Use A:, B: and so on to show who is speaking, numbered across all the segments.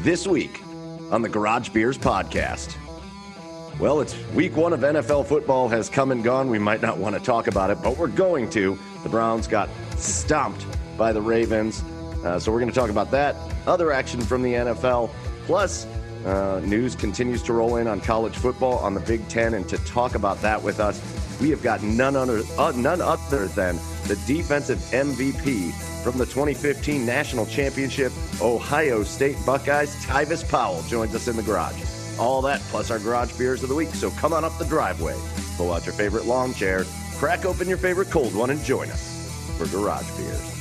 A: This week on the Garage Beers podcast. Well, it's week one of NFL football has come and gone. We might not want to talk about it, but we're going to. The Browns got stomped by the Ravens. Uh, so we're going to talk about that. Other action from the NFL. Plus, uh, news continues to roll in on college football on the Big Ten. And to talk about that with us, we have got none other, uh, none other than the defensive MVP from the 2015 National Championship, Ohio State Buckeyes, Tyvis Powell joins us in the garage. All that plus our garage beers of the week. So come on up the driveway, pull out your favorite lawn chair, crack open your favorite cold one, and join us for garage beers.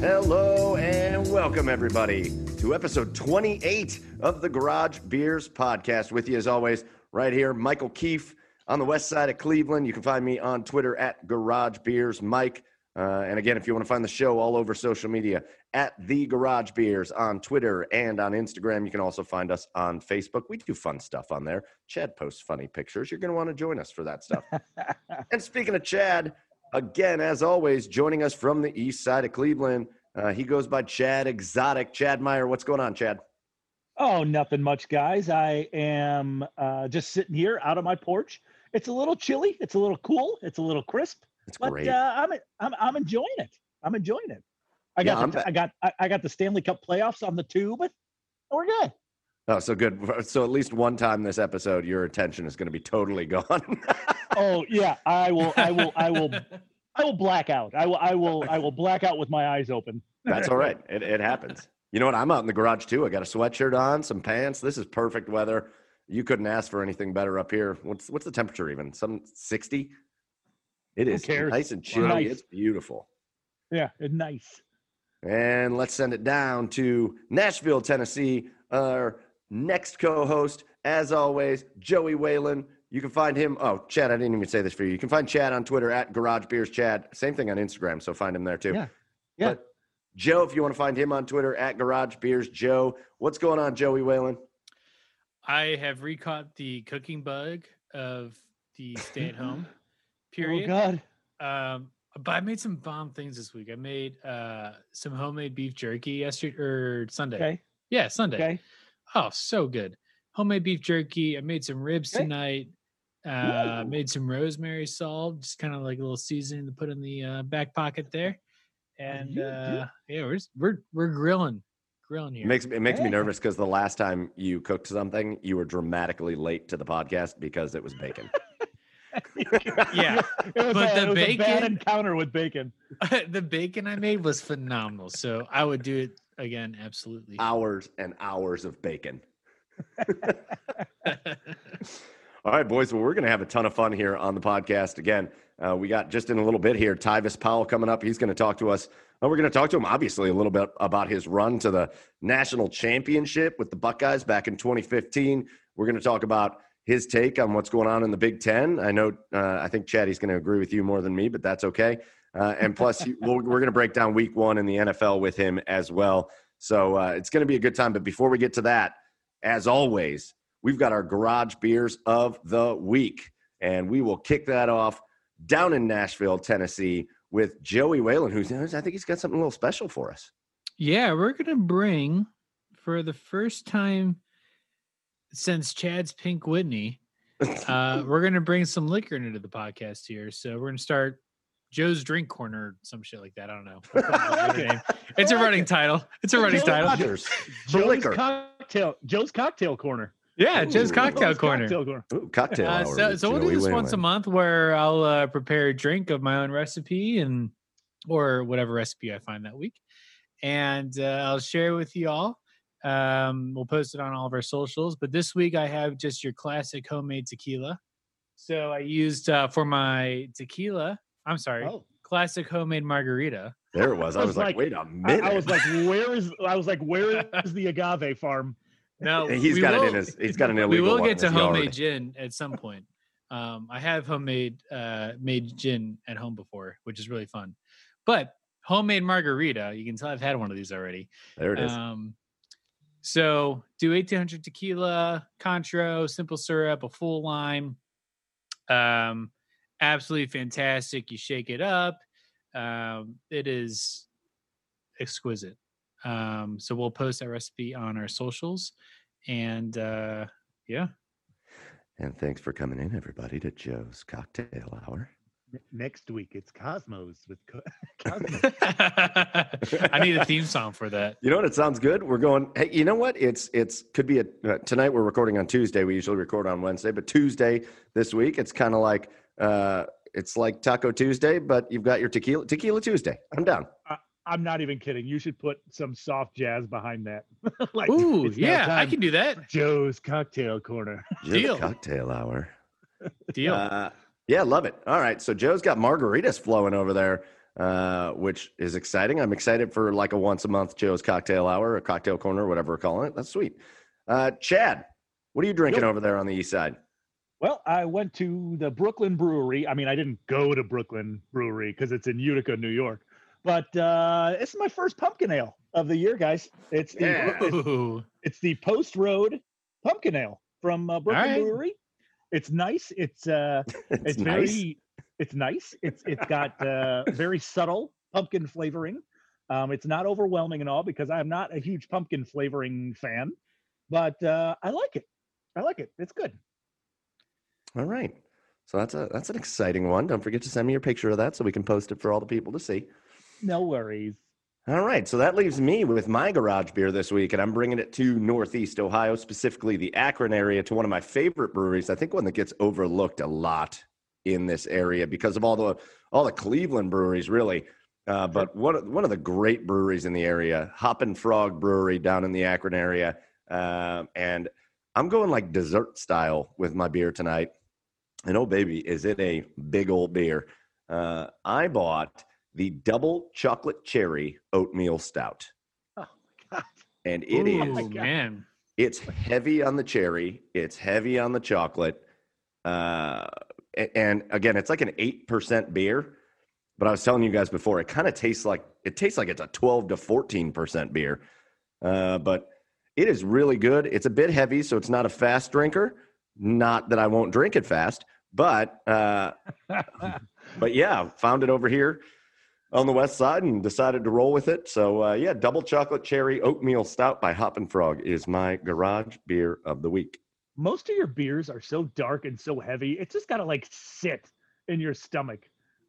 A: Hello and welcome, everybody, to episode 28 of the Garage Beers podcast. With you, as always, right here, Michael Keefe on the west side of Cleveland. You can find me on Twitter at Garage Beers Mike. Uh, and again, if you want to find the show all over social media, at the Garage Beers on Twitter and on Instagram. You can also find us on Facebook. We do fun stuff on there. Chad posts funny pictures. You're going to want to join us for that stuff. and speaking of Chad, again, as always, joining us from the east side of Cleveland, uh, he goes by Chad Exotic. Chad Meyer, what's going on, Chad?
B: Oh, nothing much, guys. I am uh, just sitting here out on my porch it's a little chilly. It's a little cool. It's a little crisp.
A: It's
B: but,
A: great.
B: Uh, I'm, I'm I'm enjoying it. I'm enjoying it. I got yeah, the, I got I got the Stanley Cup playoffs on the tube. And we're good.
A: Oh, so good. So at least one time this episode, your attention is going to be totally gone.
B: oh yeah, I will. I will. I will. I will black out. I will. I will. I will black out with my eyes open.
A: That's all right. It, it happens. You know what? I'm out in the garage too. I got a sweatshirt on, some pants. This is perfect weather. You couldn't ask for anything better up here. What's what's the temperature even? Some 60? It is nice and chilly. Nice. It's beautiful.
B: Yeah, it's nice.
A: And let's send it down to Nashville, Tennessee. Our next co-host, as always, Joey Whalen. You can find him. Oh, Chad, I didn't even say this for you. You can find Chad on Twitter at Garage Beers Chad. Same thing on Instagram, so find him there too.
B: Yeah. Yeah.
A: But Joe, if you want to find him on Twitter at Garage Beers Joe. What's going on, Joey Whalen?
C: I have recaught the cooking bug of the stay at home oh, period.
B: Oh
C: God. Um, but I made some bomb things this week. I made uh some homemade beef jerky yesterday or Sunday.
B: Okay.
C: Yeah, Sunday.
B: Okay.
C: Oh, so good. Homemade beef jerky. I made some ribs okay. tonight. Uh Ooh. made some rosemary salt, just kind of like a little seasoning to put in the uh, back pocket there. And uh yeah, we're just, we're we're grilling grilling you.
A: It makes it makes hey. me nervous because the last time you cooked something, you were dramatically late to the podcast because it was bacon.
C: yeah,
B: was but a, the bacon encounter with bacon.
C: the bacon I made was phenomenal, so I would do it again. Absolutely,
A: hours and hours of bacon. All right, boys. Well, we're going to have a ton of fun here on the podcast. Again, uh, we got just in a little bit here Tyvis Powell coming up. He's going to talk to us well, we're going to talk to him, obviously, a little bit about his run to the national championship with the Buckeyes back in 2015. We're going to talk about his take on what's going on in the Big Ten. I know, uh, I think Chaddy's going to agree with you more than me, but that's okay. Uh, and plus, we we are going to break down week one in the NFL with him as well. So uh, it's going to be a good time. But before we get to that, as always, we've got our garage beers of the week. And we will kick that off down in Nashville, Tennessee with Joey Whalen, who's I think he's got something a little special for us.
C: Yeah, we're gonna bring for the first time since Chad's Pink Whitney, uh, we're gonna bring some liquor into the podcast here. So we're gonna start Joe's Drink Corner, some shit like that. I don't know. It's a running title. It's a running title.
A: Cheers. For
B: Joe's
A: liquor.
B: cocktail. Joe's cocktail corner.
C: Yeah, Joe's
A: Ooh.
C: Cocktail Corner.
B: Cocktail corner.
A: Ooh, cocktail
C: Uh,
A: hour.
C: so, so we'll do this once a month where I'll uh, prepare a drink of my own recipe and or whatever recipe I find that week, and uh, I'll share with you all. Um, we'll post it on all of our socials. But this week I have just your classic homemade tequila. So I used uh, for my tequila. I'm sorry,
B: Oh,
C: classic homemade margarita.
A: There it was. I
B: I
A: was,
B: was
A: like,
B: like-
A: wait a minute.
B: I was like, where is? I was like, where is the agave farm?
C: No,
A: he's got it in his. He's got an illegal.
C: we
A: will
C: get to homemade
A: yard.
C: gin at some point. Um, I have homemade uh, made gin at home before, which is really fun. But homemade margarita, you can tell I've had one of these already.
A: There it is.
C: Um, so do 1800 tequila, Cointreau, simple syrup, a full lime. Um, absolutely fantastic. You shake it up. Um, it is exquisite. Um, so we'll post that recipe on our socials. And uh, yeah,
A: and thanks for coming in, everybody, to Joe's Cocktail Hour.
B: Next week it's Cosmos with Co- Cosmos.
C: I need a theme song for that.
A: You know what? It sounds good. We're going. Hey, you know what? It's it's could be a uh, tonight. We're recording on Tuesday. We usually record on Wednesday, but Tuesday this week, it's kind of like uh, it's like Taco Tuesday, but you've got your tequila Tequila Tuesday. I'm down.
B: I'm not even kidding. You should put some soft jazz behind that. like,
C: Ooh, yeah, I can do that.
B: Joe's cocktail corner.
A: Joe's
C: Deal.
A: Cocktail Hour.
C: Deal.
A: Uh, yeah, love it. All right, so Joe's got margaritas flowing over there, uh, which is exciting. I'm excited for like a once a month Joe's Cocktail Hour, a cocktail corner, whatever we're calling it. That's sweet. Uh, Chad, what are you drinking
B: Yo.
A: over there on the east side?
B: Well, I went to the Brooklyn Brewery. I mean, I didn't go to Brooklyn Brewery because it's in Utica, New York. But uh, this is my first pumpkin ale of the year, guys. It's the
A: Yeah.
B: it's, it's the Post Road Pumpkin Ale from uh, Brooklyn
C: right.
B: Brewery. It's nice. It's uh,
A: It's,
B: it's
A: nice.
B: very it's nice it's it's got uh very subtle pumpkin flavoring um it's not overwhelming at all because i'm not a huge pumpkin flavoring fan but uh i like it i like it it's good
A: All right. So that's a that's an exciting one. Don't forget to send me your picture of that so we can post it for all the people to see.
B: No worries
A: All right, so that leaves me with my garage beer this week, and I'm bringing it to Northeast Ohio, specifically the Akron area, to one of my favorite breweries. I think one that gets overlooked a lot in this area because of all the all the Cleveland breweries, really. Uh, but one one of the great breweries in the area, Hoppin' Frog Brewery down in the Akron area, Um and I'm going like dessert style with my beer tonight. And oh baby, is it a big old beer? Uh, I bought the double chocolate cherry oatmeal stout.
B: oh my god
A: And it is
C: Ooh,
B: my God.
C: man.
A: it's heavy on the cherry, it's heavy on the chocolate. Uh, and again, it's like an 8% beer. But I was telling you guys before, it kind of tastes like it tastes like it's a 12 to 14% beer. Uh, but it is really good. It's a bit heavy, so it's not a fast drinker. Not that I won't drink it fast, but uh, but yeah, found it over here on the west side and decided to roll with it. So uh, yeah, double chocolate cherry oatmeal stout by Hoppin' Frog is my garage beer of the week.
B: most of your beers are so dark and so heavy it's just gotta like sit in your stomach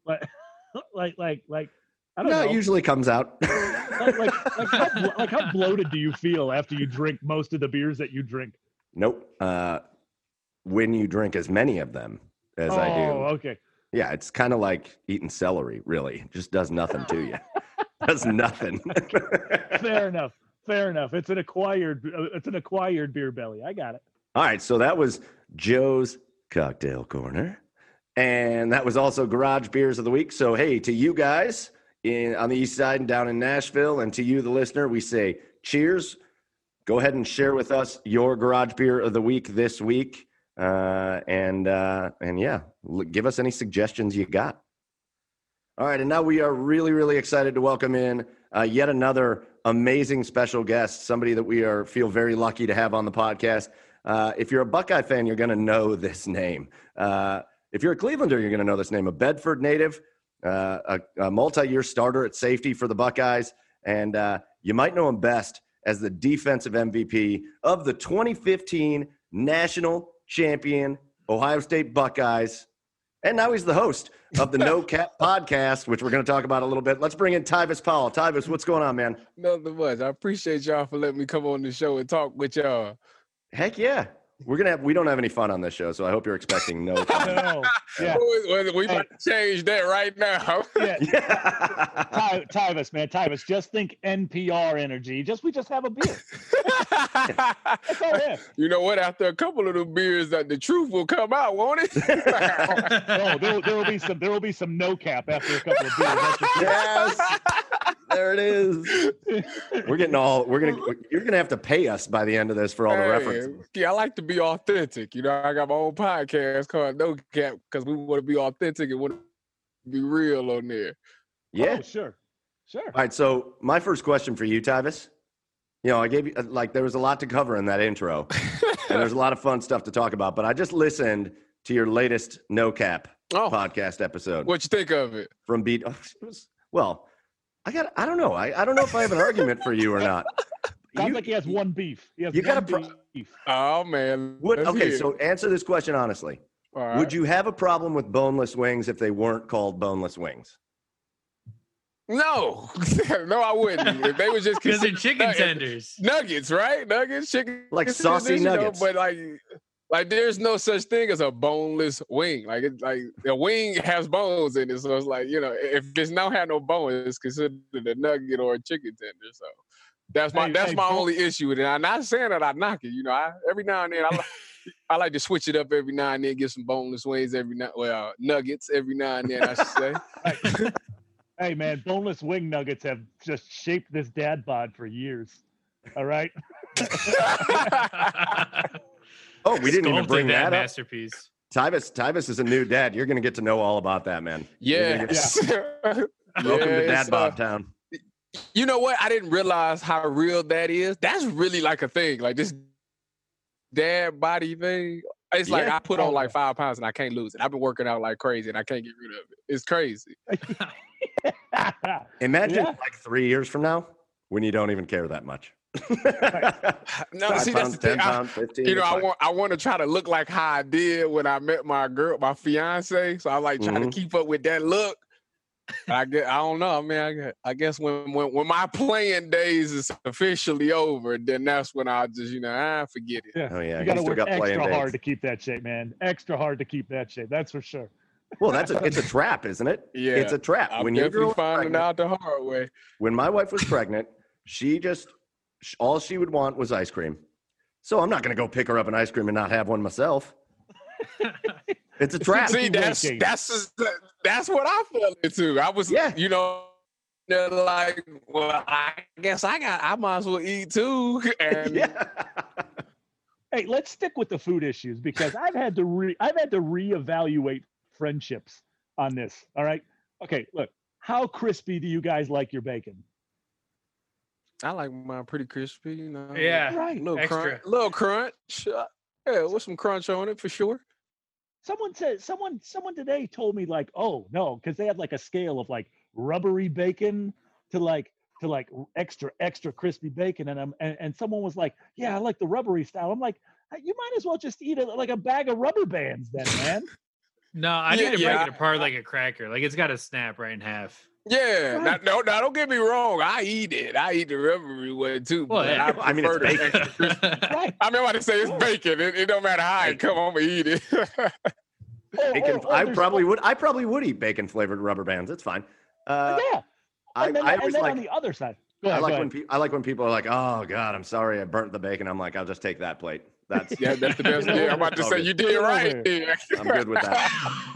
B: like like like like i don't
A: No,
B: know
A: it usually comes out.
B: like, like, like, how, like how bloated do you feel after you drink most of the beers that you drink
A: nope. Uh, when you drink as many of them as
B: oh
A: I do,
B: okay
A: yeah, it's kind of like eating celery. Really, It just does nothing to you. does nothing.
B: fair enough fair enough it's an acquired uh, it's an acquired beer belly i got it
A: All right, so that was Joe's Cocktail Corner. And that was also Garage Beers of the Week. So, hey, to you guys in on the east side and down in Nashville, and to you, the listener, we say cheers. Go ahead and share with us your Garage Beer of the Week this week. Uh, and uh, and yeah, give us any suggestions you got. All right, and now we are really, really excited to welcome in uh, yet another amazing special guest, somebody that we are feel very lucky to have on the podcast. Uh, if you're a Buckeye fan, you're going to know this name. Uh, if you're a Clevelander, you're going to know this name. A Bedford native, uh, a, a multi-year starter at safety for the Buckeyes, and you might know him best as the defensive MVP of the 2015 national champion Ohio State Buckeyes. And now he's the host of the No Cap podcast, which we're going to talk about a little bit. Let's bring in Tyvis Powell. Tyvis, what's going on, man?
D: Nothing much. I appreciate y'all for letting me come on the show and talk with y'all.
A: Heck yeah. We're gonna have we don't have any fun on this show, so I hope you're expecting no fun.
B: No, yeah,
D: We, we about to change that right now.
B: yeah.
A: yeah.
B: Ty, Tyvis, man, Tyvis, just think NPR energy. Just we just have a beer. That's all it is.
D: you know what? After a couple of the beers, that the truth will come out, won't it?
B: Oh, oh there, there will be some. There will be some no cap after a couple of beers. That's for sure.
A: yes. There it is. We're getting all we're gonna you're gonna have to pay us by the end of this for all the
D: Hey,
A: references.
D: Yeah, I like to be authentic. You know, I got my own podcast called No Cap because we want to be authentic and want to be real on there.
A: Yeah.
B: Oh, sure, sure.
A: All right. So my first question for you, Tyvis. You know, I gave you uh, like there was a lot to cover in that intro, and there's a lot of fun stuff to talk about. But I just listened to your latest No Cap
D: Oh,
A: podcast episode
D: what you think of it?
A: from Beat. oh, it was- Well, I got. I don't know. I, I don't know if I have an argument for you or not.
B: Sounds
A: You-
B: like he has one beef. He has
A: you got
B: one
A: a pro-
B: beef.
D: Oh man.
A: Would, okay, so answer this question honestly.
D: All right.
A: Would you have a problem with boneless wings if they weren't called boneless wings?
D: No, no, I wouldn't. If they were just
C: Because they're chicken
D: nug-
C: tenders.
D: nuggets, right? Nuggets, chicken,
A: Like
D: tenders,
A: saucy
D: you know,
A: nuggets.
D: but like, like there's no such thing as a boneless wing. Like, it, like a wing has bones in it, so it's like you know, if it's not had no bone, it's considered a nugget or a chicken tender. So that's my
B: Hey,
D: that's
B: hey,
D: my
B: bone-
D: only issue with it. I'm not saying that I knock it. You know, I every now and then I. Like, I like to switch it up every now and then, get some boneless wings every now, well, nuggets every now and then, I should say.
B: Hey man, boneless wing nuggets have just shaped this dad bod for years. All right.
A: Oh, we didn't even bring that, up.
C: masterpiece.
A: Tyvis, Tyvis is a new dad. You're going to get to know all about that, man. You're gonna
D: Yes.
A: get- Welcome to
D: Yes,
A: Dad
D: uh,
A: Bob Town.
D: You know what? I didn't realize how real that is. That's really like a thing. Like this dad body thing. It's like
A: Yeah.
D: I put on like five pounds and I can't lose it. I've been working out like crazy and I can't get rid of it. It's crazy.
A: Imagine
B: Yeah.
A: like three years from now when you don't even care that much.
D: No,
A: Five
D: see that's the thing.
A: Pounds, 15.
D: you know, I
A: fine.
D: want I want to try to look like how I did when I met my girl, my fiance. So I like trying
A: Mhm.
D: to keep up with that look. I get, I don't know. I mean, I, I guess when, when when my playing days is officially over, then that's when I'll just you know I forget it.
B: Yeah.
A: Oh, yeah.
B: You
A: You
B: got to
A: still
B: work
A: got playing
B: extra hard
A: days.
B: to keep that shape, man. Extra hard to keep that shape. That's for sure.
A: Well, that's a, it's a trap, isn't it?
D: Yeah,
A: It's a trap.
D: I'm
A: when your
D: definitely
A: girl was
D: finding
A: pregnant-
D: out the hard way.
A: when my wife was pregnant, she just sh- all she would want was ice cream. So I'm not going to go pick her up an ice cream and not have one myself. It's a trap.
D: See, that's that's just, that's what I fell into. I was,
A: Yeah.
D: you know, they're like, well, I guess I got, I might as well eat too. And
A: yeah.
B: Hey, let's stick with the food issues because I've had to re I've had to reevaluate friendships on this. All right. Okay, look, how crispy do you guys like your bacon?
D: I like mine pretty crispy, you know.
C: Yeah.
B: Right.
D: little
C: extra.
D: crunch, little crunch. Uh, Yeah, with some crunch on it for sure.
B: Someone said someone someone today told me like, oh no, because they had like a scale of like rubbery bacon to like to like extra extra crispy bacon, and I'm and, and someone was like, yeah, I like the rubbery style. I'm like, "Uh, you might as well just eat it like a bag of rubber bands, then, man.
C: No, I
D: Yeah,
C: need to
D: yeah,
C: break it
D: I-
C: apart like a cracker. Like it's got to snap right in half.
D: Yeah,
B: Right.
D: now, no, don't get me wrong. I eat it. I eat the rubbery one too.
C: Well,
D: but
C: yeah.
D: I,
A: I mean, it's
D: prefer the
A: bacon.
D: extra crispy.
B: right.
D: I mean, what to say it's bacon. It, it don't matter how it come. I'm gonna eat it.
B: Or-
A: Bacon,
B: or- or
A: I
B: there's
A: probably would. I probably would eat bacon flavored rubber bands. It's fine. Uh,
B: yeah.
A: I,
B: And then,
A: I
B: and then
A: like.
B: on the other side. Go
A: I like when pe- I like when people are like, "Oh God, I'm sorry, I burnt the bacon." I'm like, "I'll just take that plate." That's
D: yeah, that's the best. Yeah, I'm about to say
A: it.
D: you did
B: over
D: right.
A: I'm good with that.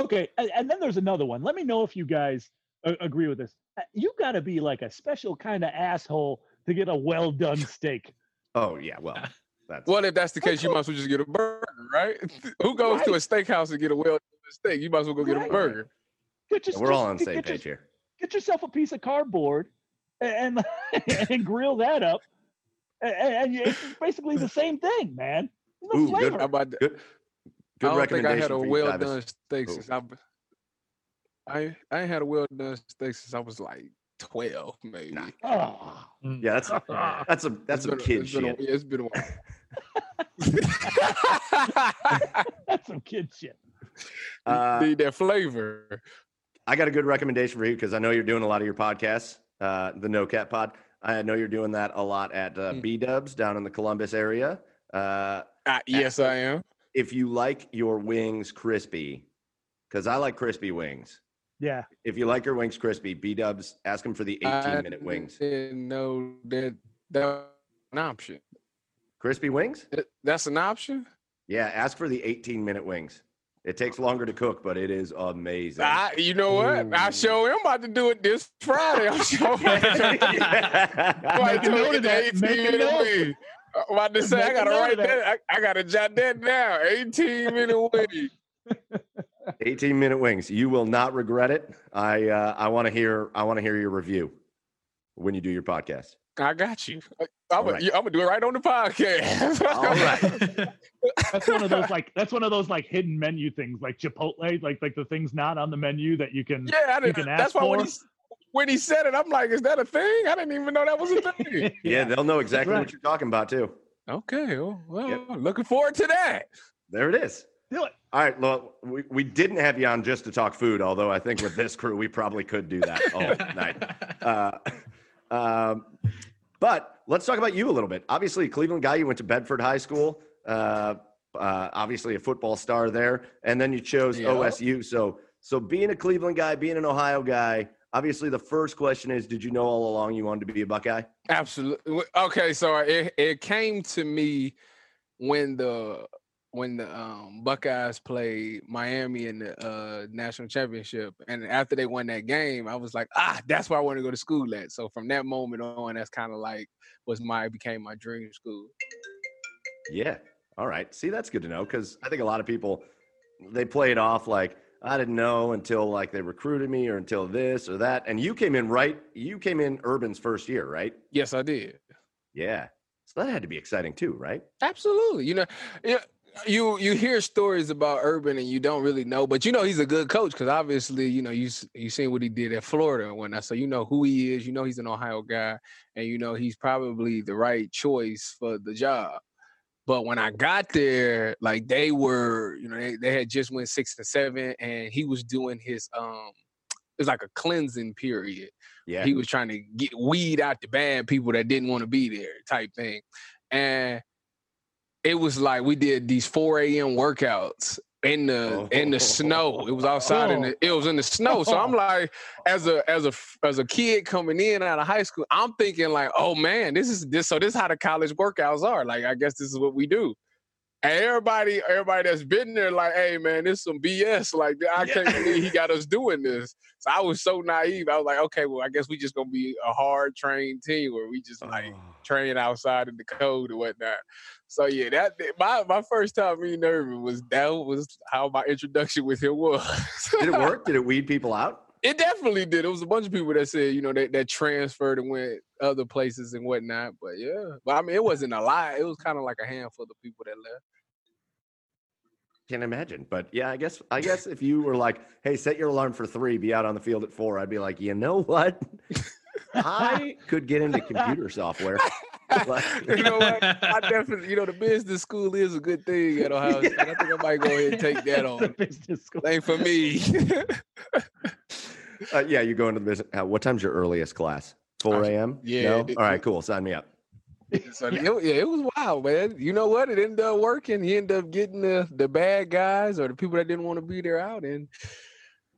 B: Okay, and, and then there's another one. Let me know if you guys a- agree with this. Uh, You got to be like a special kind of asshole to get a well done steak.
A: Oh yeah, well, that's
D: Well, if that's the case, you might as well just get a burger, right? Who goes to a steakhouse to get a well done steak? You might as well go get a burger.
B: Get your,
A: we're all on the same
B: get your-
A: page here.
B: get yourself a piece of cardboard and and, and grill that up, and, and it's basically the same thing, man. No
A: Ooh, good.
B: flavor.
D: How about that?
A: Good, good
D: I don't think I had a well
A: Travis.
D: done steak
A: Ooh.
D: since I. I I had a well done steak since I was like twelve, maybe.
A: Nah.
B: Oh,
A: Yeah, that's that's a that's some
D: been a-
A: kid
D: it's been a-
A: shit.
D: yeah, it's been a while.
B: That's some kid shit.
A: Uh,
D: Need that flavor.
A: I got a good recommendation for you because I know you're doing a lot of your podcasts, uh, the No Cap Pod. I know you're doing that a lot at uh,
D: Mm.
A: B Dubs down in the Columbus area. Uh,
D: yes, I am.
A: if you like your wings crispy, because I like crispy wings.
B: Yeah.
A: If you like your wings crispy, B Dubs, ask them for the 18
D: I
A: minute wings.
D: Didn't that that an option.
A: Crispy wings?
D: That's an option.
A: Yeah, ask for the 18 minute wings. It takes longer to cook, but it is amazing.
D: I, you know what? I show him about to do it this Friday. I'm sure.
B: Make a note of that. Make a note.
D: I'm about to say,
B: Make
D: I
B: a
D: gotta
B: note of
D: write
B: that.
D: that. I, I gotta jot that down. 18 minute wing.
A: 18 minute wings. You will not regret it. I uh, I want to hear I want to hear your review when you do your podcast.
D: I got you. I'm gonna
A: right.
D: do it right on the podcast.
A: All right.
B: That's one of those like that's one of those like hidden menu things like Chipotle, like like the things not on the menu that you can
D: Yeah, I didn't,
B: can
D: that's
B: ask
D: why when he, when he said it, I'm like, is that a thing? I didn't even know that was a thing.
A: Yeah, they'll know exactly
B: right.
A: what you're talking about too.
D: okay, well, well
A: Yep.
D: looking forward to that.
A: There it is.
B: Do it.
A: All right, well, we, we didn't have you on just to talk food, although I think with this crew we probably could do that all night. Uh, um, but let's talk about you a little bit. Obviously, a Cleveland guy. You went to Bedford High School. Uh, uh, obviously, a football star there, and then you chose
D: Yeah.
A: OSU. So, so being a Cleveland guy, being an Ohio guy. Obviously, the first question is: Did you know all along you wanted to be a Buckeye?
D: Absolutely. Okay, so it it came to me when the when the um, Buckeyes played Miami in the uh, national championship, and after they won that game, I was like, ah, that's where I want to go to school at. So from that moment on, that's kind of like was my became my dream school.
A: Yeah. All right. See, that's good to know because I think a lot of people they play it off like I didn't know until like they recruited me or until this or that. And you came in right. You came in Urban's first year, right?
D: Yes, I did.
A: Yeah. So that had to be exciting too, right?
D: Absolutely. You know, yeah, you you hear stories about Urban and you don't really know, but you know he's a good coach because obviously you know you you seen what he did at Florida and whatnot, so you know who he is. You know he's an Ohio guy, and you know he's probably the right choice for the job. But when I got there, like they were, you know, they, they had just went six and seven, and he was doing his um, it was like a cleansing period
A: Yeah.
D: he was trying to get weed out the bad people that didn't want to be there type thing and it was like we did these 4 a.m workouts in the in the snow it was outside in the it was in the snow so i'm like as a as a as a kid coming in out of high school i'm thinking like oh man this is this so this is how the college workouts are like i guess this is what we do and everybody, everybody that's been there, like, hey man, this is some BS. Like, I can't believe he got us doing this. So I was so naive. I was like, okay, well, I guess we just gonna be a hard trained team where we just like
A: Oh.
D: train outside in the code and whatnot. So yeah, that my my first time meeting Urban was that was how my introduction with him was.
A: Did it work? Did it weed people out?
D: It definitely did. It was a bunch of people that said, you know, that, that transferred and went other places and whatnot. But yeah, but I mean, it wasn't a lot. It was kind of like a handful of people that left.
A: Can't imagine. But yeah, I guess I guess if you were like, hey, set your alarm for three, be out on the field at four, I'd be like, you know what? I could get into computer software. Like-
D: you know what? I definitely, you know, the business school is a good thing at Ohio State. I think I might go ahead and take that on.
B: business school.
D: Ain't for me.
A: Uh, yeah, you go into the business. Uh, what time's your earliest class? 4 a.m.
D: yeah,
A: No?
D: it-
A: All right, cool. Sign me up.
D: so it, yeah, it was wild, man. You know what? It ended up working. He ended up getting the the bad guys or the people that didn't want to be there out, and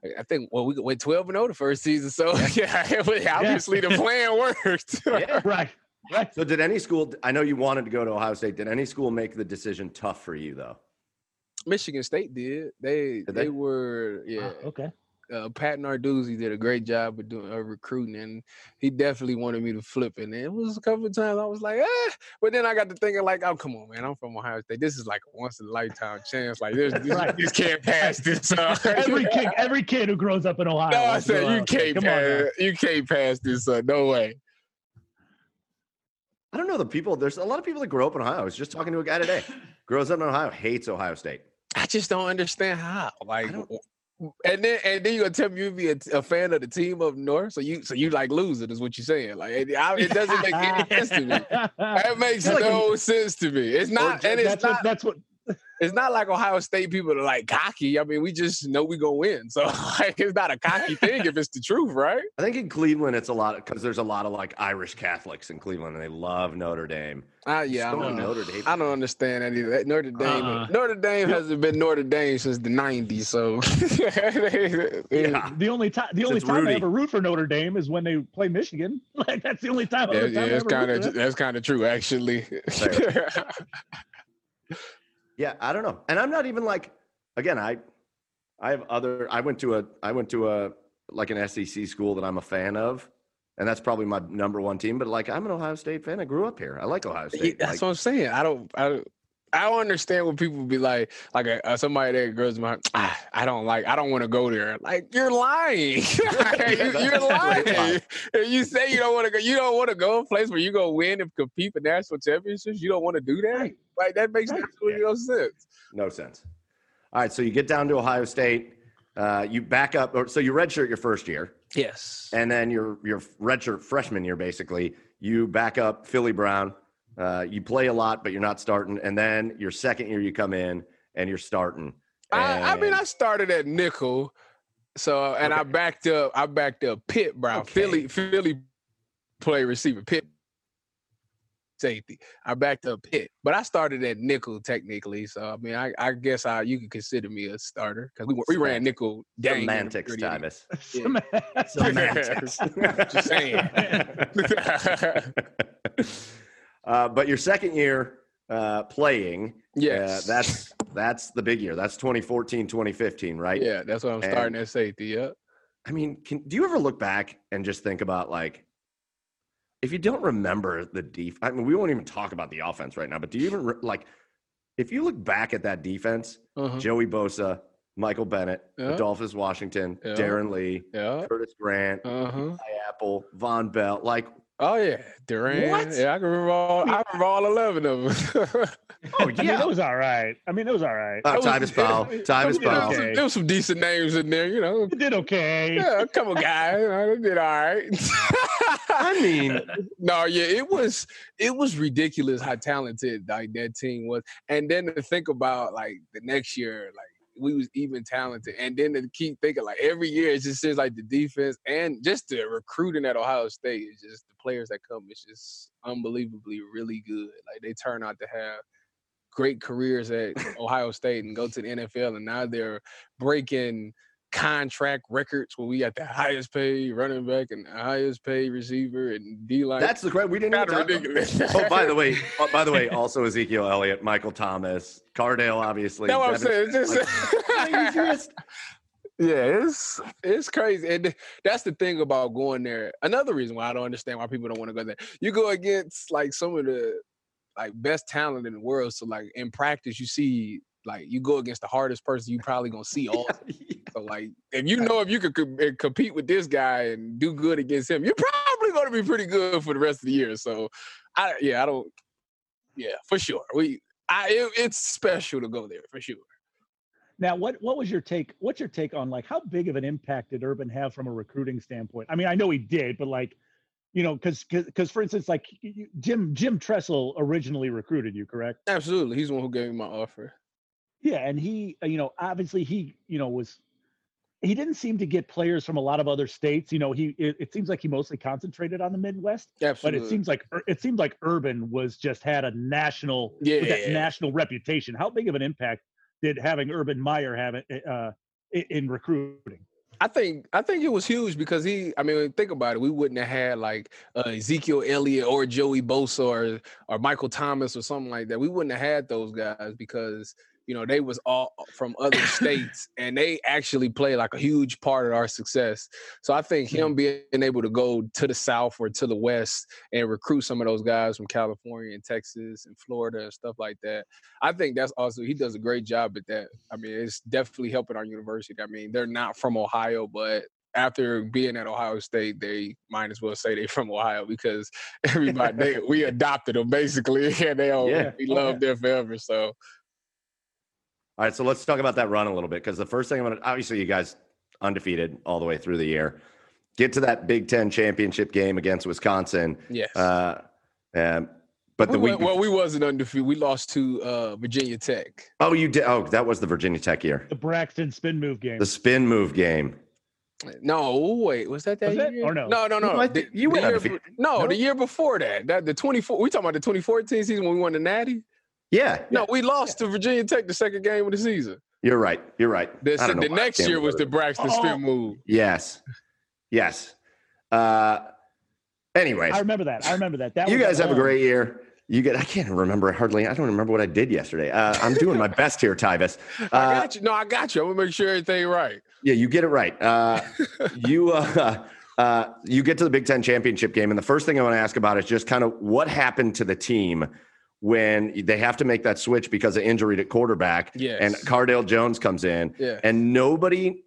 D: I- I think well, we went twelve and zero the first season. So yeah, it was- obviously the plan worked.
A: Yeah.
B: Right. Right.
A: So, did any school? I know you wanted to go to Ohio State. Did any school make the decision tough for you though?
D: Michigan State did. They
A: Did
D: they,
A: they?
D: were yeah.
B: Ah, okay.
D: uh, Pat Narduzzi did a great job of doing uh, recruiting, and he definitely wanted me to flip. And it was a couple of times I was like, eh. But then I got to thinking, like, oh, come on, man, I'm from Ohio State. This is like a once in a lifetime chance. Like, this, this,
B: Right.
D: this can't pass this. Uh,
B: Every kid, every kid who grows up in Ohio.
D: no, I said you can't
B: Come on
D: pass. You can't pass this. Uh, no way.
A: I don't know the people. There's a lot of people that grow up in Ohio. I was just talking to a guy today. Grows up in Ohio, hates Ohio State.
D: I just don't understand how. Like, And then and then you gonna tell me you be a, a, fan of the team up north? So you so you like lose it is what you're saying? Like it, it doesn't make any sense to me. That makes like no sense to me. It's not, and it's
B: that's
D: not.
B: What, that's what
D: it's not like Ohio State people are like cocky. I mean, we just know we gonna win. So like, it's not a cocky thing if it's the truth, right?
A: I think in Cleveland it's a lot because there's a lot of like Irish Catholics in Cleveland and they love Notre Dame.
D: Uh, yeah, I don't, Notre Dame. I don't understand any of that. Notre Dame, uh, Notre Dame hasn't been Notre Dame since the '90s. So
B: yeah. the only time the only time Rudy. I ever root for Notre Dame is when they play Michigan. Like that's the only time.
D: Yeah,
B: yeah
D: that's kind of that's kind of true, actually.
A: Yeah, I don't know. And I'm not even like again, I I have other I went to a I went to a like an SEC school that I'm a fan of. And that's probably my number one team. But like I'm an Ohio State fan. I grew up here. I like Ohio State.
D: That's
A: like,
D: what I'm saying. I don't I don't I don't understand when people be like, like a, uh, somebody that goes, my, ah, I don't like, I don't want to go there. Like you're lying, you, are lying. If you say you don't want to go, you don't want to go a place where you go win and compete for national championships. You don't want to do that. Right. Like that makes right. absolutely no sense.
A: No sense. All right, so you get down to Ohio State. Uh, you back up, or so you redshirt your first year.
D: Yes.
A: And then your your redshirt freshman year, basically, you back up Philly Brown uh, you play a lot, but you're not starting. And then your second year, you come in and you're starting.
D: And... I, I, mean, I started at nickel, so and okay. I backed up. I backed up Pitt Brown, okay. Philly, Philly play receiver, Pitt safety. I backed up Pitt, but I started at nickel technically. So I mean, I, I guess I you could consider me a starter because we, we ran nickel.
A: Semantics, Thomas.
D: Yeah. Semantics. Just saying.
A: Uh, but your second year uh, playing,
D: yes,
A: uh, that's that's the big year. That's 2014, 2015, right?
D: Yeah, that's what I'm and, starting at safety. Yeah.
A: I mean, can, do you ever look back and just think about like, if you don't remember the def, I mean, we won't even talk about the offense right now. But do you even re- like, if you look back at that defense, uh-huh. Joey Bosa, Michael Bennett, yeah. Adolphus Washington, yeah. Darron Lee,
D: yeah.
A: Curtis Grant, uh-huh. Apple, Vonn Bell, like
D: Oh yeah, Durant. What? Yeah, I can remember all. I remember all eleven of them.
B: oh yeah, I mean, it was all right. I mean, it was all right.
A: Uh, Tyvis Powell. Tyvis Powell.
D: Okay. There was some decent names in there, you know.
B: It did okay.
D: Yeah, a couple guys. You know, did all right.
A: I mean,
D: no, yeah, it was it was ridiculous how talented like that team was, and then to think about like the next year, like we was even talented. And then to keep thinking like every year it just seems like the defense and just the recruiting at Ohio State is just the players that come It's just unbelievably really good. Like they turn out to have great careers at Ohio State and go to the NFL and now they're breaking contract records where we got the highest paid running back and the highest paid receiver and D line.
A: That's the correct. We didn't. Kind ridiculous. oh, by the way, oh, by the way, also Ezekiel Elliott, Michael Thomas, Cardale, obviously.
D: No, I'm saying. Just, just, yeah, it's it's crazy, and that's the thing about going there. Another reason why I don't understand why people don't want to go there. You go against like some of the like best talent in the world. So like in practice, you see like you go against the hardest person you probably gonna see all. yeah. So like if you know if you could co- eh, compete with this guy and do good against him, you're probably gonna be pretty good for the rest of the year. So I yeah I don't yeah for sure we I it, it's special to go there for sure.
B: Now, what what was your take? What's your take on like how big of an impact did Urban have from a recruiting standpoint? I mean, I know he did, but like, you know, because because for instance, like Jim Jim Tressel originally recruited you, correct?
D: Absolutely, he's the one who gave me my offer.
B: Yeah, and he, uh, you know, obviously he, you know, was he didn't seem to get players from a lot of other states. You know, he it, it seems like he mostly concentrated on the Midwest.
D: Absolutely.
B: But it seems like it seemed like Urban was just had a national
D: yeah,
B: that national reputation. How big of an impact did having Urban Meyer have it uh, in recruiting?
D: I think I think it was huge because he. I mean, think about it. We wouldn't have had like uh, Ezekiel Elliott or Joey Bosa or or Michael Thomas or something like that. We wouldn't have had those guys because you know, they was all uh, from other states and they actually play like a huge part of our success. So I think him mm-hmm. being able to go to the South or to the West and recruit some of those guys from California and Texas and Florida and stuff like that. I think that's also he does a great job at that. I mean, it's definitely helping our university. I mean, they're not from Ohio, but after being at Ohio State, they might as well say they're from Ohio because everybody they, we adopted them basically, and they all yeah. we oh, loved them forever. So
A: All right, so let's talk about that run a little bit because the first thing I'm going to obviously you guys undefeated all the way through the year. Get to that Big Ten championship game against Wisconsin.
D: Yes.
A: Uh, um, but
D: we
A: the week
D: went- well, we wasn't undefeated. We lost to uh, Virginia Tech.
A: oh, you did. Oh, that was the Virginia Tech year,
B: The Braxton spin move game.
A: the spin move game.
D: No, wait, was that that
B: Was it?
D: year?
B: Or no?
D: No, no, no.
A: No,
D: The-
A: think you
D: the
A: went
D: year,
A: undefeated.
D: No,
A: No?
D: the year before that. That the 24. We talking about the 2014 season when we won the Natty?
A: Yeah,
D: No, we lost to Virginia Tech the second game of the season.
A: you're right. You're right.
D: The,
A: I don't
D: the
A: why
D: next
A: can't
D: year was the Braxton
B: Oh.
D: spin move.
A: yes, yes. Uh, anyways,
B: I remember that. I remember that. That
A: you guys
B: at
A: have a great year. You get. I can't remember hardly. I don't remember what I did yesterday. Uh, I'm doing my best here, Tyvis.
D: I
A: Uh,
D: got you. No, I got you. I'm gonna make sure everything right.
A: Yeah, you get it right. Uh, you uh, uh, you get to the Big Ten championship game, and the first thing I want to ask about is just kind of what happened to the team when they have to make that switch because of injury to quarterback,
D: Yes.
A: and Cardale Jones comes in,
D: Yeah.
A: and nobody.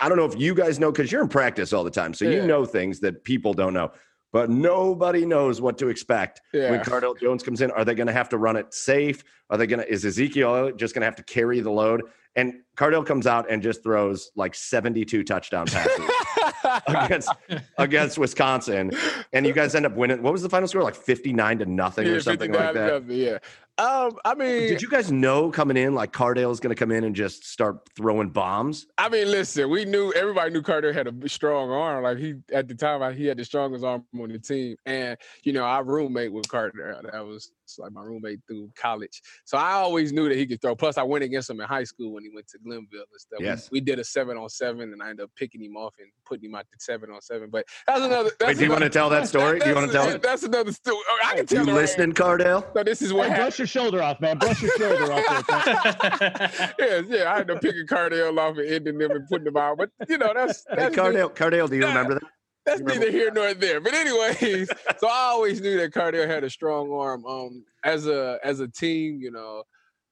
A: I don't know if you guys know because you're in practice all the time, so you know things that people don't know. But nobody knows what to expect when
D: Yeah.
A: Cardale Jones comes in. Are they going to have to run it safe? Are they going to? Is Ezekiel just going to have to carry the load? And Cardale comes out and just throws like 72 touchdown passes against against Wisconsin, and you guys end up winning. What was the final score? Like 59 to nothing
D: Yeah,
A: or something like that.
D: nothing, Yeah. Um, I mean,
A: Did you guys know coming in like Cardale's going to come in and just start throwing bombs?
D: I mean, listen, we knew everybody knew Cardale had a strong arm. Like he at the time, he had the strongest arm on the team. And you know, our roommate with Cardale, uh, that was like my roommate through college. So I always knew that he could throw. Plus, I went against him in high school when he went to Glenville and stuff. We-
A: Yes.
D: we, did a seven on seven, and I ended up picking him off and putting him out to seven on seven. But that's another. That's
A: Wait, do you want to tell that story? Do you want to tell it?
D: That's another story. I can
A: You
D: tell. it right-
A: listening, Cardale?
D: So this is what
B: Hey,
D: happened.
B: brush your shoulder off, man. Brush your shoulder off. There.
D: yeah, yeah, I had to pick a Cardale off and ending them and putting them out. But you know, that's
A: Hey,
D: that's
A: Cardale, Cardale, do you
D: Yeah.
A: remember that?
D: that's
A: remember-
D: neither here nor there. But anyways, so I always knew that Cardale had a strong arm. Um, as a as a team, you know,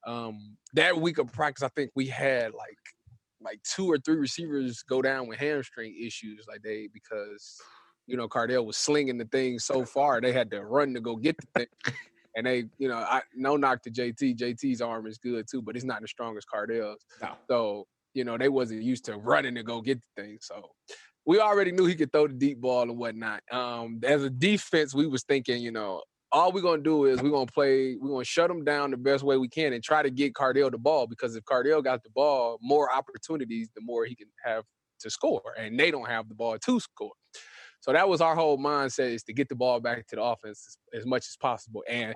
D: um, that week of practice, I think we had like like two or three receivers go down with hamstring issues, like they because you know Cardale was slinging the thing so far they had to run to go get the thing. And they, you know, I no knock to JT. JT's arm is good too, but it's not the strongest Cardale's.
A: No.
D: So, you know, they wasn't used to running to go get the thing. So we already knew he could throw the deep ball and whatnot. Um, as a defense, we was thinking, you know, all we're gonna do is we're gonna play, we're gonna shut him down the best way we can and try to get Cardale the ball because if Cardale got the ball, more opportunities, the more he can have to score. And they don't have the ball to score. So that was our whole mindset is to get the ball back to the offense as, as much as possible. And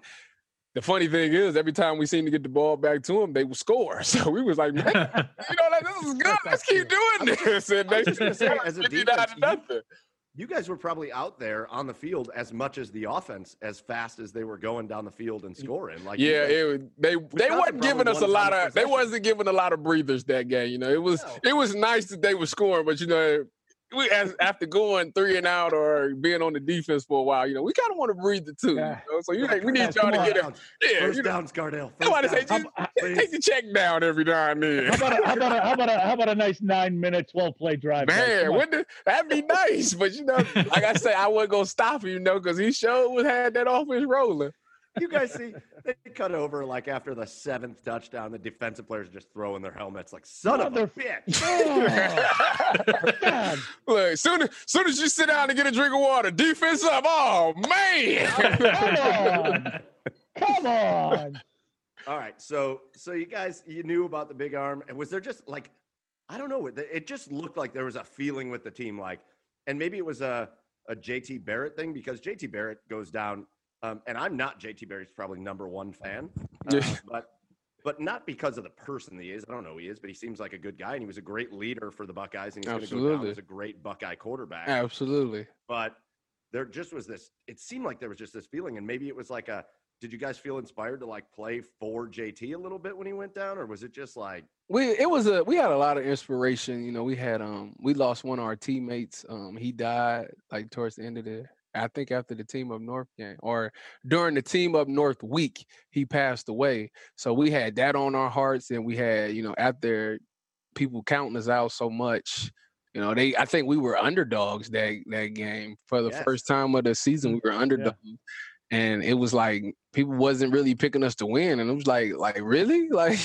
D: the funny thing is, every time we seem to get the ball back to them, they would score. So we was like, man, you know, like this is good. Let's keep doing this. And they
A: just say, as a defense, you-
D: nothing.
A: You guys were probably out there on the field as much as the offense, as fast as they were going down the field and scoring. Like,
D: Yeah,
A: guys-
D: it, was- they they
A: Wisconsin
D: weren't giving us a lot
A: of
D: of they wasn't giving a lot of breathers that game. You know, it was
A: No.
D: it was nice that they were scoring, but you know, we as after going three and out or being on the defense for a while, you know, we kind of want to breathe the two.
B: Yeah.
D: You know? So you like, we need y'all to get it. Yeah,
A: First
D: you know,
A: downs, Cardale.
D: I want to say just take the check down every now and then.
B: How about a, how about a, how about a, how about a nice nine minute, 12 play drive?
D: Man,
B: Come on.
D: wouldn't it, that'd be nice. But you know, like I say, I wasn't gonna stop him, you know, because he showed was had that offense rolling.
A: You guys see, they cut over like after the seventh touchdown. The defensive players just throwing their helmets like, son of a bitch.
B: Oh,
D: Look, soon as soon as you sit down to get a drink of water, defense up. Oh man.
B: Come on. Come on.
A: All right, so so you guys you knew about the big arm, and was there just like I don't know, it it just looked like there was a feeling with the team, like, and maybe it was a a JT Barrett thing because JT Barrett goes down, um, and I'm not JT Barrett's probably number one fan, uh, but but not because of the person he is. I don't know who he is, but he seems like a good guy, and he was a great leader for the Buckeyes, and he's going to go down as a great Buckeye quarterback
D: Absolutely.
A: but there just was this it seemed like there was just this feeling and maybe it was like a did you guys feel inspired to like play for JT a little bit when he went down or was it just like
D: we it was a we had a lot of inspiration. You know, we had um we lost one of our teammates. Um, he died like towards the end of the I think after the team up north game or during the team up north week, he passed away. So we had that on our hearts, and we had you know after people counting us out so much. You know, they I think we were underdogs that that game for the
A: Yes.
D: first time of the season. Mm-hmm. We were underdogs, and it was like people wasn't really picking us to win, and it was like, like really, like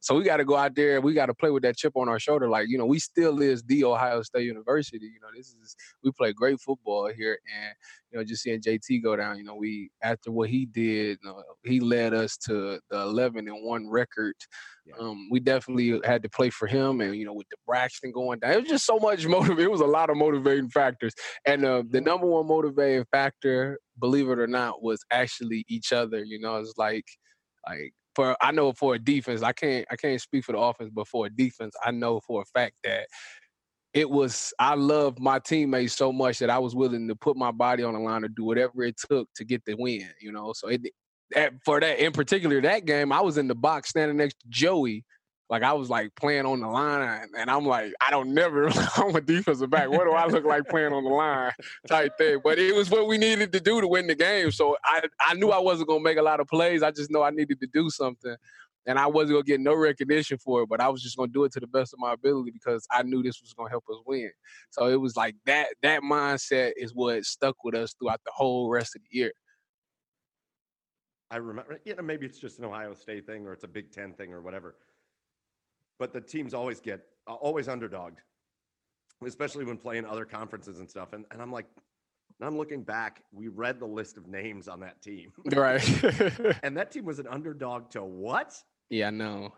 D: so we got to go out there, we got to play with that chip on our shoulder, like you know, we still is the Ohio State University. You know, this is we play great football here, and you know, just seeing JT go down, you know, we after what he did, you know, he led us to the 11 and one record. Yeah. Um, we definitely had to play for him, and you know, with the Braxton going down, it was just so much motive. It was a lot of motivating factors, and uh, the mm-hmm. number one motivating factor believe it or not, was actually each other. You know, it's like like for I know for a defense, I can't I can't speak for the offense, but for a defense, I know for a fact that it was I loved my teammates so much that I was willing to put my body on the line to do whatever it took to get the win. You know, so it that, for that in particular that game, I was in the box standing next to Joey like I was like playing on the line, and I'm like, I don't never. I'm a defensive back. What do I look like playing on the line? Type thing. But it was what we needed to do to win the game. So I I knew I wasn't gonna make a lot of plays. I just know I needed to do something, and I wasn't gonna get no recognition for it. But I was just gonna do it to the best of my ability because I knew this was gonna help us win. So it was like that. That mindset is what stuck with us throughout the whole rest of the year.
A: I remember, you know, maybe it's just an Ohio State thing or it's a Big Ten thing or whatever but the teams always get uh, always underdogged, especially when playing other conferences and stuff. And, and I'm like, I'm looking back, we read the list of names on that team.
D: Right.
A: and that team was an underdog to what?
D: Yeah, no.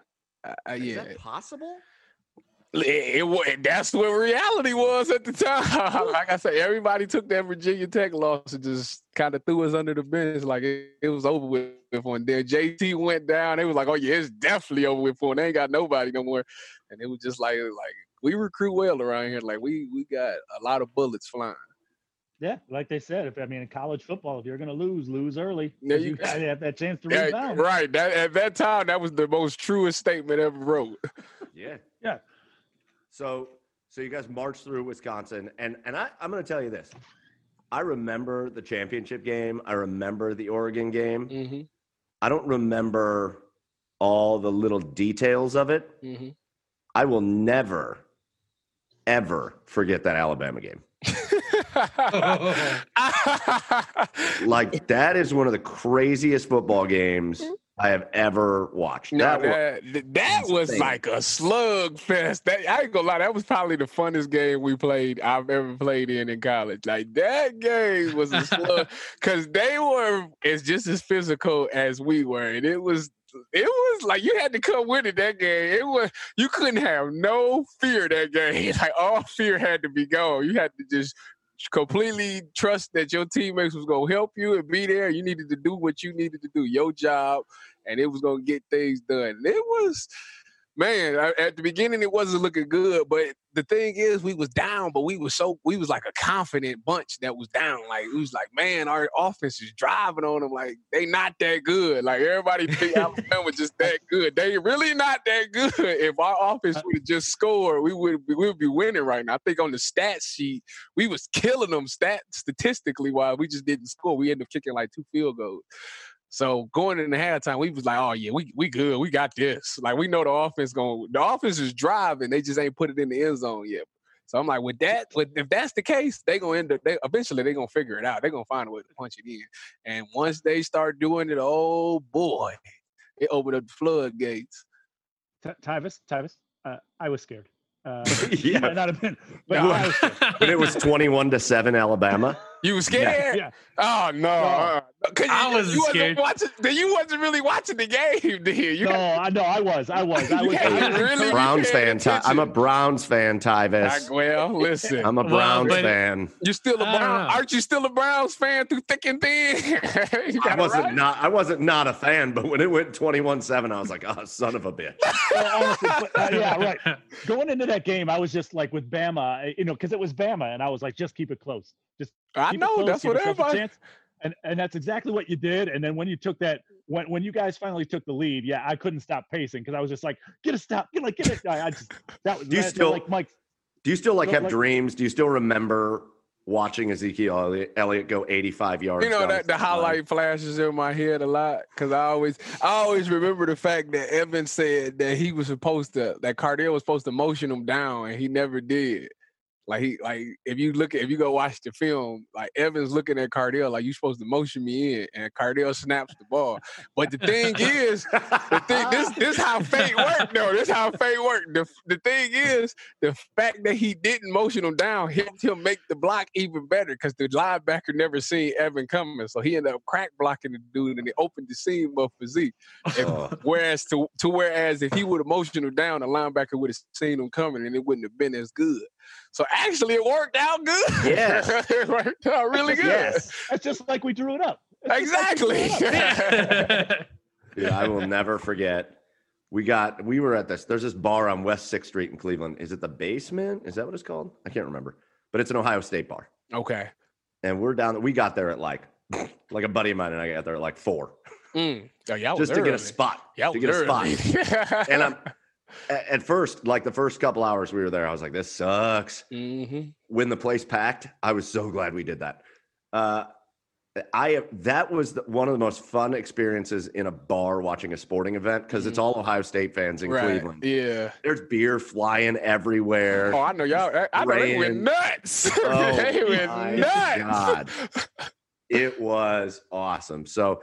D: Uh, uh
A: Is
D: yeah.
A: that possible?
D: It, it, that's what reality was at the time. like I said, everybody took that Virginia Tech loss and just kind of threw us under the bench. Like it, it was over with when then JT went down. It was like, oh yeah, it's definitely over with for. They ain't got nobody no more. And it was just like like we recruit well around here. Like we we got a lot of bullets flying.
B: Yeah, like they said, if I mean in college football, if you're going to lose, lose early. Yeah, you, you have that chance to yeah, rebound.
D: Right. That, at that time, that was the most truest statement ever wrote.
A: Yeah.
B: Yeah.
A: So so you guys marched through Wisconsin, and and I, I'm going to tell you this. I remember the championship game. I remember the Oregon game. Mm-hmm. I don't remember all the little details of it. Mm-hmm. I will never, ever forget that Alabama game. like that is one of the craziest football games I have ever watched.
D: No, that, that, that was like a slug fest. That I ain't gonna lie, that was probably the funnest game we played I've ever played in in college. Like that game was a slug because they were as just as physical as we were, and it was it was like you had to come with it that game. It was you couldn't have no fear that game. Like all fear had to be gone. You had to just completely trust that your teammates was gonna help you and be there. You needed to do what you needed to do, your job, and it was gonna get things done. It was man, at the beginning it wasn't looking good, but the thing is, we was down, but we was so we was like a confident bunch that was down. Like it was like, man, our offense is driving on them. Like they not that good. Like everybody think Alabama was just that good. They really not that good. If our offense uh would have just scored, we would we would be winning right now. I think on the stat sheet, we was killing them stat statistically while we just didn't score. We ended up kicking like two field goals. So going in the halftime, we was like, oh yeah, we we good, we got this. Like we know the offense going, the offense is driving, they just ain't put it in the end zone yet. So I'm like, with that, with if that's the case, they gonna end up. They eventually they gonna figure it out. They gonna find a way to punch it in. And once they start doing it, oh boy, it opened up the floodgates.
B: T- Tyvis, Tyvis, uh, I was scared. Uh, yeah, not have been, but,
A: no, but it was twenty-one to seven, Alabama.
D: You was scared? Yeah. Oh no! Uh,
C: I was
D: you
C: scared.
D: Wasn't watching, you wasn't really watching the game, did you?
B: No, I know I was. I was. I was.
A: really Browns fan. Ty, I'm a Browns fan, Tyvis.
D: well, listen.
A: I'm a Browns well, fan.
D: You're still a Brown. Aren't you still a Browns fan through thick and thin?
A: I wasn't right. not. I wasn't not a fan, but when it went 21-7, I was like, oh, son of a bitch.
B: well, honestly, but, uh, yeah, right. Going into that game, I was just like with Bama, you know, because it was Bama, and I was like, just keep it close. Just
D: I know close, that's what everybody.
B: And and that's exactly what you did. And then when you took that, when when you guys finally took the lead, yeah, I couldn't stop pacing because I was just like, get a stop, get like get it. I, I just that was.
A: Do you
B: that,
A: still
B: like Mike?
A: Do you still like have like, dreams? Do you still remember watching Ezekiel Elliott go 85 yards.
D: You know that the highlight flashes in my head a lot because I always I always remember the fact that Evan said that he was supposed to that Cardale was supposed to motion him down and he never did. Like he like if you look at if you go watch the film, like Evans looking at Cardale like you supposed to motion me in, and Cardale snaps the ball. But the thing is, the thing this this how fate worked though. This how fate worked. The the thing is, the fact that he didn't motion him down helped him make the block even better because the linebacker never seen Evan coming, so he ended up crack blocking the dude and it opened the seam of for Zeke. If-
A: Oh.
D: whereas to to whereas if he would have motioned him down, the linebacker would have seen him coming and it wouldn't have been as good. So actually, it worked out good.
A: Yeah,
D: it worked out really good.
A: Yes.
B: That's just like we drew it up. That's just like
D: Exactly.
B: it up.
A: Yeah, I will never forget. We got we were at this. There's this bar on West Sixth Street in Cleveland. Is it the Basement? Is that what it's called? I can't remember. But it's an Ohio State bar.
D: okay.
A: And we're down. We got there at like, like a buddy of mine and I got there at like four,
D: Mm. Oh, y'all
A: just to get a spot.
D: Y'all
A: to get a spot. And I'm a- at first, like the first couple hours we were there, I was like, this sucks.
D: hmm
A: When the place packed, I was so glad we did that. Uh, I that was the, one of the most fun experiences in a bar watching a sporting event because it's all Ohio State fans in
D: Right.
A: Cleveland.
D: Yeah.
A: There's beer flying everywhere.
D: Oh, I know y'all. I, I know they went nuts.
A: Oh,
D: they went nuts.
A: God. it was awesome. So,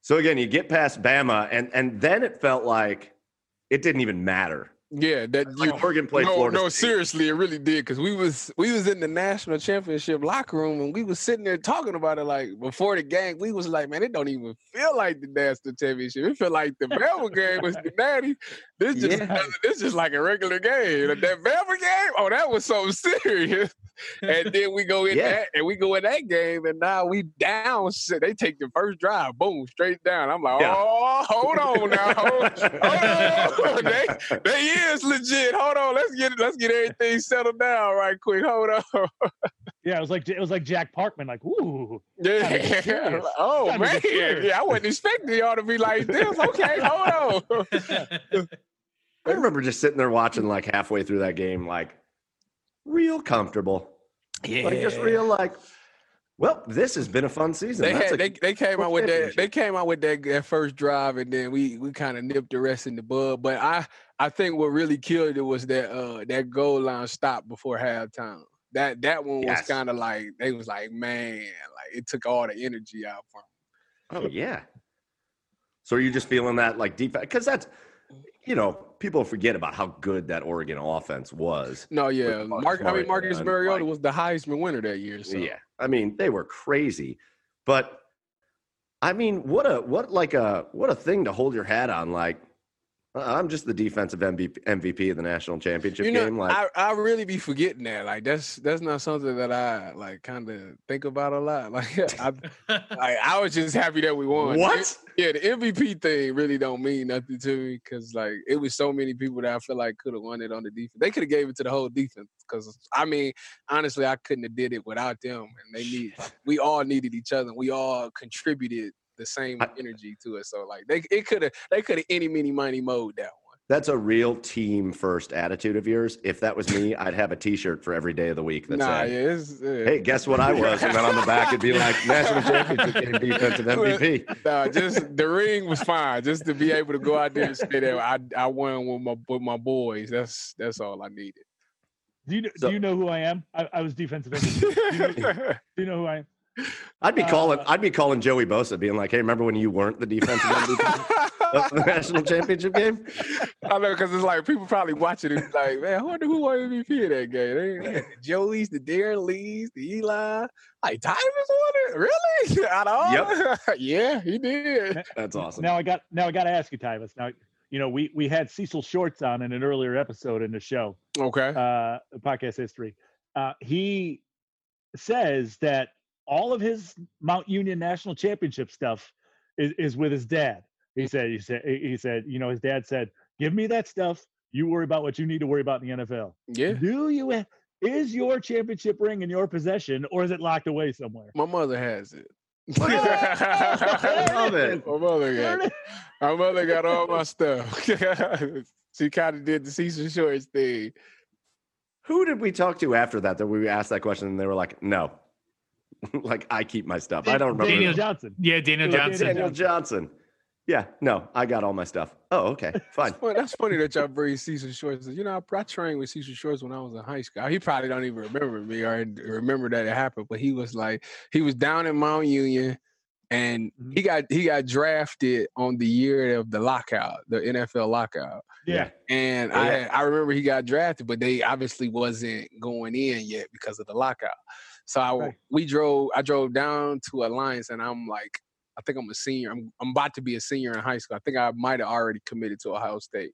A: so again, you get past Bama, and and then it felt like it didn't even matter.
D: Yeah, that
A: Like
D: you,
A: Oregon played
D: no,
A: Florida
D: no,
A: State.
D: seriously, it really did because we was we was in the national championship locker room and we was sitting there talking about it like before the game. We was like, man, it don't even feel like the national championship. It feel like the Bama game was the natty. This just
A: Yeah.
D: this just like a regular game. That Bama game, oh, that was so serious. and then we go in
A: Yeah.
D: that and we go in that game and now we down. shit, They take the first drive, boom, straight down. I'm like,
A: Yeah.
D: oh, hold on now, hold, hold on. They, they is legit. Hold on, let's get let's get everything settled down right quick. Hold on.
B: Yeah, it was like it was like Jack Parkman, like, ooh.
D: Yeah.
B: Time to get serious.
D: Oh man. Yeah, I wasn't expecting y'all to be like this. Okay, hold on.
A: I remember just sitting there watching like halfway through that game, like real comfortable.
D: Yeah.
A: Like just real like, well, this has been a fun season.
D: They, had,
A: a-
D: they they came out with that they came out with that, that first drive and then we we kind of nipped the rest in the bud. But I I think what really killed it was that uh that goal line stop before halftime. That that one was
A: Yes.
D: kind of like they was like man like it took all the energy out from. 'em.
A: Oh yeah. So are you just feeling that like deep? Because that's, you know, people forget about how good that Oregon offense was.
D: No, yeah, Mark. I mean Marcus Mariota was the Heisman winner that year. So.
A: Yeah, I mean they were crazy, but I mean what a what like a what a thing to hold your hat on. Like Uh, I'm just the defensive MVP, MVP of the national championship
D: you know,
A: game. Like
D: I, I really be forgetting that. Like that's that's not something that I like kind of think about a lot. Like I, I I was just happy that we won.
A: what?
D: Yeah, the MVP thing really don't mean nothing to me because like it was so many people that I feel like could have won it on the defense. They could have gave it to the whole defense because I mean honestly I couldn't have did it without them and they need we all needed each other. We all contributed the same energy to it. So like they it could have they could have any mini money mode that one.
A: That's a real team first attitude of yours. If that was me, I'd have a T-shirt for every day of the week that
D: nah,
A: said,
D: yeah, it's, yeah.
A: "Hey, guess what I was?" And then on the back it'd be like "National Championship Game Defensive MVP."
D: Nah, just the ring was fine. Just to be able to go out there and say that I I won with my with my boys. That's that's all I needed.
B: Do you,
A: So-
B: do you know who I am? I, I was defensive end. do, you know, do you know who I am?
A: I'd be calling.
B: Uh,
A: I'd be calling Joey Bosa, being like, "Hey, remember when you weren't the defensive MVP of the national championship game?"
D: I know because it's like people probably watching it like, man, I wonder who won MVP of that game. They, they had the Joey's, the Darron Lee's, the Eli. Like Tyvis won it? Really? Out of all? yeah, he did.
A: That's awesome.
B: Now I got now I got to ask you, Tyvis. Now you know we we had Cecil Shorts on in an earlier episode in the show,
D: Okay.
B: uh, podcast history. Uh, he says that all of his Mount Union national championship stuff is, is with his dad. He said, he said, he said, you know, his dad said, "Give me that stuff. You worry about what you need to worry about in the NFL."
D: Yeah.
B: Do you? ha- Is your championship ring in your possession, or is it locked away somewhere?
D: My mother has it.
A: Love it.
D: My mother got
B: it is.
D: my mother got all my stuff. she kind of did the Cecil Shorts thing.
A: Who did we talk to after that? That we asked that question, and they were like, "No." like I keep my stuff. I don't remember.
B: Daniel
C: Daniel-
B: Johnson.
C: yeah, Daniel
B: Yeah,
C: Johnson.
A: Daniel Johnson. Yeah, no, I got all my stuff. Oh, okay, fine.
D: Well, that's funny that y'all bring Cecil Shorts. You know, I, I trained with Cecil Shorts when I was in high school. He probably don't even remember me or remember that it happened, but he was like, he was down in Mount Union, and
B: Mhm.
D: he got he got drafted on the year of the lockout, the NFL lockout.
B: Yeah.
D: And
A: Oh, yeah.
D: I I remember he got drafted, but they obviously wasn't going in yet because of the lockout. So I,
B: Right.
D: we drove. I drove down to Alliance, and I'm like, I think I'm a senior. I'm I'm about to be a senior in high school. I think I might have already committed to Ohio State.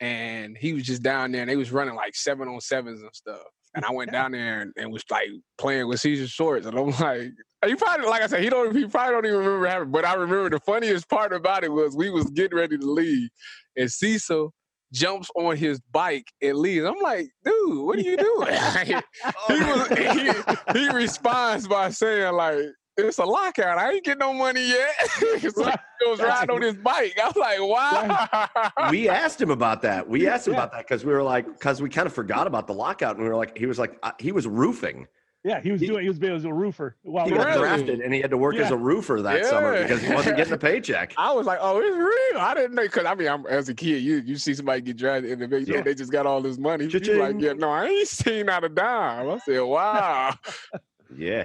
D: And he was just down there, and they was running like seven on sevens and stuff. And I went down there and, and was like playing with Cecil Shorts, and I'm like, he probably, like I said, he don't, he probably don't even remember having. But I remember the funniest part about it was we was getting ready to leave, and Cecil jumps on his bike and leaves. I'm like, dude, what are you doing? he was he, he responds by saying like it's a lockout. I ain't getting no money yet. so he goes riding on his bike. I was like, wow.
A: we asked him about that. We asked him
B: Yeah.
A: about that because we were like, because we kind of forgot about the lockout, and we were like, he was like, uh, he was roofing.
B: Yeah, he was
A: He-
B: doing. He was, he was a roofer. While
A: He got
D: Really?
A: drafted, and he had to work as a roofer that summer because he wasn't getting a paycheck.
D: I was like, oh, it's real. I didn't know because I mean, I'm, as a kid, you you see somebody get drafted and they,
A: Yeah.
D: they just got all this money. You
A: Cha-ching.
D: like, yeah, no, I ain't seen not a dime. I said, wow.
A: Yeah.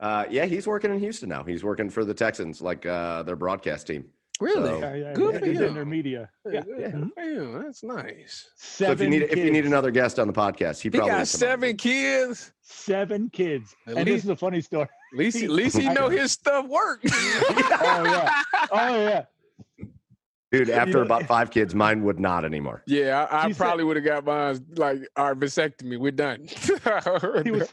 A: Uh, yeah, he's working in Houston now. He's working for the Texans, like uh, their broadcast team.
D: Really?
A: So-
B: Yeah, yeah,
D: Good
B: yeah,
D: for
B: he's in
D: him.
B: their media. Yeah.
A: Yeah. Mm-hmm.
D: Damn, that's nice.
A: So if you
B: Seven
A: need if you need another guest on the podcast, he
D: He
A: probably
D: got
A: has some
D: seven kids.
B: seven kids,
D: At
B: and
D: least-
B: this is a funny story.
D: At least,
B: He-
D: at least he know his stuff work.
B: Oh yeah, oh yeah.
A: Dude, after
B: know-
A: about eh five kids, mine would not anymore.
D: Yeah, I, I probably would have got mine like, our vasectomy, we're done.
B: He was.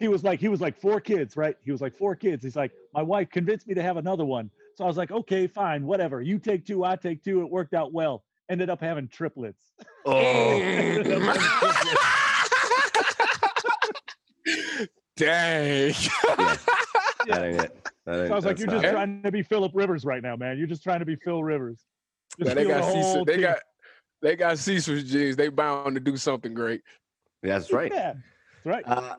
B: He was like he was like four kids, right? He was like four kids. He's like, my wife convinced me to have another one, so I was like, okay, fine, whatever. You take two, I take two. It worked out well. Ended up having triplets.
A: Oh,
D: Dang.
A: Yeah, that ain't it. That ain't,
B: So I was like, you're just
A: it.
B: trying to be Philip Rivers right now, man. You're just trying to be Phil Rivers. Just
D: Yeah, they got
B: the
D: Cecil, they got they got Cecil's genes. They bound to do something great.
A: That's right.
B: Yeah, that's right.
A: Uh,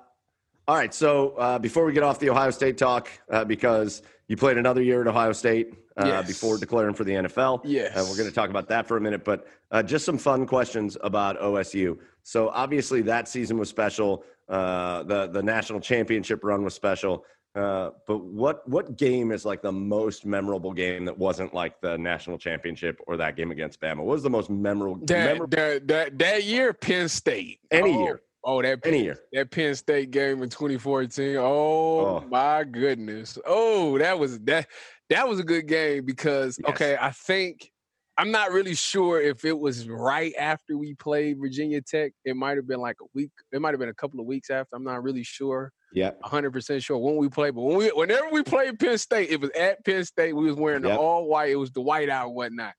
A: all right. So uh, before we get off the Ohio State talk, uh, because you played another year at Ohio State uh,
D: Yes.
A: before declaring for the NFL.
D: Yes.
A: Uh, we're going to talk about that for a minute, but uh, just some fun questions about OSU. So obviously that season was special. Uh, the the national championship run was special. Uh, but what what game is like the most memorable game that wasn't like the national championship or that game against Bama? What was the most memorable?
D: That,
A: memorable
D: that, that, that year, Penn State.
A: any
D: Oh,
A: year?
D: Oh, that
A: Any
D: Penn,
A: year.
D: that Penn State game in 2014. Oh,
A: Oh.
D: my goodness. Oh, that was that that was a good game because
A: Yes.
D: okay, I think I'm not really sure if it was right after we played Virginia Tech. It might have been like a week. It might have been a couple of weeks after. I'm not really sure.
A: Yeah.
D: 100% sure when we played, but when we, whenever we played Penn State, it was at Penn State. We was wearing the all white. It was the white out and whatnot,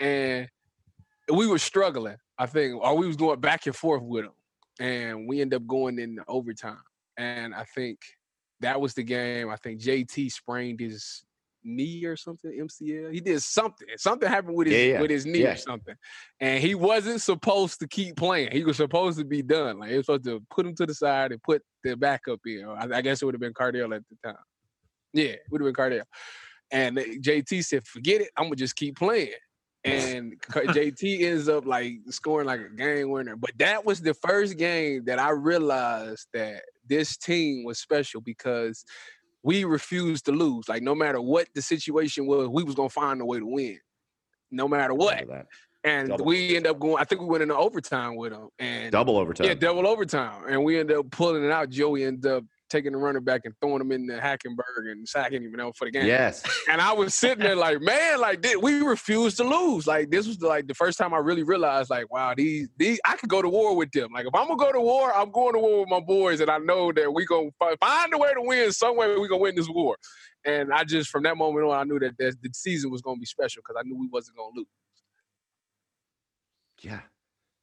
D: and we were struggling. I think, or we was going back and forth with them, and we end up going in overtime. And I think that was the game. I think JT sprained his knee or something, MCL. He did something. Something happened with his
A: Yeah, yeah,
D: with his knee
A: yeah.
D: or something. And he wasn't supposed to keep playing. He was supposed to be done. Like he was supposed to put him to the side and put the backup in. I, I guess it would have been Cardale at the time. Yeah, it would have been Cardale. And JT said, "Forget it. I'm gonna just keep playing." And JT ends up like scoring like a game winner. But that was the first game that I realized that this team was special because we refused to lose. Like no matter what the situation was, we was gonna find a way to win, no matter what. And
A: Double
D: we end up going. I think we went into overtime with them. And
A: Double overtime.
D: yeah, double overtime. And we end up pulling it out. Joey ended up taking the running back and throwing him in the Hackenberg and sacking him out for the game.
A: Yes.
D: And I was sitting there like, man, like we refused to lose. Like this was the, like the first time I really realized, like, wow, these these I could go to war with them. Like if I'm gonna go to war, I'm going to war with my boys, and I know that we gonna find a way to win. Some way we gonna win this war. And I just from that moment on, I knew that that the season was gonna be special because I knew we wasn't gonna lose.
A: Yeah.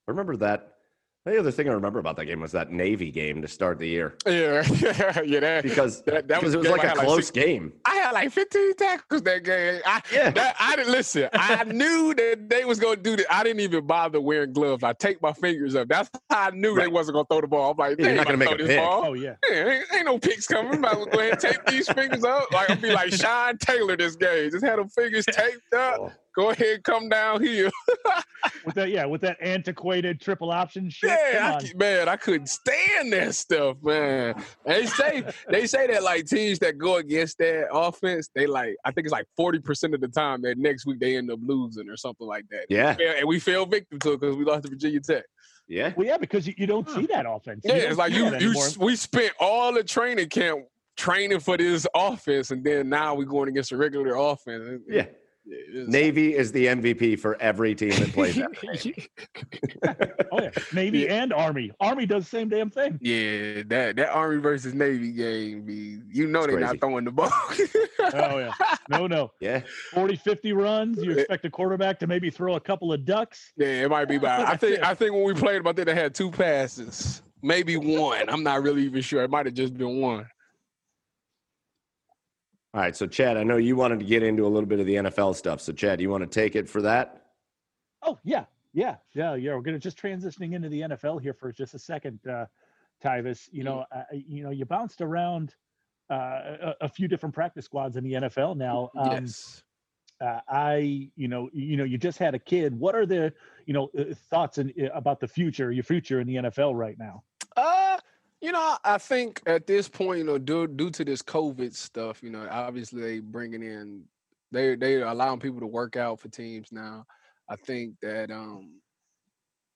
A: I remember that The other thing I remember about that game was that Navy game to start the year.
D: Yeah, yeah, that
A: because
D: that, that
A: was
D: was
A: it was like a
D: had
A: close
D: six-
A: game.
D: I had like 15 tackles that game. I,
A: Yeah.
D: that, I didn't listen. I knew that they was gonna do that. I didn't even bother wearing gloves. I take my fingers up. That's how I knew they wasn't gonna throw the ball. I'm like,
A: Yeah,
D: they
A: you're
D: ain't
A: not gonna make
D: throw
A: a
D: this
A: pick.
D: ball.
B: Oh yeah.
D: Yeah, ain't, ain't no picks coming. Might as well go ahead and take these fingers up. Like I'll be like Sean Taylor this game. Just had them fingers taped up.
A: Oh.
D: Go ahead, come down here.
B: With that, yeah, with that antiquated triple option shit.
D: Yeah,
B: Come
D: I,
B: on.
D: man, I couldn't stand that stuff, man. They say they say that like teams that go against that offense, they like I think it's like forty percent of the time that next week they end up losing or something like that.
A: Yeah,
D: Yeah, and we fell victim to it because we lost to Virginia Tech.
A: yeah.
B: Well, yeah, because you, you don't see that offense.
D: Yeah, it's like you you we spent all the training camp training for this offense, and then now we're going against a regular offense.
A: Yeah.
D: Yeah,
A: Navy is the MVP for every team that plays that.
B: Oh yeah, Navy and Army. Army does the same damn thing.
D: Yeah, that that Army versus Navy game, you know
A: It's
D: they're
A: crazy.
D: not throwing the ball.
B: Oh yeah, no, no,
A: Yeah,
B: 40, 50 runs. You expect a quarterback to maybe throw a couple of ducks.
D: Yeah, it might be about. I think. I think when we played them, I think they had two passes, maybe one. I'm not really even sure. It might have just been one.
A: All right, so Chad, I know you wanted to get into a little bit of the NFL stuff. So Chad, you want to take it for that?
B: Oh yeah, yeah, yeah, yeah. We're gonna just transitioning into the NFL here for just a second, uh, Tyvis. You know, uh, you know, you bounced around uh, a, a few different practice squads in the NFL now. Um,
D: yes.
B: uh, I, you know, you know, you just had a kid. What are the, you know, uh, thoughts in, uh, about the future, your future in the NFL right now?
D: Uh, you know, I think at this point, you know, due due to this COVID stuff, you know, obviously they bringing in, they they allowing people to work out for teams now. I think that um,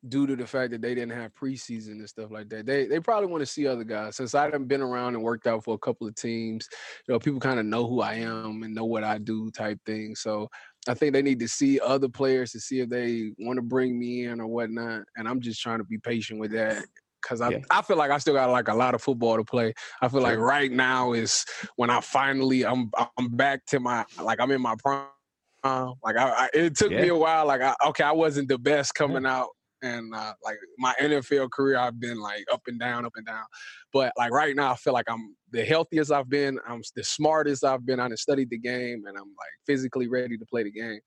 D: due to the fact that they didn't have preseason and stuff like that, they they probably want to see other guys. Since I haven't been around and worked out for a couple of teams, you know, people kind of know who I am and know what I do, type thing. So I think they need to see other players to see if they want to bring me in or whatnot. And I'm just trying to be patient with that because I,
A: Yeah.
D: I feel like I still got like a lot of football to play. I feel like right now is when I finally I'm I'm back to my like I'm in my prime. Like I, I it took me a while. Like I, okay, I wasn't the best coming out. And uh, like my NFL career, I've been like up and down, up and down. But like right now, I feel like I'm the healthiest I've been. I'm the smartest I've been. I studied the game, and I'm like physically ready to play the game.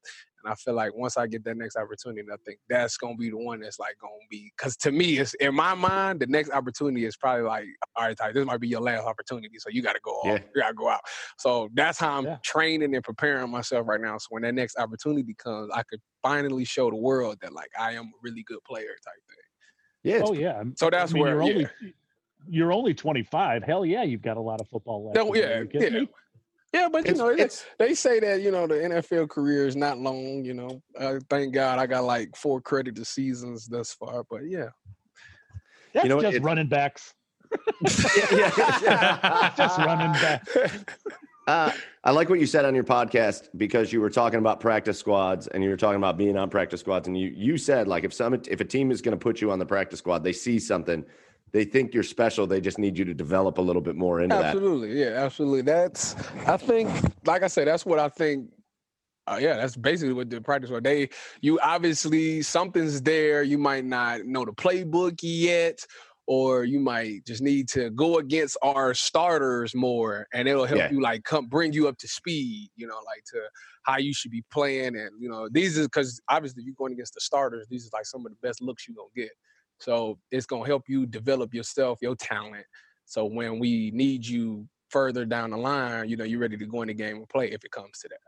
D: And I feel like once I get that next opportunity, I think that's gonna be the one that's like gonna be because to me, it's in my mind, the next opportunity is probably like, all right, Ty, this might be your last opportunity, so you got to go off,
A: Yeah.
D: you got to go out. So that's how I'm
B: Yeah.
D: training and preparing myself right now. So when that next opportunity comes, I could finally show the world that like I am a really good player type thing.
A: Yeah,
B: Oh yeah.
D: So that's
B: I mean,
D: where
B: you're
D: yeah.
B: only you're only 25. Hell yeah, you've got a lot of football left.
D: No,
B: in you.
D: yeah,
B: Are you kidding
D: yeah.
B: me?
D: Yeah, but you
A: it's,
D: know, they,
A: it's
D: they say that you know the NFL career is not long. You know, uh, thank God I got like four credited seasons thus far. But yeah,
B: That's
A: know
B: just
A: it's-
B: running backs.
A: yeah, yeah.
B: Just running back.
A: Uh, I like what you said on your podcast because you were talking about practice squads and you were talking about being on practice squads, and you you said like if some if a team is going to put you on the practice squad, they see something, they think you're special, they just need you to develop a little bit more into that.
D: absolutely, yeah, absolutely. That's I think, like I said, that's what I think. Uh, yeah, that's basically what the practice was. They, you obviously something's there. You might not know the playbook yet, or you might just need to go against our starters more, and it'll help
A: Yeah.
D: you like come bring you up to speed. You know, like to how you should be playing, and you know these is because obviously you're going against the starters. These is like some of the best looks you're gonna get. So it's gonna help you develop yourself, your talent. So when we need you further down the line, you know, you're ready to go in the game and play if it comes to that.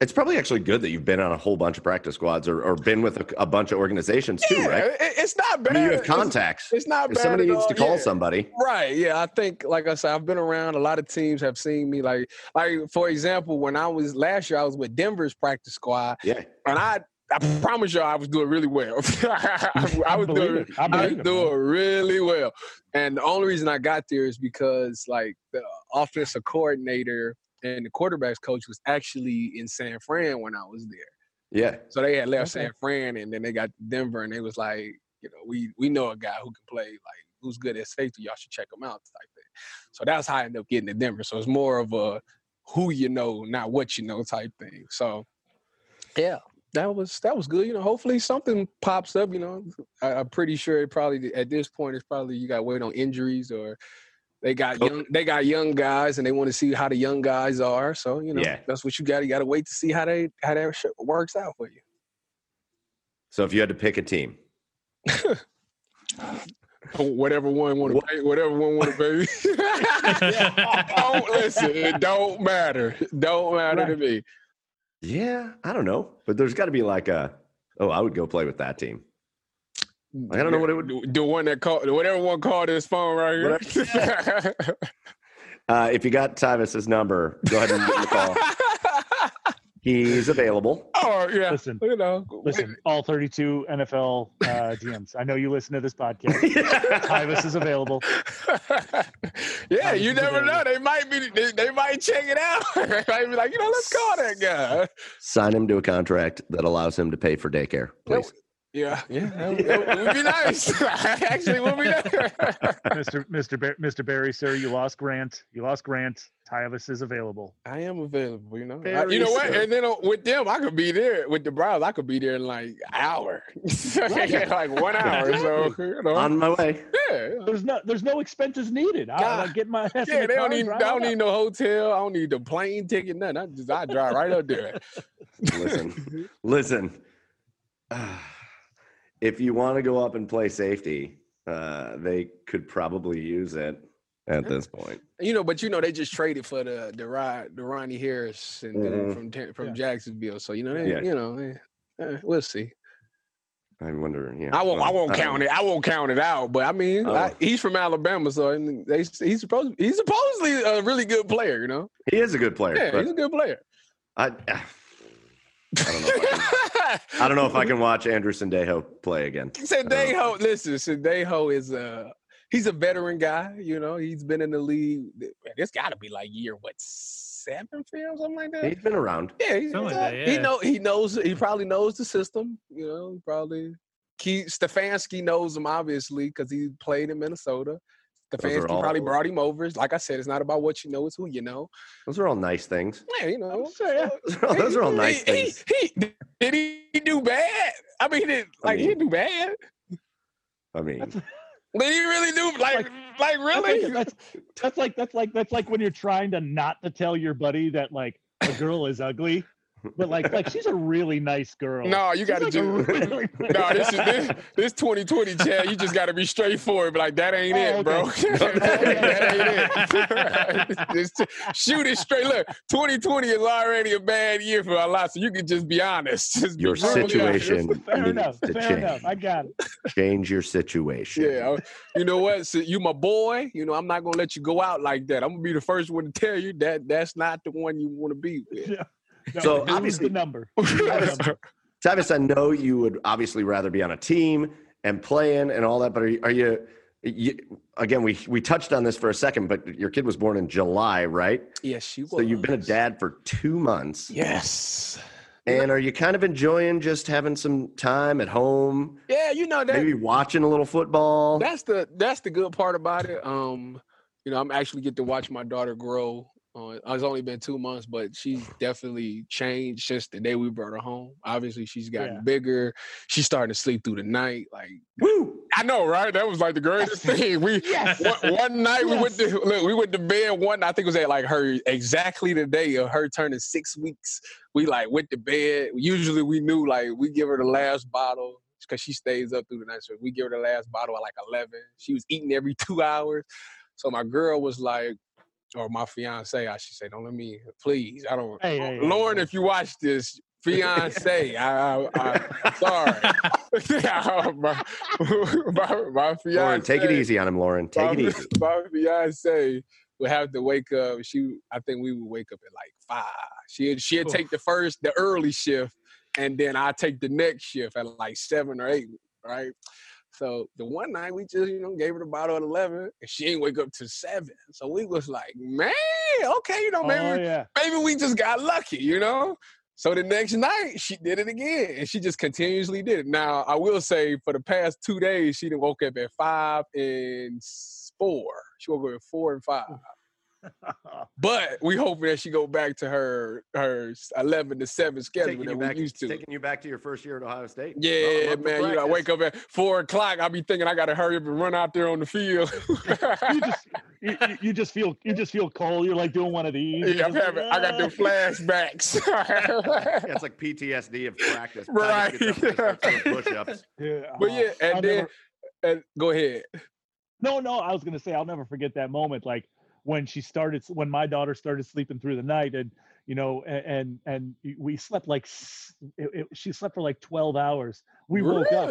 A: It's probably actually good that you've been on a whole bunch of practice squads or, or been with a, a bunch of organizations too, right?
D: it- it's not
A: I
D: bad.
A: mean, you have contacts.
D: It's, not
A: If
D: bad.
A: somebody needs to call
D: yeah.
A: somebody,
D: Right. Yeah. I think, like I said, I've been around. A lot of teams have seen me. Like, like for example, when I was last year, I was with Denver's practice squad,
A: yeah,
D: and I, I promise y'all, I was doing really well. I, I was
B: believe
D: doing.
B: I
D: I was
B: it,
D: doing really well. And the only reason I got there is because like the offensive coordinator and the quarterbacks coach was actually in San Fran when I was there.
A: yeah,
D: So they had left
B: Okay.
D: San Fran and then they got to Denver and they was like, you know, we we know a guy who can play like who's good at safety. Y'all should check him out type thing. So that's how I ended up getting to Denver. So it's more of a who you know, not what you know type thing. So yeah. That was that was good. You know, hopefully something pops up. You know, I, I'm pretty sure it probably at this point it's probably you got to wait on injuries or they got oh. young they got young guys and they want to see how the young guys are. So you know,
A: Yeah.
D: that's what you got. You got to wait to see how they how that shit works out for you.
A: So if you had to pick a team,
D: Whatever one want to pay, whatever one want to pay. don't listen. It don't matter. It don't matter to me.
A: Yeah, I don't know, but there's got to be like a oh, I would go play with that team. I don't know what it would.
D: The one that called, whatever one called this phone right here.
A: Uh, if you got Tyvis's number, go ahead and call. He's available.
D: oh yeah,
B: Listen,
D: you know,
B: Listen, all 32 NFL uh, GMs. I know you listen to this podcast. Tyvis is available.
D: yeah,
B: Tyvis
D: you
B: is
D: never know. They might be. They, they might check it out. they might be like, you know, let's call that guy.
A: Sign him to a contract that allows him to pay for daycare, please.
D: Yeah, yeah, that, would- that would be nice. Actually, would be nice.
B: Mr. Mr. Bar- Mr. Berry, sir, you lost Grant. You lost Grant. Tyvis is available.
D: I am available, you know. I- you know what?
A: so.
D: And then uh, with them, I could be there. With the Browns, I could be there in like hour, like one hour. So you know,
A: On my way.
D: yeah,
B: There's no there's no expenses needed. I,
D: God.
B: I get my ass in
D: yeah.
B: the
D: They don't need. I don't
B: up.
D: need no hotel. I don't need the plane ticket. Nothing. I just I drive right up there.
A: Listen, listen. If you want to go up and play safety, uh, they could probably use it at this point.
D: You know, but you know they just traded for the the Rod, the Ronnie Harris and then
A: Mhm.
D: from from
B: Yeah.
D: Jacksonville. So you know, they,
A: Yeah.
D: you know, they, eh, we'll see.
A: I wonder. Yeah,
D: I won't. I won't count
A: know.
D: it. I won't count it out. But I mean,
A: Oh.
D: I, he's from Alabama, so they he's supposed he's supposedly a really good player. You know,
A: He is a good player.
D: yeah, he's a good player.
A: I, I don't know. If I, can, I don't know if I can watch Andrew Sendejo play again.
D: Sendejo, listen, Sendejo is a he's a veteran guy. You know, he's been in the league. It's got to be like year what seven for something like that.
A: He's been around.
D: Yeah, he's, he's
C: like
D: a-
C: that,
D: he
C: yeah.
D: know he knows he probably knows the system. You know, probably Key Stefanski knows him obviously because he played in Minnesota.
A: Those fans
D: Stefanski probably brought him over. Like I said, it's not about what you know; it's who you know.
A: Those are all nice things.
D: Yeah, you know.
B: sure, yeah.
A: Those are all nice
D: he, he-
A: things.
D: He, did he do bad? I mean, he did,
A: I
D: like he
A: mean-
D: didn't do bad.
A: I mean,
B: That's-
D: Did he really do like like
B: That's
D: really?
B: like, that's, that's like that's like that's like when you're trying to not to tell your buddy that like a girl is ugly, but like like she's a really nice girl.
D: No, you got to
B: like
D: do.
B: really
D: No, this is this this 2020 Chad. You just got to be straightforward. Be like, that ain't
B: Oh,
D: it, bro.
B: okay.
D: that ain't it. Just shoot it straight. Look, 2020 is already a bad year for a lot, so you can just be honest. Just be
A: your
D: honest.
A: situation
B: Fair
A: needs
B: enough.
A: to
B: Fair
A: change.
B: enough. I got it.
A: Change your situation.
D: Yeah, you know what? So you my boy. You know I'm not gonna let you go out like that. I'm gonna be the first one to tell you that that's not the one you want to be with.
B: Yeah. No,
A: So, obviously-
B: the number. Lose the number.
A: Travis, I know you would obviously rather be on a team and playing and all that, but are you, are you, you again, we, we touched on this for a second, but your kid was born in July, right?
D: yes, she was.
A: So you've been a dad for two months.
D: Yes.
A: And are you kind of enjoying just having some time at home,
D: Yeah, you know that.
A: maybe watching a little football?
D: that's the that's the good part about it. Um, you know, I'm actually get to watch my daughter grow. Uh, it's only been two months, but she's definitely changed since the day we brought her home. Obviously, she's gotten
B: Yeah.
D: bigger. She's starting to sleep through the night. Like
A: Woo!
D: I know, right? That was like the greatest thing. We
B: Yes.
D: one, one night we went to look, we went to bed one. I think it was at like her exactly the day of her turning six weeks. We like went to bed. Usually we knew like we give her the last bottle because she stays up through the night. So we give her the last bottle at like eleven. She was eating every two hours. So my girl was like, or my fiance, I should say, don't let me, please. I don't.
B: Hey, uh, hey, hey,
D: Lauren,
B: hey.
D: if you watch this, fiance, I, I, I sorry. my, my, my fiance.
A: Lauren, take it easy on him, Lauren. Take it easy.
D: My fiance would have to wake up. She, I think we would wake up at like five. She'd she'd
C: Oof.
D: take the first, the early shift, and then I take the next shift at like seven or eight, right? So the one night we just, you know, gave her the bottle at eleven, and she didn't wake up to seven. So we was like, man, okay, you know, oh, maybe
B: Oh yeah.
D: maybe we just got lucky, you know? So the next night she did it again and she just continuously did it. Now I will say for the past two days she done woke up at five and four. She woke up at four and five. Mm. But we hoping that she go back to her her eleven to seven schedule
A: taking
D: that
A: you
D: we
A: back,
D: used to.
A: taking you back to your first year at Ohio State.
D: Yeah,
A: love the
D: man. You know, I wake up at four o'clock. I be thinking I gotta hurry up and run out there on the field.
B: you just you, you- you just feel you just feel cold. You're like doing one of these.
D: yeah, I'm having.
B: like,
D: I got the
B: "Ah."
D: flashbacks.
A: Yeah, it's like PTSD of practice.
D: Right.
A: Tyvis gets up and starts doing push-ups.
B: Yeah,
D: but
B: oh,
D: yeah, and
B: I'll
D: then
B: never-
D: and go ahead.
B: no, no, I was gonna say I'll never forget that moment. Like when she started, when my daughter started sleeping through the night, and you know, and and we slept like it, it, she slept for like twelve hours. We woke up.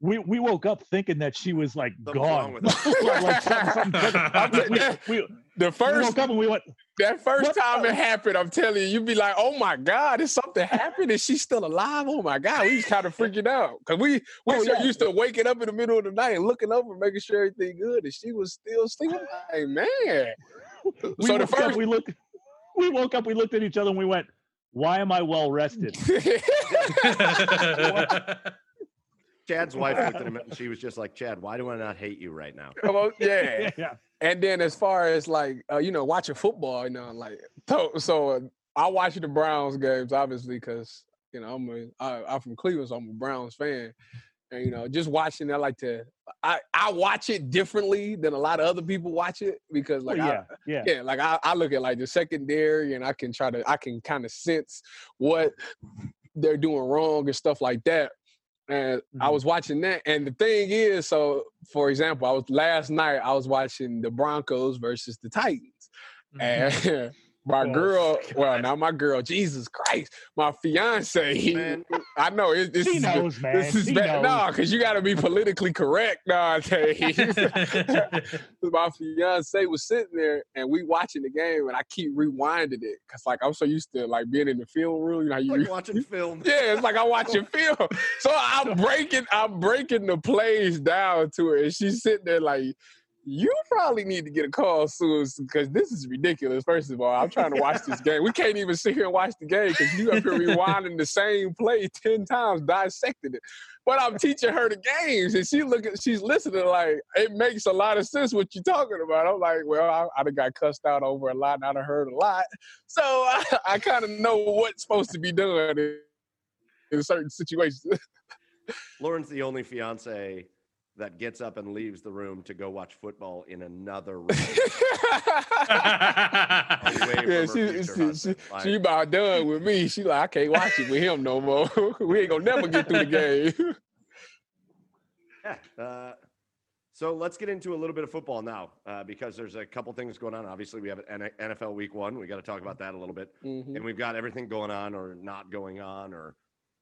B: We we woke up thinking that she was like
A: Something's
B: gone.
A: with her.
B: like, like something, something we,
D: that-
B: we,
D: The first
B: and we went.
D: that first
B: What
D: time it happened, I'm telling you, you'd be like, "Oh my God, is something happened? Is she still alive? Oh my God!" We was kind of freaking out because we we
B: Oh,
D: so
B: yeah.
D: used to waking up in the middle of the night and looking over, making sure everything good, and she was still sleeping. Hey man,
B: We
D: so the
B: woke up,
D: first
B: we looked. We woke up. We looked at each other and we went, "Why am I well rested?"
A: Chad's wife looked at him and she was just like, Chad, why do I not hate you right now?
D: Come on, yeah.
B: yeah.
D: And then as far as like uh, you know watching football, you know, like so, so uh, I watch the Browns games obviously because you know I'm a I, I'm from Cleveland, so I'm a Browns fan, and you know just watching I like to I I watch it differently than a lot of other people watch it because
B: Well,
D: like I-
B: yeah. Yeah.
D: yeah, like I, I look at like the secondary and I can try to I can kind of sense what they're doing wrong and stuff like that. And I
B: Mhm.
D: was watching that, and the thing is, so for example, I was last night I was watching the Broncos versus the Titans, and my
B: Oh,
D: girl, well,
B: God.
D: not my girl, Jesus Christ, my fiance,
A: Man.
D: I know it, this
B: He
D: is
B: knows, man.
D: this is bad. No, because you got to be politically correct nowadays. my fiance was sitting there and we watching the game and I keep rewinding it because like I'm so used to like being in the film room. You know, you
A: Like watching film.
D: yeah, it's like I'm watching film. So I'm breaking, I'm breaking the plays down to her, and she's sitting there like, "You probably need to get a call soon because this is ridiculous." First of all, I'm trying to watch this game. We can't even sit here and watch the game because you up here rewinding the same play ten times, dissecting it. But I'm teaching her the games, and she looking, she's listening like it makes a lot of sense what you're talking about. I'm like, well, I, I got cussed out over a lot, and I done heard a lot, so I, I kind of know what's supposed to be done in, in certain situations.
A: Lauren's the only fiance that gets up and leaves the room to go watch football in another room.
D: yeah, she, she, she.
A: Like-
D: she about done with me. She like, I can't watch it with him no more. we ain't gonna never get through the game.
A: Uh, so let's get into a little bit of football now, uh, because there's a couple things going on. Obviously, we have an NFL Week One. We got to talk about that a little bit,
D: Mhm.
A: and we've got everything going on or not going on, or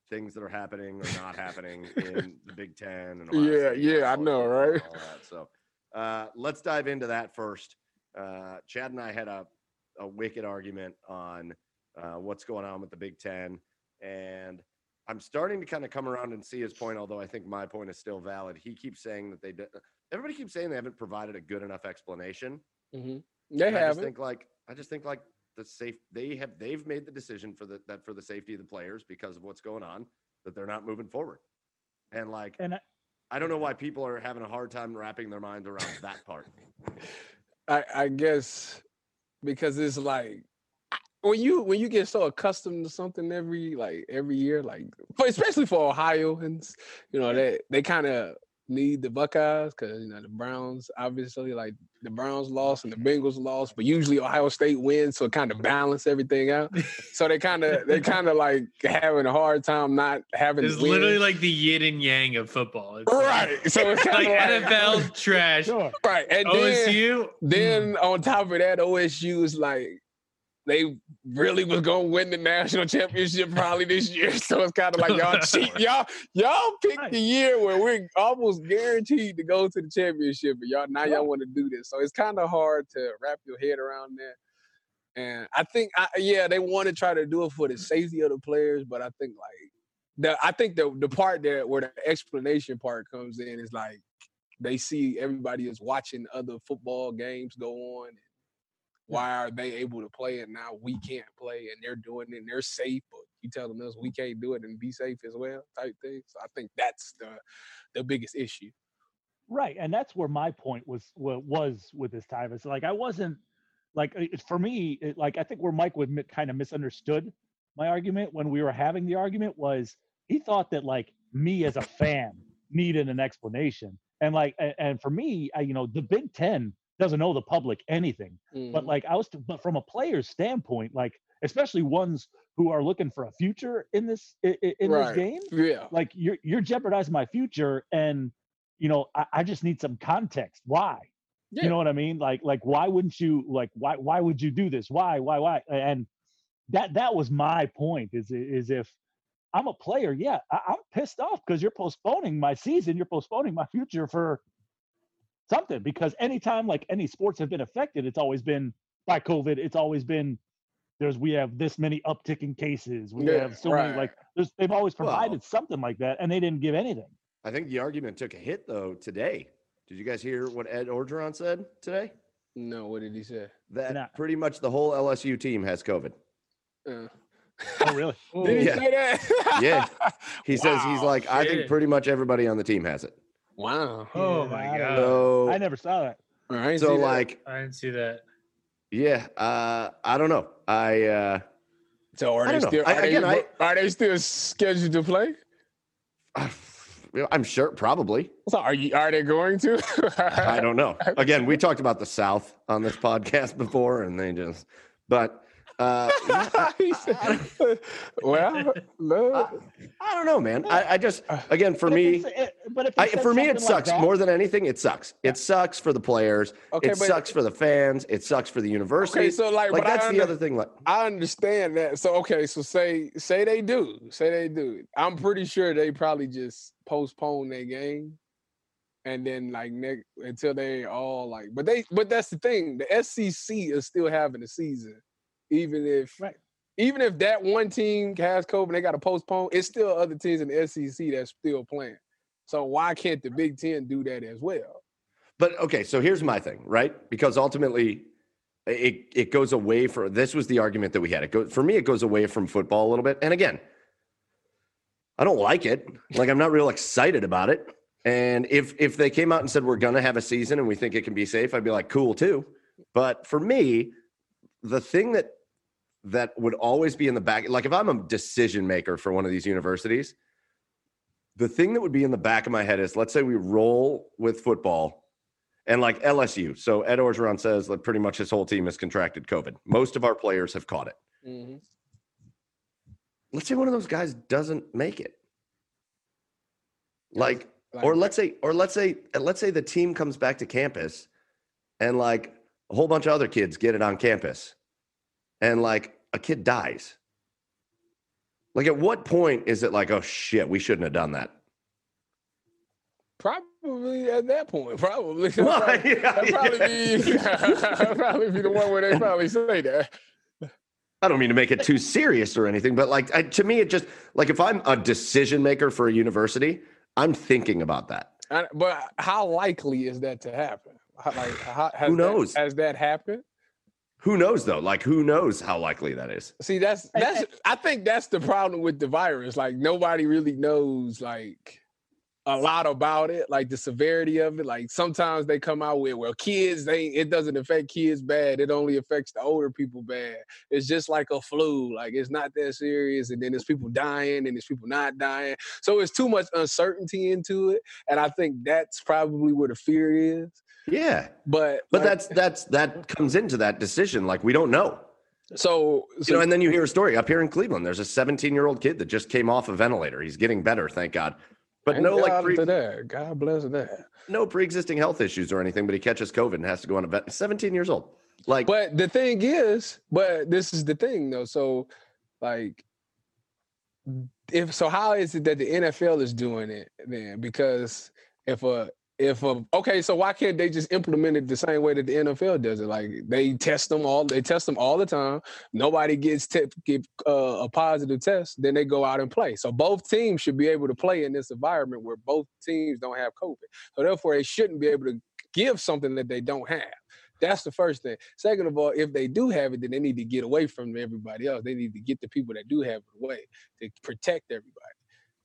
A: things that are happening or not happening in the Big Ten. And
D: Yeah, yeah, I know, right?
A: So uh, let's dive into that first. Uh, Chad and I had a, a wicked argument on uh, what's going on with the Big Ten, and I'm starting to kind of come around and see his point, although I think my point is still valid. He keeps saying that they did. Everybody keeps saying they haven't provided a good enough explanation.
D: Mhm. They
A: And I just think like I just think like the safe they have they've made the decision for the that for the safety of the players because of what's going on that they're not moving forward. And like
B: And I-
A: I don't know why people are having a hard time wrapping their minds around that part.
D: I, I guess because it's like when you when you get so accustomed to something every like every year, like especially for Ohioans, you know they they kind of need the Buckeyes because you know the Browns obviously like the Browns lost and the mm-hmm. Bengals lost, but usually Ohio State wins, so it kind of balance everything out. So they kind of they kind of like having a hard time not having.
C: It's
D: to win.
C: literally like the yin and yang of football. It's like-
D: right. So it's kind
C: Like
D: of like,
C: NFL trash.
D: Right, and then
C: OSU.
D: then mm. on top of that, OSU is like they really was gonna win the national championship probably this year. So it's kind of like y'all cheat. Y'all y'all picked the year where we're almost guaranteed to go to the championship, but y'all now y'all want to do this. So it's kind of hard to wrap your head around that. And I think, I, yeah, they want to try to do it for the safety of the players, but I think like the I think the the part there where the explanation part comes in is like they see everybody is watching other football games go on. Why are they able to play and now we can't play and they're doing it and they're safe, but you telling us we can't do it and be safe as well, type thing. So I think that's the the biggest issue.
B: Right, and that's where my point was wa- was with this Tyvis. Like I wasn't like for me, it, like I think where Mike would kind of misunderstood my argument when we were having the argument was he thought that like me as a fan needed an explanation, and like and, and for me, I, you know, the Big Ten doesn't know the public anything, but
D: Mhm.
B: like I was, but from a player's standpoint, like especially ones who are looking for a future in this i- i- in
D: Right.
B: this game,
D: yeah.
B: like you're you're jeopardizing my future and you know I, I just need some context why
D: Yeah.
B: you know what i mean like like why wouldn't you like why why would you do this why why why and that that was my point is is if i'm a player yeah I, i'm pissed off because you're postponing my season you're postponing my future for something because anytime like any sports have been affected it's always been by covid it's always been there's we have this many upticking cases we
D: Yeah,
B: have so many like there's they've always
A: Well-
B: provided something like that and they didn't give anything
A: I think the argument took a hit though today. Did you guys hear what Ed Orgeron said today?
D: No, what did he say?
A: That
B: Nah.
A: pretty much the whole LSU team has COVID.
D: Uh,
B: oh really
D: did he
A: Yeah.
D: say that?
A: Yeah. He says he's
D: Wow,
A: like, I think pretty much everybody on the team has it.
D: Wow.
C: Oh
B: Yeah,
C: my
B: I
C: god.
A: So,
B: i never saw that
D: All right.
A: so like,
C: I didn't see that.
A: yeah, uh, I don't know. I uh,
D: so are
A: I
D: they
A: don't know.
D: still
A: I- again,
D: they,
A: I-
D: are they still scheduled to play?
A: I'm sure probably.
D: So are you are they going to?
A: I don't know. Again, we talked about the South on this podcast before, and they just, but uh, yeah, I,
D: well, no.
A: I don't know, man. I, I just, again, for me,
B: it- but
A: I, for me, it
B: something like
A: sucks more than anything. It sucks. It sucks for the players.
D: Okay,
A: it sucks for the fans. It sucks for the university.
D: Okay, so like,
A: like
D: but I
A: that's the other thing. Like,
D: I understand that. So okay, so say say they do, say they do. I'm pretty sure they probably just postpone their game, and then like next until they all like. But they, but that's the thing. The SEC is still having a season, even if
B: Right.
D: even if that one team has COVID, and they got to postpone. It's still other teams in the SEC that's still playing. So why can't the Big Ten do that as well?
A: but okay, so here's my thing, right? Because ultimately, it it goes away from this was the argument that we had. It goes for me, it goes away from football a little bit. And again, I don't like it. Like I'm not real excited about it. And if if they came out and said we're gonna have a season and we think it can be safe, I'd be like, cool too. But for me, the thing that that would always be in the back, like if I'm a decision maker for one of these universities, the thing that would be in the back of my head is let's say we roll with football and like LSU. So Ed Orgeron says that pretty much his whole team has contracted COVID. Most of our players have caught it.
D: Mhm.
A: Let's say one of those guys doesn't make it. Like, or let's say, or let's say, let's say the team comes back to campus and like a whole bunch of other kids get it on campus and like a kid dies. Like, at what point is it like, oh shit, we shouldn't have done that?
D: Probably at that point, probably.
A: Well,
D: That'd
A: yeah,
D: probably be probably be the one where they probably say that.
A: I don't mean to make it too serious or anything, but like I, to me, it just like if I'm a decision maker for a university, I'm thinking about that.
D: And- but how likely is that to happen? How, like, how,
A: Who
D: that-
A: knows?
D: has that happened?
A: Who knows though? Like, who knows how likely that is?
D: See, that's that's. I think that's the problem with the virus. Like nobody really knows like a lot about it, like the severity of it. Like sometimes they come out with, well, kids, they it doesn't affect kids bad. It only affects the older people bad. It's just like a flu. Like it's not that serious, and then there's people dying, and there's people not dying. So it's too much uncertainty into it, and I think that's probably where the fear is.
A: Yeah,
D: But
A: but
D: like,
A: that's that's that comes into that decision. Like, we don't know,
D: so, so
A: you know. And then you hear a story up here in Cleveland. There's a 17 year old kid that just came off a ventilator. He's getting better, thank God. But
D: thank
A: no, like,
D: God
A: pre-
D: to that. God bless that.
A: no pre-existing health issues or anything. But he catches COVID and has to go on a vet. 17 years old. Like,
D: But the thing is, but this is the thing though. So, like, if so, how is it that the NFL is doing it then? Because if a if a okay, so why can't they just implement it the same way that the NFL does it? Like they test them all, they test them all the time. Nobody gets get uh, a positive test, then they go out and play. So both teams should be able to play in this environment where both teams don't have COVID. So therefore, they shouldn't be able to give something that they don't have. That's the first thing. Second of all, if they do have it, then they need to get away from everybody else. They need to get the people that do have it away to protect everybody.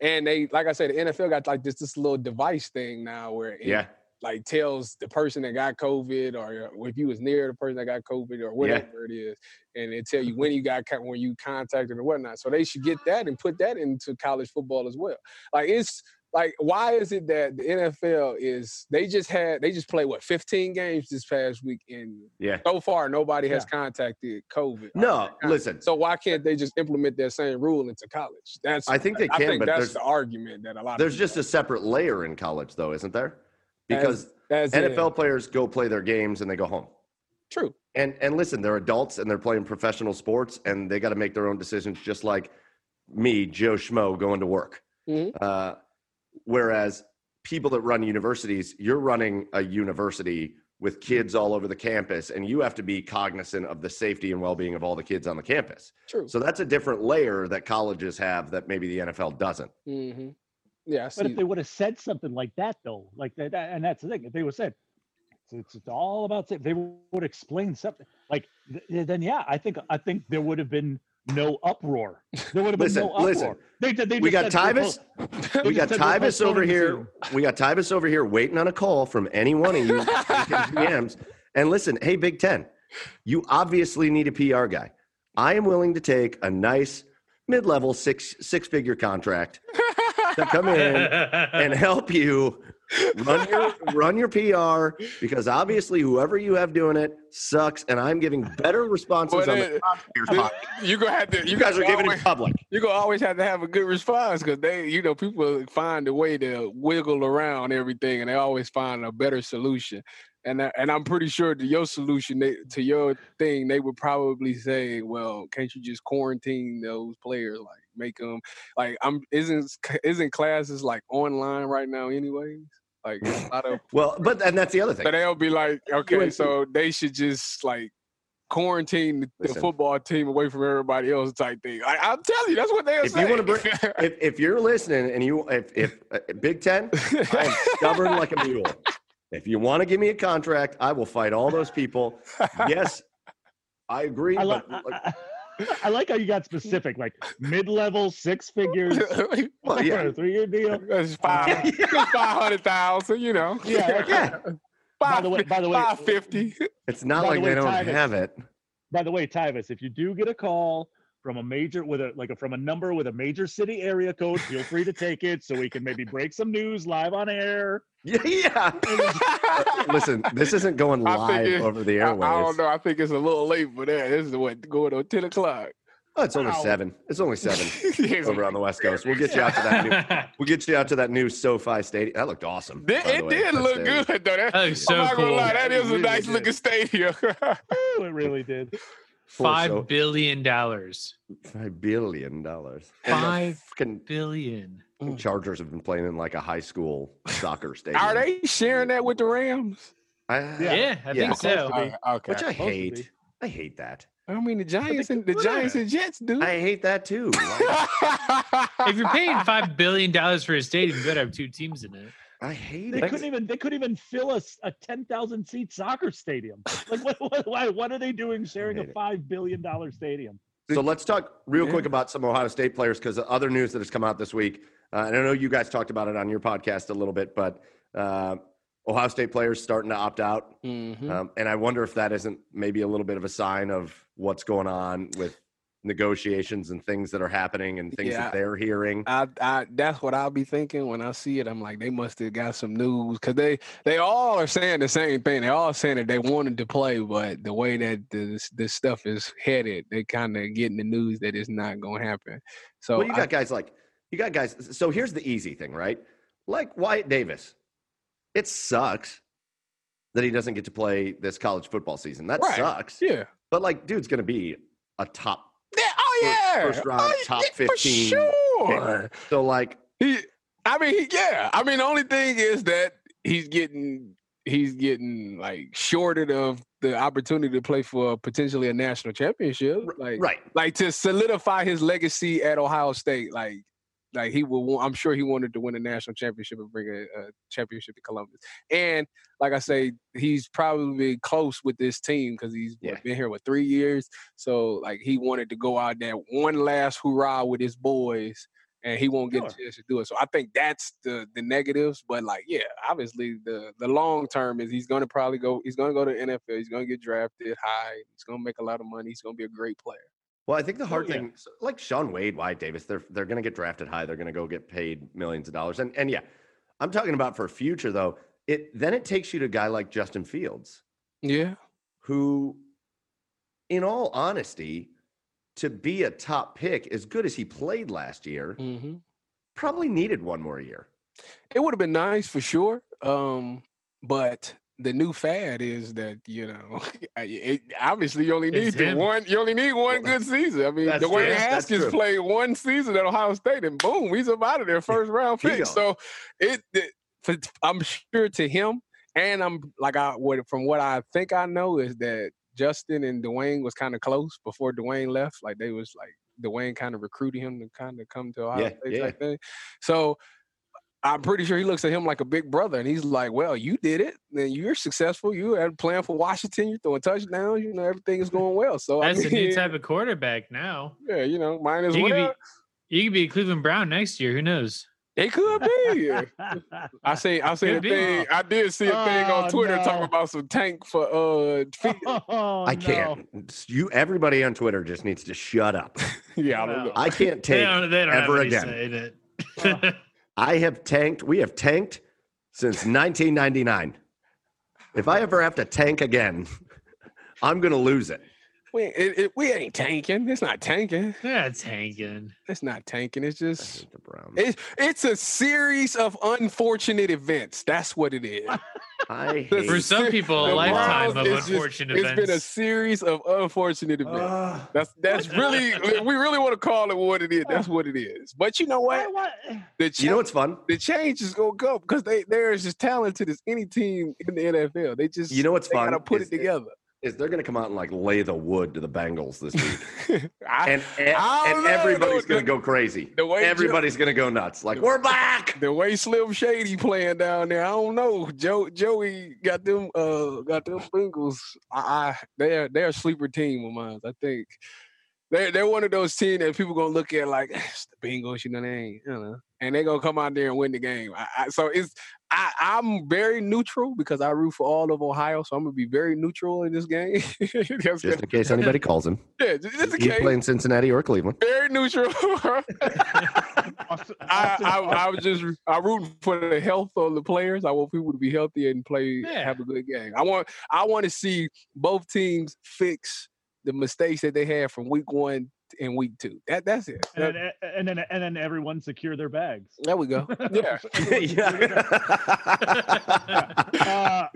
D: And they, like I said, the NFL got like this this little device thing now where it,
A: yeah,
D: like tells the person that got COVID or uh, if you was near the person that got COVID or whatever it is, and it tell you when you got when you contacted or whatnot. So they should get that and put that into college football as well. Like it's like why is it that the NFL is they just had they just played what 15 games this past week and
A: Yeah.
D: so far nobody has contacted COVID.
A: No, listen.
D: So why can't they just implement that same rule into college? That's
A: I think they
D: I
A: can,
D: think
A: but
D: that's
A: there's
D: the argument that a lot
A: there's
D: of
A: just a separate layer in college, though, isn't there? Because
D: as in-
A: NFL players go play their games and they go home.
D: true.
A: And and listen, they're adults and they're playing professional sports and they got to make their own decisions, just like me, Joe Schmo, going to work.
D: Mhm.
A: Uh, whereas people that run universities, you're running a university with kids all over the campus, and you have to be cognizant of the safety and well-being of all the kids on the campus.
D: True.
A: So that's a different layer that colleges have that maybe the NFL doesn't.
D: hmm Yeah,
B: But if they would have said something like that, though, like that, that- and that's the thing, if they would have said, it's, it's all about, sa- they would explain something like, th- then yeah, I think, I think there would have been no uproar. There would have been
A: Listen,
B: no uproar.
A: listen.
B: They, they
A: We got
B: just said, "We're
A: Tyvis.
B: po-
A: We
B: just
A: got
B: said
A: over
B: postponing the
A: here. We got Tyvis over here waiting on a call from any one of you GMs. And listen, hey, Big Ten, you obviously need a PR guy. I am willing to take a nice mid-level six six-figure contract to come in and help you run your run your PR because obviously whoever you have doing it sucks, and I'm giving better responses
D: But
A: on
D: it-
A: the
D: you gonna have to.
A: You guys are giving
D: always,
A: it public.
D: You gonna always have to have a good response because they, you know, people find a way to wiggle around everything, and they always find a better solution. And and I'm pretty sure to your solution, they, to your thing, they would probably say, "Well, can't you just quarantine those players? Like make them like I'm isn't isn't classes like online right now, anyways? Like a lot of
A: Well, but and that's the other thing.
D: But they'll be like, okay, so they should just like quarantine the, the
A: Listen.
D: football team away from everybody else type thing. Like, I'm telling you, that's what they'll
A: If
D: say.
A: you wanna bring- if, if you're listening and you if if uh, Big Ten, I am stubborn like a mule. If you want to give me a contract, I will fight all those people. Yes, I agree.
B: I, li-
A: but like,
B: I, I, I like how you got specific, like mid-level, six figures,
A: well, yeah,
B: three-year deal.
D: That's five, five hundred thousand, you know.
B: Yeah,
A: yeah.
B: By the way, by the way,
D: five fifty.
A: It's not
B: By the
A: like
B: way,
A: they don't
B: Tyvis-
A: have it.
B: By the way, Tyvis, if you do get a call from a major with a like a, from a number with a major city area code, feel free to take it so we can maybe break some news live on air.
A: Yeah, yeah. Listen, this isn't going live over the
D: I, I
A: airways.
D: don't know. I think it's a little late for that. This is what going on ten o'clock.
A: Oh, it's only seven. It's only seven over on the West Coast. We'll get you out to that new. We'll get you out to that new SoFi Stadium. That looked awesome.
D: It, it did
A: That
D: look
A: stadium.
D: good though. That,
C: That looks
D: I'm
C: so
D: not gonna
C: cool.
D: lie, that
A: It
D: is a nice
A: did.
D: looking stadium.
B: It really did.
A: Poor
C: Five
A: So-
C: billion dollars.
A: Five billion dollars. And the
C: Five
A: fucking
C: billion.
A: Chargers have been playing in like a high school soccer stadium.
D: Are they sharing that with the Rams?
A: I,
B: Yeah.
C: Yeah, I
A: Yeah.
C: think so.
B: Supposed
D: Uh, okay.
A: Which I
B: Supposed
A: hate.
B: be.
A: I hate that.
D: I mean, the Giants and the. Giants and Jets do.
A: I hate that too.
C: If you're paying five billion dollars for a stadium, you better have two teams in it.
A: I hate
B: They
A: it.
B: couldn't even they couldn't even fill a, a ten thousand seat soccer stadium. Like what, what why what are they doing sharing a five billion dollar stadium?
A: So let's talk real
D: Yeah.
A: quick about some Ohio State players because other news that has come out this week. Uh, and I know you guys talked about it on your podcast a little bit, but uh, Ohio State players starting to opt out.
D: Mhm.
A: Um, and I wonder if that isn't maybe a little bit of a sign of what's going on with negotiations and things that are happening and things
D: Yeah.
A: that they're hearing.
D: I, I, that's what I'll be thinking when I see it. I'm like, they must have got some news because they, they all are saying the same thing. They all saying that they wanted to play, but the way that this, this stuff is headed, they kind of getting the news that it's not going to happen. So
A: well, you
D: I-
A: got guys like you got guys. So here's the easy thing, right? Like Wyatt Davis. It sucks that he doesn't get to play this college football season. That
D: Right.
A: sucks.
D: yeah.
A: But like, dude's going to be a top.
D: Yeah,
A: first round,
D: oh,
A: top 15
D: sure.
A: So like,
D: He, I mean, he, yeah. I mean, the only thing is that he's getting he's getting like shorted of the opportunity to play for potentially a national championship. Like,
A: right?
D: like to solidify his legacy at Ohio State. Like, like he will. I'm sure he wanted to win a national championship and bring a, a championship to Columbus. And like I say, he's probably close with this team because he's
A: Yeah.
D: been here with three years. So like he wanted to go out there one last hurrah with his boys and he won't get
B: Sure.
D: a chance to do it. So I think that's the the negatives. But like, yeah, obviously the the long term is he's going to probably go. He's going to go to NFL. He's going to get drafted high. He's going to make a lot of money. He's going to be a great player.
A: Well, I think the hard
B: yeah.
A: thing, like Sean Wade, Wyatt Davis, they're they're going to get drafted high. They're going to go get paid millions of dollars. And and yeah, I'm talking about for future though. It then it takes you to a guy like Justin Fields,
D: Yeah.
A: who, in all honesty, to be a top pick, as good as he played last year,
D: hmm
A: probably needed one more year.
D: It would have been nice for sure. Um, but the new fad is that you know, it, obviously you only need one. You only need one good season. I mean,
A: That's
D: Dwayne
A: true.
D: Haskins played one season at Ohio State, and boom, he's up out of there, first round pick. So it, it for, I'm sure to him, and I'm like I what from what I think I know is that Justin and Dwayne was kind of close before Dwayne left. Like they was like Dwayne kind of recruited him to kind of come to Ohio
A: Yeah,
D: State
A: yeah.
D: type thing. So I'm pretty sure he looks at him like a big brother, and he's like, "Well, you did it. Then you're successful. You had playing for Washington. You're throwing touchdowns. You know everything is going well. So
C: That's
D: I
C: the new type of quarterback now.
D: yeah, you know, mine as
C: You could
D: well.
C: be, you could be Cleveland Brown next year. Who knows?
D: It could be. I see. I see a
C: be.
D: thing. I did see a thing
B: Oh,
D: on Twitter talking about some tank for uh feet.
B: oh,
A: I
B: no.
A: can't. You everybody on Twitter just needs to shut up.
D: yeah, I don't know.
A: I can't
C: They
A: take
C: don't, they don't
A: ever
C: have any
A: again.
C: Say in it.
A: I have tanked. We have tanked since 1999. If I ever have to tank again, I'm going to lose it.
D: We it, it, we ain't tanking. It's not tanking.
C: yeah, it's hanging.
D: It's not tanking. It's just
A: the Browns.
D: it's it's a series of unfortunate events. That's what it is.
A: I
D: For
A: hate
C: For some people, a lifetime of
D: is just-
C: unfortunate
D: It's been a series of unfortunate events.
A: Ah.
D: That's that's really we really want to call it what it is. That's what it is. But you know what?
B: What-
D: The
A: You know what's fun?
D: the change is gonna go because they they're as talented as any team in the NFL. They just
A: You know what's
D: they
A: fun?
D: gotta put
A: is-
D: it together.
A: Is they're going to come out and like lay the wood to the Bengals this week,
D: I,
A: and and, and everybody's going to go crazy.
D: the way
A: Everybody's going to go nuts. Like we're back.
D: the way Slim Shady playing down there, I don't know. Joe Joey got them uh got them Bengals. I, I they're they're a sleeper team of mine. I think they're they're one of those teams that people gonna look at like the Bengals, you know they ain't, you know, and they're gonna come out there and win the game. I, I, so it's I, I'm very neutral because I root for all of Ohio, so I'm gonna be very neutral in this game. Just,
A: Just in case anybody calls him,
D: yeah, just, just in
A: he's
D: case.
A: playing Cincinnati or Cleveland.
D: Very neutral. I, I, I was just I root for the health of the players. I want people to be healthy and play
C: Yeah.
D: have a good game. I want I want to see both teams fix the mistakes that they had from week one and week two. That that's it.
B: and, then, and then and then everyone secure their bags.
D: there we go. Yeah.
B: Uh,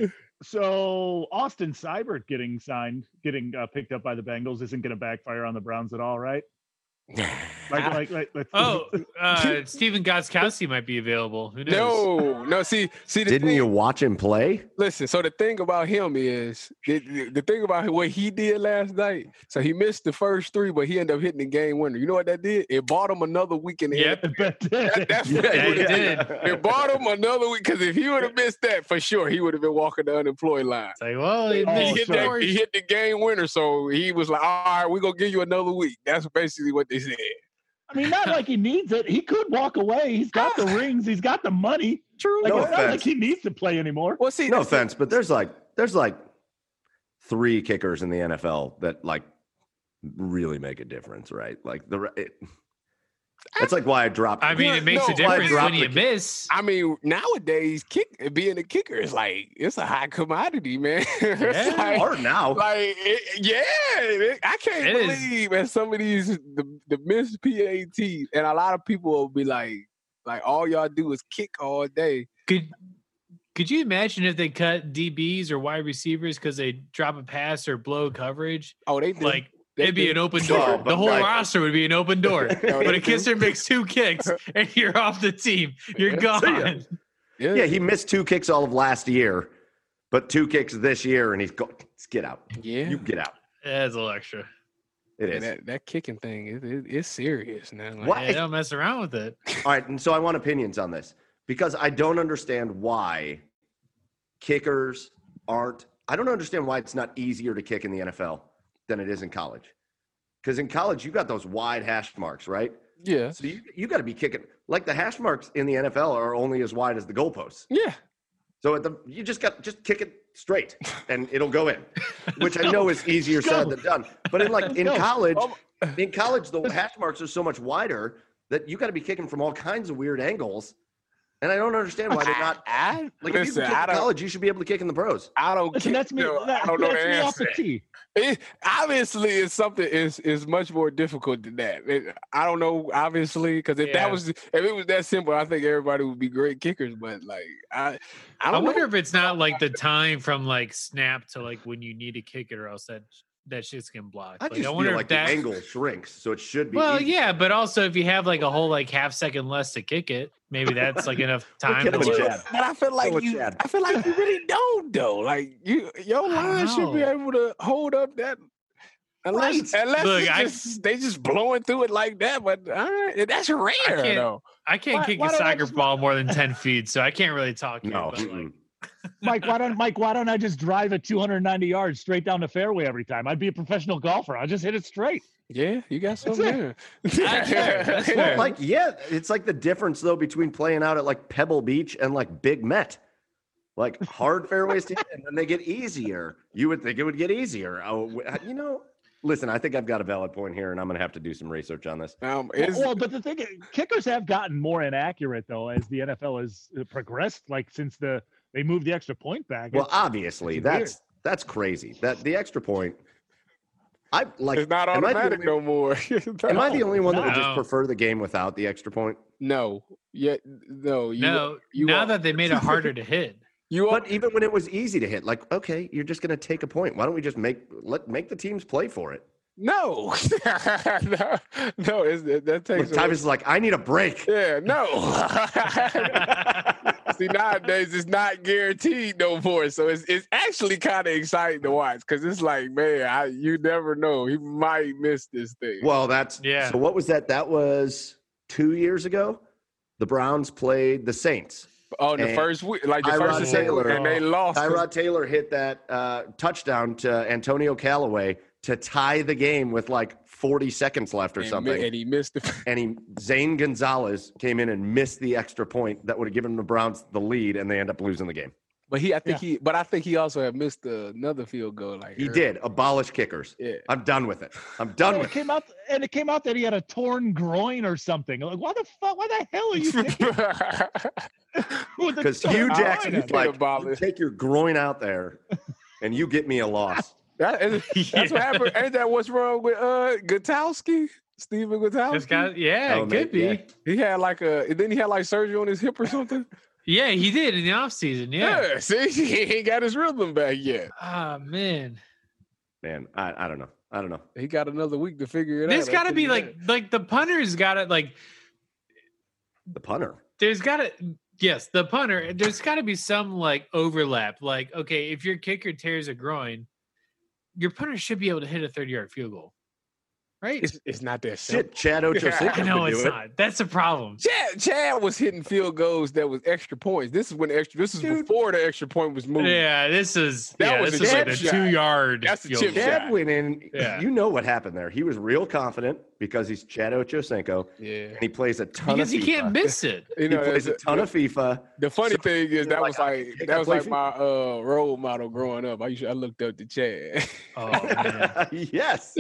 B: so Austin Seibert getting signed, getting uh, picked up by the Bengals isn't going to backfire on the Browns at all, right? Like, like, like, like
C: Oh, uh, Stephen Gostkowski might be available. Who knows?
D: no, no. See, see.
A: Didn't
D: thing,
A: you watch him play?
D: listen? So the thing about him is the, the, the thing about what he did last night. So he missed the first three, but he ended up hitting the game winner. You know what that did? It bought him another week in the
C: Yep.
D: That, that's
A: Yeah,
D: what
C: it
D: it
C: did.
D: did. It bought him another week because if he would have missed that, for sure, he would have been walking the unemployed line.
C: It's like, well, he
B: Oh,
D: he, hit that, he hit the game winner, so he was like, "All right, we're gonna give you another week." That's basically what they said.
B: I mean, not like he needs it. He could walk away. He's got the rings. He's got the money.
D: True.
B: Like
A: No
B: it's not like he needs to play anymore.
D: Well, see,
A: No
D: that's the-
A: offense, but there's like there's like three kickers in the NFL that like really make a difference, right? Like the it, that's like why I dropped.
C: I mean, it makes
D: No,
C: a
D: I
C: difference when you miss.
D: I mean, nowadays, kick being a kicker is like it's a high commodity, man. It's like-
A: hard now.
D: Like it, yeah, it- I can't
C: It is.
D: believe that some of these the the missed PATs and a lot of people will be like, like all y'all do is kick all day.
C: Could could you imagine if they cut DBs or wide receivers because they drop a pass or blow coverage?
D: Oh, they do.
C: Like
D: They
C: it'd be
D: do.
C: an open door.
A: but
C: The whole
A: like-
C: roster would be an open door. But a
D: do.
C: kisser makes two kicks and you're off the team. You're
D: Yeah.
C: Gone.
D: Yeah,
A: yeah, he missed two kicks all of last year, but two kicks this year, and he's go get out.
D: yeah.
A: You get out.
C: That's a little extra.
A: It
D: that, that kicking thing is it, it's serious now. Like,
A: What?
C: Yeah, don't mess around with it.
A: All right, and so I want opinions on this because I don't understand why kickers aren't. I don't understand why it's not easier to kick in the NFL than it is in college. Because in college, you got those wide hash marks, right?
D: Yeah.
A: So you you got to be kicking like the hash marks in the NFL are only as wide as the goalposts.
D: Yeah.
A: So at the you just got just kick it straight and it'll go in, which I know is easier said than done. But in like in college,
D: Oh,
A: in college the hash marks are so much wider that you got to be kicking from all kinds of weird angles. And I don't understand why they're not
D: I,
A: like if you can kick in college, you should be able to kick in the pros.
D: I don't
B: Listen,
D: care.
B: that's me.
D: No,
B: that-
D: I don't know the
B: that's me off the
D: answer.
B: tee.
D: It, obviously, it's something is is much more difficult than that. It- I don't know, obviously, because if
C: Yeah.
D: that was if it was that simple, I think everybody would be great kickers. But like, I I
C: I
D: don't
C: wonder
D: know.
C: if it's not like the time from like snap to like when you need to kick it or else that that shit's getting blocked.
A: I
C: Like,
A: just
C: I wonder
A: feel
C: if
A: like
C: that.
A: the angle shrinks, so it should be.
C: well,
A: easy.
C: yeah, but also if you have like a whole like half second less to kick it, maybe that's like enough time.
A: kidding
C: to
A: with
C: like-
A: Chad.
D: But I feel like you.
A: Chad.
D: I feel like you really don't though. Like you, your line should be able to hold up that. Unless,
A: Right.
D: unless
C: Look,
D: it's
C: I-
D: just, they just blowing through it like that, but all right, that's rare
C: can't-
D: though.
C: I can't
B: Why-
C: kick
B: why
C: a soccer ball more than ten feet, so I can't really talk. Here,
A: no.
C: but, like.
B: Mike, why don't Mike? Why don't I just drive it 290 yards straight down the fairway every time? I'd be a professional golfer. I'll just hit it straight.
D: Yeah, you got
B: That's
D: something
B: it.
C: That's fair, that's
A: Well, like yeah, it's like the difference though between playing out at like Pebble Beach and like Big Met. Like hard fairways, to hit, and then they get easier. You would think it would get easier. Oh, you know. Listen, I think I've got a valid point here, and I'm going to have to do some research on this.
D: Um,
B: Well,
D: is,
B: well, but the thing, is, kickers have gotten more inaccurate though as the NFL has uh, progressed. Like since the they moved the extra point back.
A: Well,
B: It's-
A: obviously,
B: it's
A: that's that's crazy. That the extra point. I like.
D: it's not
A: am I the
D: automatic
A: only-
D: no more.
A: Am I the only one that would just prefer the game without the extra point?
D: no, yeah, no, you,
C: no,
D: you
C: now
D: are-
C: that they made it harder to hit.
D: you are,
A: even when it was easy to hit, like okay, you're just going to take a point. Why don't we just make let make the teams play for it?
D: No, no, no, it's, that takes. away-
A: Tyvis is like, I need a break.
D: Yeah, no. See, nowadays it's not guaranteed no more, so it's it's actually kind of exciting to watch because it's like, man, I, you never know, he might miss this thing.
A: Well, that's
C: Yeah.
A: So what was that? That was two years ago. The Browns played the Saints.
D: on the
A: and
D: first week, like the
A: Tyrod
D: first week,
A: Taylor-
D: and they lost.
A: Tyrod Taylor hit that uh, touchdown to Antonio Callaway to tie the game with like 40 seconds left or
D: and,
A: something.
D: mi- and he missed the.
A: and he Zane Gonzalez came in and missed the extra point that would have given the Browns the lead, and they end up losing the game.
D: But he, I think he, but I think he also had missed another field goal. Like
A: He
D: early.
A: did abolish kickers.
D: Yeah.
A: I'm done with it. I'm done
B: and
A: with
B: it
A: it.
B: came out and it came out that he had a torn groin or something. Like, why the fuck? Why the hell are you kicking with a
A: Because
B: Hue?
A: Jackson
D: you
A: is like, you take your groin out there, and you get me a loss.
D: That is, that's what happened. Ain't that what's wrong with uh Gutowski? Stephen Gutowski?
C: This guy, yeah,
A: Oh,
C: it could be. Yeah.
D: He had like a then he had like surgery on his hip or something.
C: Yeah, he did in the off season. Yeah.
D: see, he ain't got his rhythm back yet.
C: Ah man,
A: Man, I, I don't know. I don't know.
D: He got another week to figure it
C: there's
D: out.
C: got to be
D: tell you
C: like like the punter's got to like
A: The punter.
C: there's got to yes the punter there's got to be some like overlap like okay if your kicker tears a groin your punter should be able to hit a 30 yard field goal right
D: It's, it's not that simple.
A: Shit, Chad Ochocinco
C: i know it's
A: do it.
C: not that's the problem
D: Chad, Chad was hitting field goals that was extra points. This is when the extra. This is
A: Dude.
D: before the extra point was moved.
C: yeah this is
D: That
C: yeah,
D: was
C: this
D: a
C: is like a two yard
D: That's a chip
C: goal.
D: shot.
A: Chad went in.
C: Yeah.
A: You know what happened there. He was real confident because he's Chad Ochocinco,
D: Yeah.
A: and he plays a ton
C: because
A: of
C: he can't
A: FIFA.
C: miss it
D: You know,
A: He
D: know,
A: plays a
D: the-
A: ton of FIFA.
D: The funny
A: So,
D: thing is that was
A: I
D: like that was
A: play
D: like my uh role model growing up. I used to, I looked up to Chad.
C: oh man
A: yes.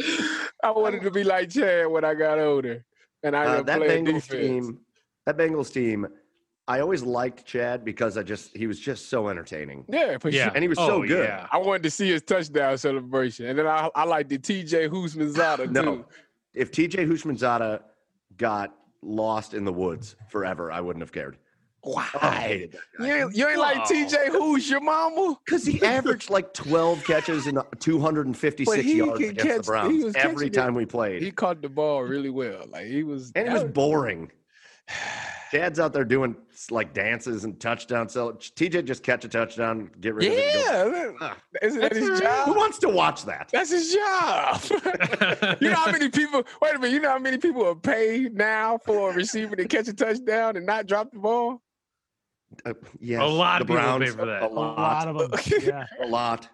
D: I wanted to be like Chad when I got older, and I
A: Uh, that Bengals
D: defense.
A: team, that Bengals team, I always liked Chad because I just he was just so entertaining,
D: Yeah, for
C: yeah
D: sure.
A: and he was
C: Oh,
A: so good.
C: yeah.
D: I wanted to see his touchdown celebration, and then I I liked the T.J. Houshmandzadeh
A: No,
D: too.
A: If TJ Houshmandzadeh got lost in the woods forever, I wouldn't have cared. Oh,
D: Why?
A: hated
D: You ain't, you ain't like T.J. Who's your mama?
A: Because he averaged like 12 catches and 256 yards against
D: catch-
A: the Browns every
D: catching it.
A: time we played.
D: He caught the ball really well. Like he was,
A: and it was boring. Chad's out there doing like dances and touchdowns. So TJ just catch a touchdown, get rid of it. and
D: yeah.
A: Ah,
D: Isn't that
C: That's
D: his job?
A: Who wants to watch that?
D: That's his job. you know how many people? Wait a minute. You know how many people are paid now for a receiver to catch a touchdown and not drop the ball?
A: Uh, yes,
C: A lot of
A: the
C: people pay for that.
A: A
B: A lot
A: lot,
B: of them. Yeah.
A: a lot.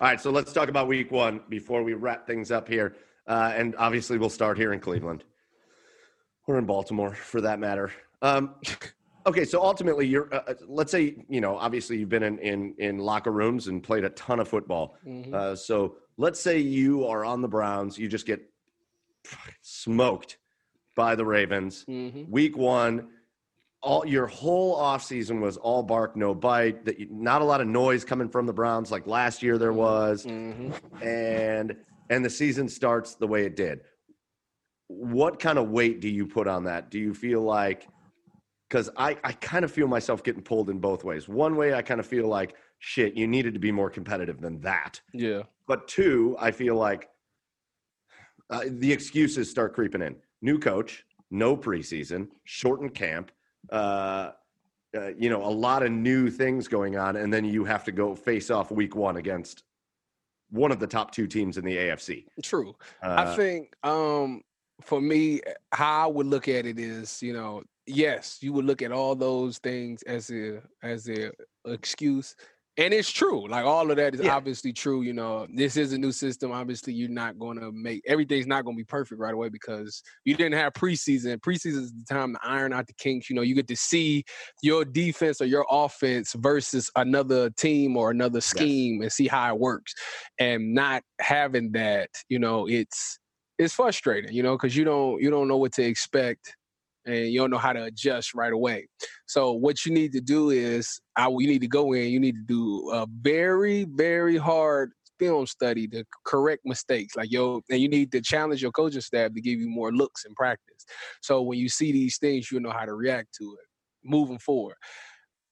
A: All right, so let's talk about Week One before we wrap things up here, uh, and obviously we'll start here in Cleveland. Or in Baltimore, for that matter. Um, okay, so ultimately, you're. Uh, uh, let's say you know, obviously, you've been in in, in locker rooms and played a ton of football.
D: Mhm.
A: Uh, so let's say you are on the Browns, you just get smoked by the Ravens.
D: Mhm.
A: Week one, all your whole offseason was all bark, no bite. That you- not a lot of noise coming from the Browns like last year there was,
D: Mhm.
A: and and the season starts the way it did. What kind of weight do you put on that? Do you feel like because I, I kind of feel myself getting pulled in both ways. One way I kind of feel like shit, you needed to be more competitive than that.
D: Yeah.
A: But two, I feel like uh, the excuses start creeping in. New coach, no preseason, shortened camp, uh, uh, you know, a lot of new things going on, and then you have to go face off week one against one of the top two teams in the AFC.
D: True.
A: Uh,
D: I think um for me, how I would look at it is, you know, yes, you would look at all those things as a as a excuse. And it's true. Like all of that is
A: Yeah.
D: obviously true. You know, this is a new system. Obviously, you're not going to make everything's not going to be perfect right away because you didn't have preseason. Preseason is the time to iron out the kinks. You know, you get to see your defense or your offense versus another team or another scheme and see how it works. And not having that, you know, it's it's frustrating, you know, because you don't you don't know what to expect and you don't know how to adjust right away. So what you need to do is I you need to go in, you need to do a very, very hard film study to correct mistakes. Like yo, and you need to challenge your coaching staff to give you more looks in practice. So when you see these things, you know how to react to it moving forward.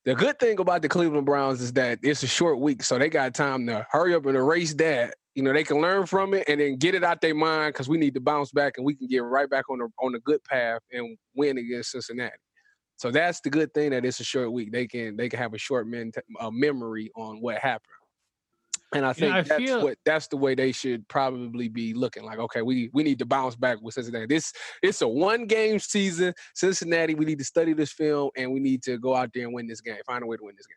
D: The good thing about the Cleveland Browns is that it's a short week, so they got time to hurry up and erase that. You know, they can learn from it and then get it out their mind because we need to bounce back and we can get right back on the on the good path and win against Cincinnati. So that's the good thing that it's a short week. They can they can have a short men, uh, memory on what happened. And I
C: You know,
D: think
C: I
D: that's
C: feel-
D: what that's the way they should probably be looking. Like, okay, we we need to bounce back with Cincinnati. This it's a one game season. Cincinnati, we need to study this film and we need to go out there and win this game. Find a way to win this game.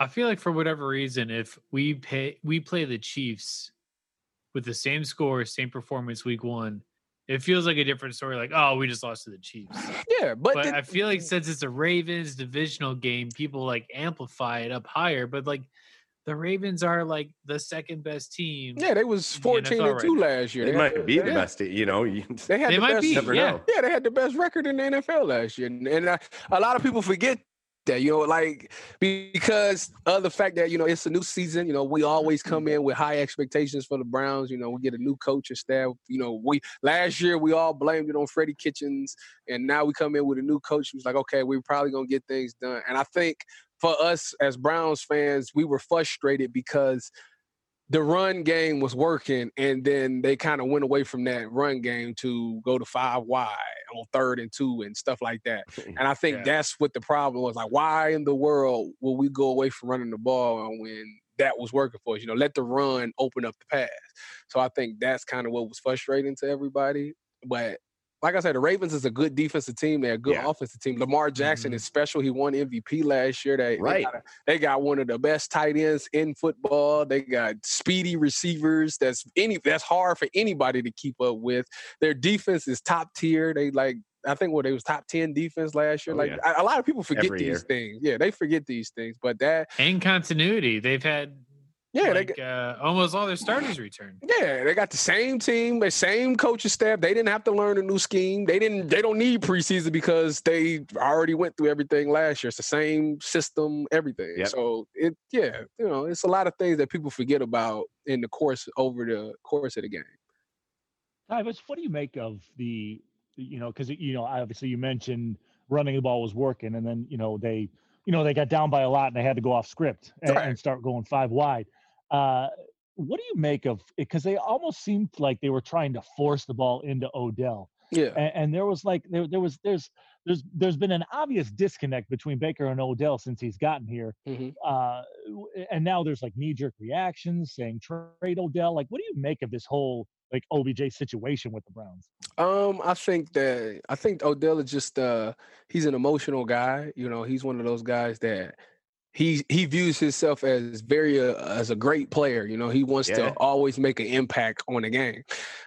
C: I feel like for whatever reason, if we pay we play the Chiefs with the same score, same performance week one, it feels like a different story. Like, oh, we just lost to the Chiefs.
D: Yeah, but,
C: But
D: the-
C: I feel like since it's a Ravens divisional game, people like amplify it up higher. But like the Ravens are like the second best team.
D: yeah, they was
C: fourteen
D: and two
C: right
D: last year.
A: They
D: had
A: might
D: the-
A: be the
D: yeah.
A: best. You know,
D: They had
C: They
D: the
C: might
D: best,
C: be,
A: never
C: yeah.
A: know.
D: Yeah, they had the best record in the NFL last year, and, and uh, a lot of people forget that. You know, like because of the fact that you know it's a new season. You know, we always come mm-hmm. in with high expectations for the Browns. You know, we get a new coach and staff. You know, we last year we all blamed it on Freddie Kitchens, and now we come in with a new coach who's like, okay, we're probably gonna get things done. And I think for us as Browns fans, we were frustrated because the run game was working, and then they kind of went away from that run game to go to five wide on third and two and stuff like that. And I think
C: Yeah.
D: that's what the problem was. Like, why in the world will we go away from running the ball when that was working for us? You know, let the run open up the pass. So I think that's kind of what was frustrating to everybody. But like I said, the Ravens is a good defensive team. They're a good
A: Yeah.
D: offensive team. Lamar Jackson mm-hmm. is special. He won MVP last year. They, they
A: Right.
D: got a- they got one of the best tight ends in football. They got speedy receivers. That's any that's hard for anybody to keep up with. Their defense is top tier. They like I think what they was top ten defense last year.
A: Oh,
D: like
A: yeah.
D: a, a lot of people forget
A: Every
D: these
A: year.
D: things. Yeah, they forget these things. But that
C: And continuity. They've had
D: yeah, they
C: like, uh, almost all their starters return.
D: Yeah, they got the same team, the same coaching staff. They didn't have to learn a new scheme. They didn't. They don't need preseason because they already went through everything last year. It's the same system, everything.
A: Yep.
D: So it, yeah, you know, it's a lot of things that people forget about in the course over the course of the game.
B: Tyvis, what do you make of the, you know, because you know, obviously you mentioned running the ball was working, and then you know they, you know, they got down by a lot and they had to go off script and,
D: Right.
B: and start going five wide. Uh, what do you make of? It? Because they almost seemed like they were trying to force the ball into Odell,
D: Yeah,
B: and, and there was like there there was there's there's there's been an obvious disconnect between Baker and Odell since he's gotten here.
D: Mhm.
B: Uh, and now there's like knee jerk reactions saying trade Odell. Like, what do you make of this whole like OBJ situation with the Browns?
D: Um, I think that I think Odell is just uh he's an emotional guy. You know, he's one of those guys that he he views himself as very uh, as a great player. You know, he wants
A: Yeah.
D: to always make an impact on the game,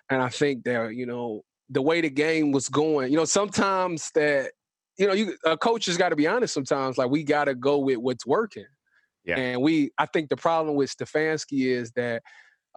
D: and I think that you know the way the game was going. You know, sometimes that you know, you a coach has got to be honest. Sometimes, like we got to go with what's working.
A: Yeah.
D: And we, I think the problem with Stefanski is that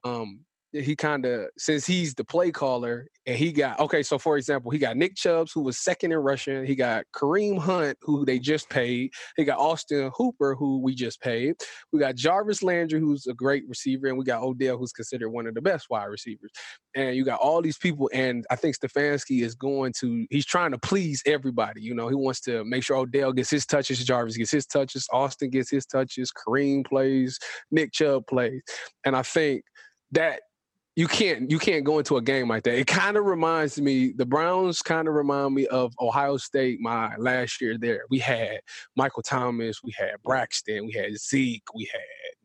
D: um, he kind of since he's the play caller and he got okay so for example he got nick chubbs who was second in rushing he got kareem hunt who they just paid he got austin hooper who we just paid we got jarvis landry who's a great receiver and we got odell who's considered one of the best wide receivers and you got all these people and i think stefanski is going to he's trying to please everybody you know he wants to make sure odell gets his touches jarvis gets his touches austin gets his touches kareem plays nick chubb plays and i think that you can't you can't go into a game like that. It kind of reminds me the Browns kind of remind me of Ohio State my last year there. We had Michael Thomas, we had Braxton, we had Zeke, we had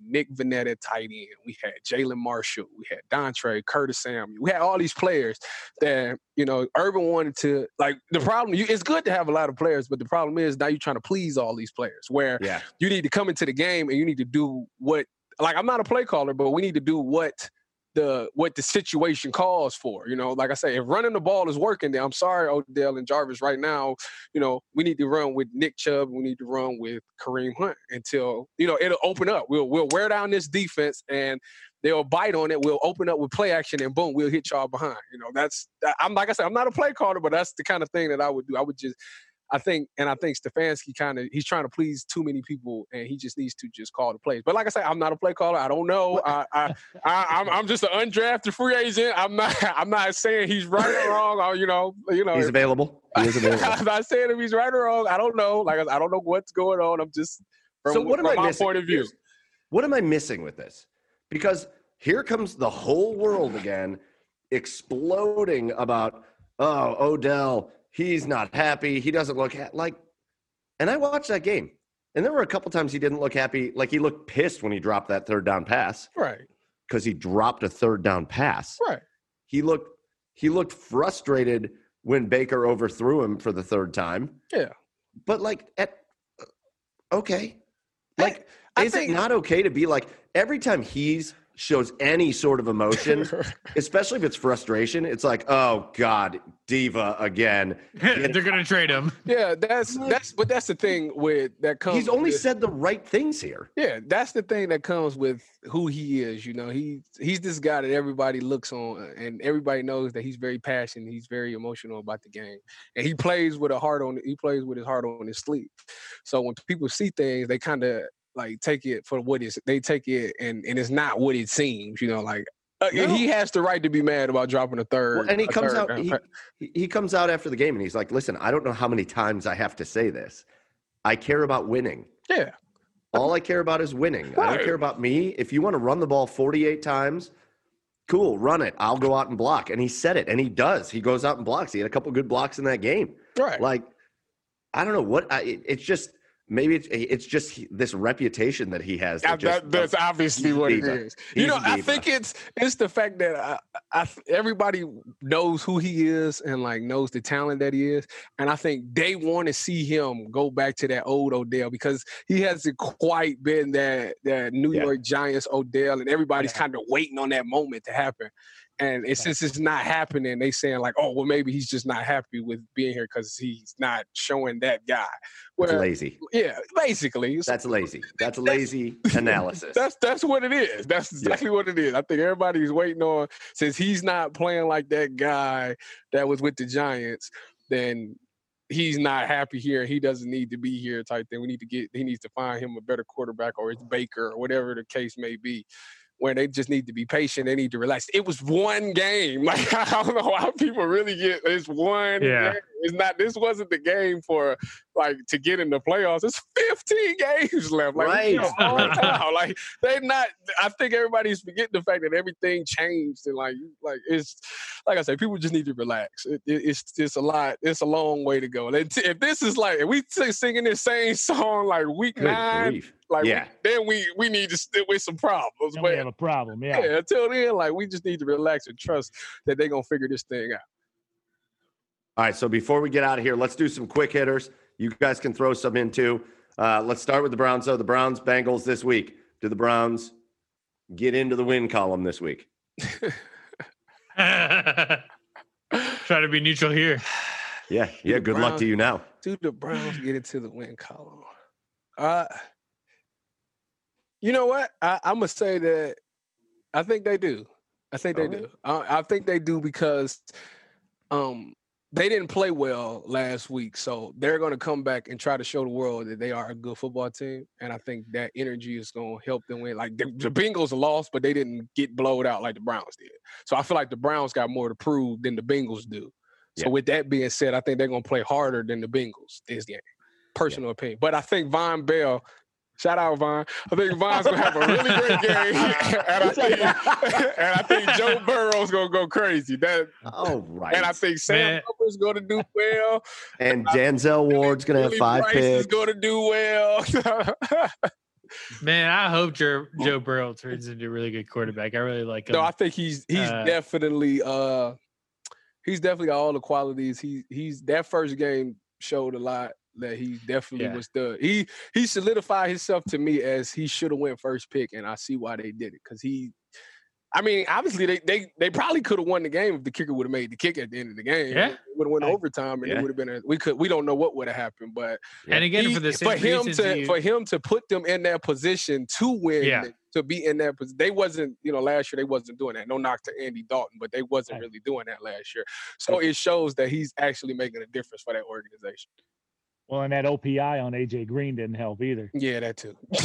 D: Nick Vannett tight end, we had Jalen Marshall, we had Dontre, Curtis Samuel. We had all these players that you know Urban wanted to like. The problem, you, it's good to have a lot of players, but the problem is now you're trying to please all these players. Where
A: Yeah.
D: you need to come into the game and you need to do what. Like I'm not a play caller, but we need to do what the what the situation calls for. You know, like I say, if running the ball is working, then I'm sorry, Odell and Jarvis. Right now, you know, we need to run with Nick Chubb. We need to run with Kareem Hunt until you know it'll open up. We'll we'll wear down this defense and they'll bite on it. We'll open up with play action and boom, we'll hit y'all behind. You know, that's I'm like I said, I'm not a play caller, but that's the kind of thing that I would do. I would just I think, and I think Stefanski kind of he's trying to please too many people, and he just needs to just call the plays. But like I said, I'm not a play caller. I don't know. I, I, I I'm, I'm just an undrafted free agent. I'm not. I'm not saying he's right or wrong. Or you know, you know.
A: He's available. He available.
D: I'm not saying if he's right or wrong. I don't know. Like I don't know what's going on. I'm just from,
A: so what am I
D: my
A: missing?
D: point of view.
A: Here's- What am I missing with this? Because here comes the whole world again, exploding about oh Odell, he's not happy. He doesn't look ha-. like. And I watched that game, and there were a couple times he didn't look happy. Like he looked pissed when he dropped that third down pass
D: Right.
A: because he dropped a third down pass.
D: Right.
A: He looked he looked frustrated when Baker overthrew him for the third time.
D: Yeah.
A: But like at uh, okay. Like
D: I
A: is
D: think-
A: it not okay to be like every time he's shows any sort of emotion, especially if it's frustration, it's like, oh God, diva again.
C: They're gonna trade him.
D: Yeah. That's that's. But that's the thing with that comes.
A: He's only
D: with-
A: said the right things here.
D: Yeah, that's the thing that comes with who he is. You know, he he's this guy that everybody looks on, and everybody knows that he's very passionate. He's very emotional about the game, and he plays with a heart on. He plays with his heart on his sleeve. So when people see things, they kind of like take it for what is. They take it, and and it's not what it seems. You know, like. uh,
A: No.
D: He has the right to be mad about dropping a third.
A: Well, and he comes
D: third
A: out he, he- comes out after the game and he's like, listen, I don't know how many times I have to say this. I care about winning.
D: yeah,
A: All I care about is winning. I don't care about me. If you want to run the ball 48 times, cool, run it. I'll go out and block. And he said it, and he does. He goes out and blocks. He had a couple good blocks in that game.
D: right.
A: Like, I don't know what. I, it- it's just maybe it's it's just this reputation that he has. That just,
D: that, that's obviously what it
A: diva.
D: is.
A: He's
D: you know, I think it's it's the fact that I, I, everybody knows who he is and like knows the talent that he is, and I think they want to see him go back to that old Odell because he hasn't quite been that that New
A: Yeah.
D: York Giants Odell, and everybody's
B: Yeah.
D: kind of waiting on that moment to happen. And it, since it's not happening, they saying like, "Oh, well, maybe he's just not happy with being here because he's not showing that guy."
A: That's
D: Where,
A: lazy.
D: yeah, basically,
A: That's lazy. That's lazy analysis.
D: that's that's what it is. That's exactly what it is. I think everybody's waiting on since he's not playing like that guy that was with the Giants, then he's not happy here. He doesn't need to be here type thing. We need to get he needs to find him a better quarterback or it's Baker or whatever the case may be. Where they just need to be patient, they need to relax. It was one game. Like I don't know how people really get it's one.
C: Yeah.
D: game. It's not. This wasn't the game for like to get in the playoffs. It's 15 games left. Like we got a. Like they not. I think everybody's forgetting the fact that everything changed and like like it's like I said, people just need to relax. It, it, it's it's a lot. It's a long way to go. And t- if this is like if we t- singing this same song like week
A: Good
D: nine,
A: grief.
D: like
A: Yeah.
D: we, then we we need to stick with some problems.
B: Then we have a problem. Yeah.
D: yeah, until then, like we just need to relax and trust that they're gonna figure this thing out.
A: All right, so before we get out of here, let's do some quick hitters. You guys can throw some in too. Uh, let's start with the Browns. So the Browns Bengals this week. Do the Browns get into the win column this week?
C: Try to be neutral here.
A: Yeah, yeah. Good luck to you now.
D: Do the Browns get into the win column? Uh, you know what? I, I'm gonna say that I think they do. I think they
A: Alright.
D: do. I, I think they do because um they didn't play well last week, so they're gonna come back and try to show the world that they are a good football team. And I think that energy is gonna help them win. Like the, the Bengals lost, but they didn't get blowed out like the Browns did. So I feel like the Browns got more to prove than the Bengals do. So
A: Yeah.
D: with that being said, I think they're gonna play harder than the Bengals this game. Personal opinion. But I think Von Bell, shout out Von. I think Von's gonna have a really great game. and, I think, and I think Joe Burrow's gonna go crazy. That
A: All right.
D: and I think Sam
C: Man.
D: Hubbard's gonna do well.
A: and Denzel Ward's gonna have five
D: Bryce
A: picks.
D: is gonna do well.
C: Man, I hope Joe, Joe Burrow turns into a really good quarterback. I really like him.
D: no, I think he's he's
C: Uh,
D: definitely uh he's definitely got all the qualities. He he's that first game showed a lot that he definitely
C: Yeah.
D: was the he he solidified himself to me as he should have went first pick, and I see why they did it because he. I mean, obviously they they they probably could have won the game if the kicker would have made the kick at the end of the game.
C: Yeah.
D: would have went
B: Right.
D: overtime, and
A: Yeah.
D: it would have been a we could we don't know what would have happened, but
C: and again,
D: he-
C: for the same
D: for him to
C: you-
D: for him to put them in that position to win
C: Yeah.
D: to be in that position they wasn't you know last year they wasn't doing that no knock to andy dalton but they wasn't
B: Right.
D: really doing that last year so it shows that he's actually making a difference for that organization
B: Well, and that OPI on AJ Green didn't help either.
D: yeah that too oh,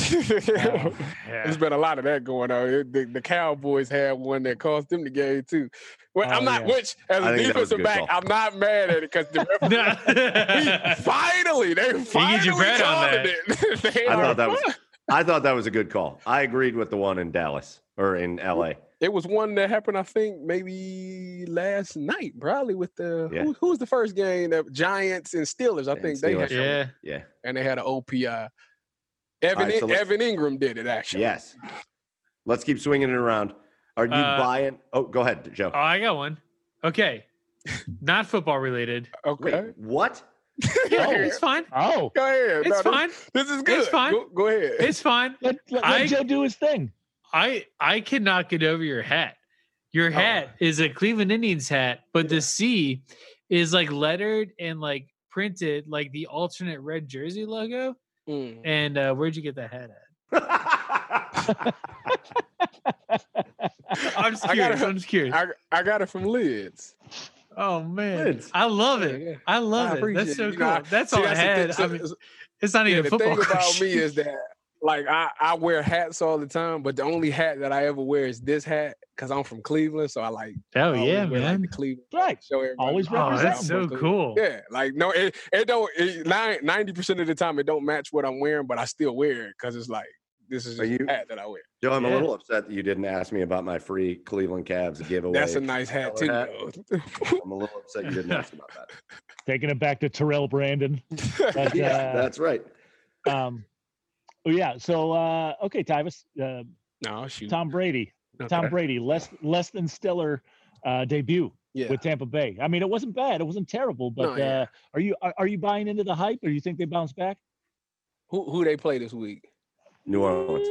C: Yeah.
D: there's been a lot of that going on It- the, the cowboys had one that cost them the game too well, i'm
B: Oh,
D: not
B: yeah.
D: which as
A: I
D: a
A: think that was a
D: defensive back
A: call.
D: i'm not mad at it because the referee he finally they finally
C: get your bread on
D: called it They
A: I
D: are-
A: thought that was I thought that was a good call. I agreed with the one in Dallas or in LA.
D: It was one that happened, I think, maybe last night, probably with the
A: Yeah.
D: who, who was the first game that Giants and Steelers. I
A: And
D: think they had
A: Steelers.
C: yeah.
A: Yeah.
D: and they had an OPI. Evan
A: right, so
D: Evan Engram did it actually.
A: Yes. Let's keep swinging it around. Are you
C: Uh,
A: buying? Oh, go ahead, Joe.
C: Oh, I got one. Okay. Not football related.
D: Okay.
A: Wait, what?
C: Yeah,
D: Go
C: it's fine.
B: Oh,
D: Go ahead.
C: It's
D: No,
C: fine.
D: This, is good.
C: It's fine.
D: Go, go ahead.
C: It's fine.
B: let, let, let
C: I-
B: Joe do his thing.
C: I I cannot get over your hat. Your hat is a Cleveland Indians hat, but the C is like lettered and like printed like the alternate red jersey logo.
D: Mm.
C: And uh, where'd you get that hat at? I'm just
D: I
C: curious.
D: gotta-
C: I'm just curious.
D: I, I got it from Lids.
C: oh man,
A: Lids.
C: I love it.
D: Yeah, yeah.
C: I love it. That's so
D: it.
C: Cool.
D: know,
C: That's
D: See,
C: all I
D: thing.
C: had.
D: So-
C: I mean, it's not
D: yeah,
C: even
D: the
C: football.
D: thing about me is that like I, I wear hats all the time, but the only hat that I ever wear is this hat because I'm from Cleveland. So I like
C: oh
D: I
C: yeah,
D: wear, like,
C: man.
D: the Cleveland
B: Right.
D: show everybody.
B: Always
D: my
C: Oh, that's so
D: Cleveland.
C: cool.
D: Yeah, like no, it, it don't. It, ninety percent of the time, it don't match what I'm wearing, but I still wear it because it's like this is
A: Are
D: just
A: you-
D: a hat that I wear.
A: Joe, I'm a little upset that you didn't ask me about my free Cleveland Cavs giveaway.
D: That's a nice hat too.
A: Hat. I'm a little upset you didn't ask about that.
B: Taking it back to Terrell Brandon. But,
A: Yeah,
B: uh,
A: that's right.
B: um, yeah. So uh, okay, Tyvis, uh,
D: no, shoot.
B: Tom Brady,
D: Okay.
B: Tom Brady, less less than stellar uh, debut
D: yeah.
B: with Tampa Bay. I mean, it wasn't bad. It wasn't terrible. But
D: No, yeah.
B: uh, are you are, are you buying into the hype, or you think they bounce back?
D: Who who they play this week?
A: New Orleans,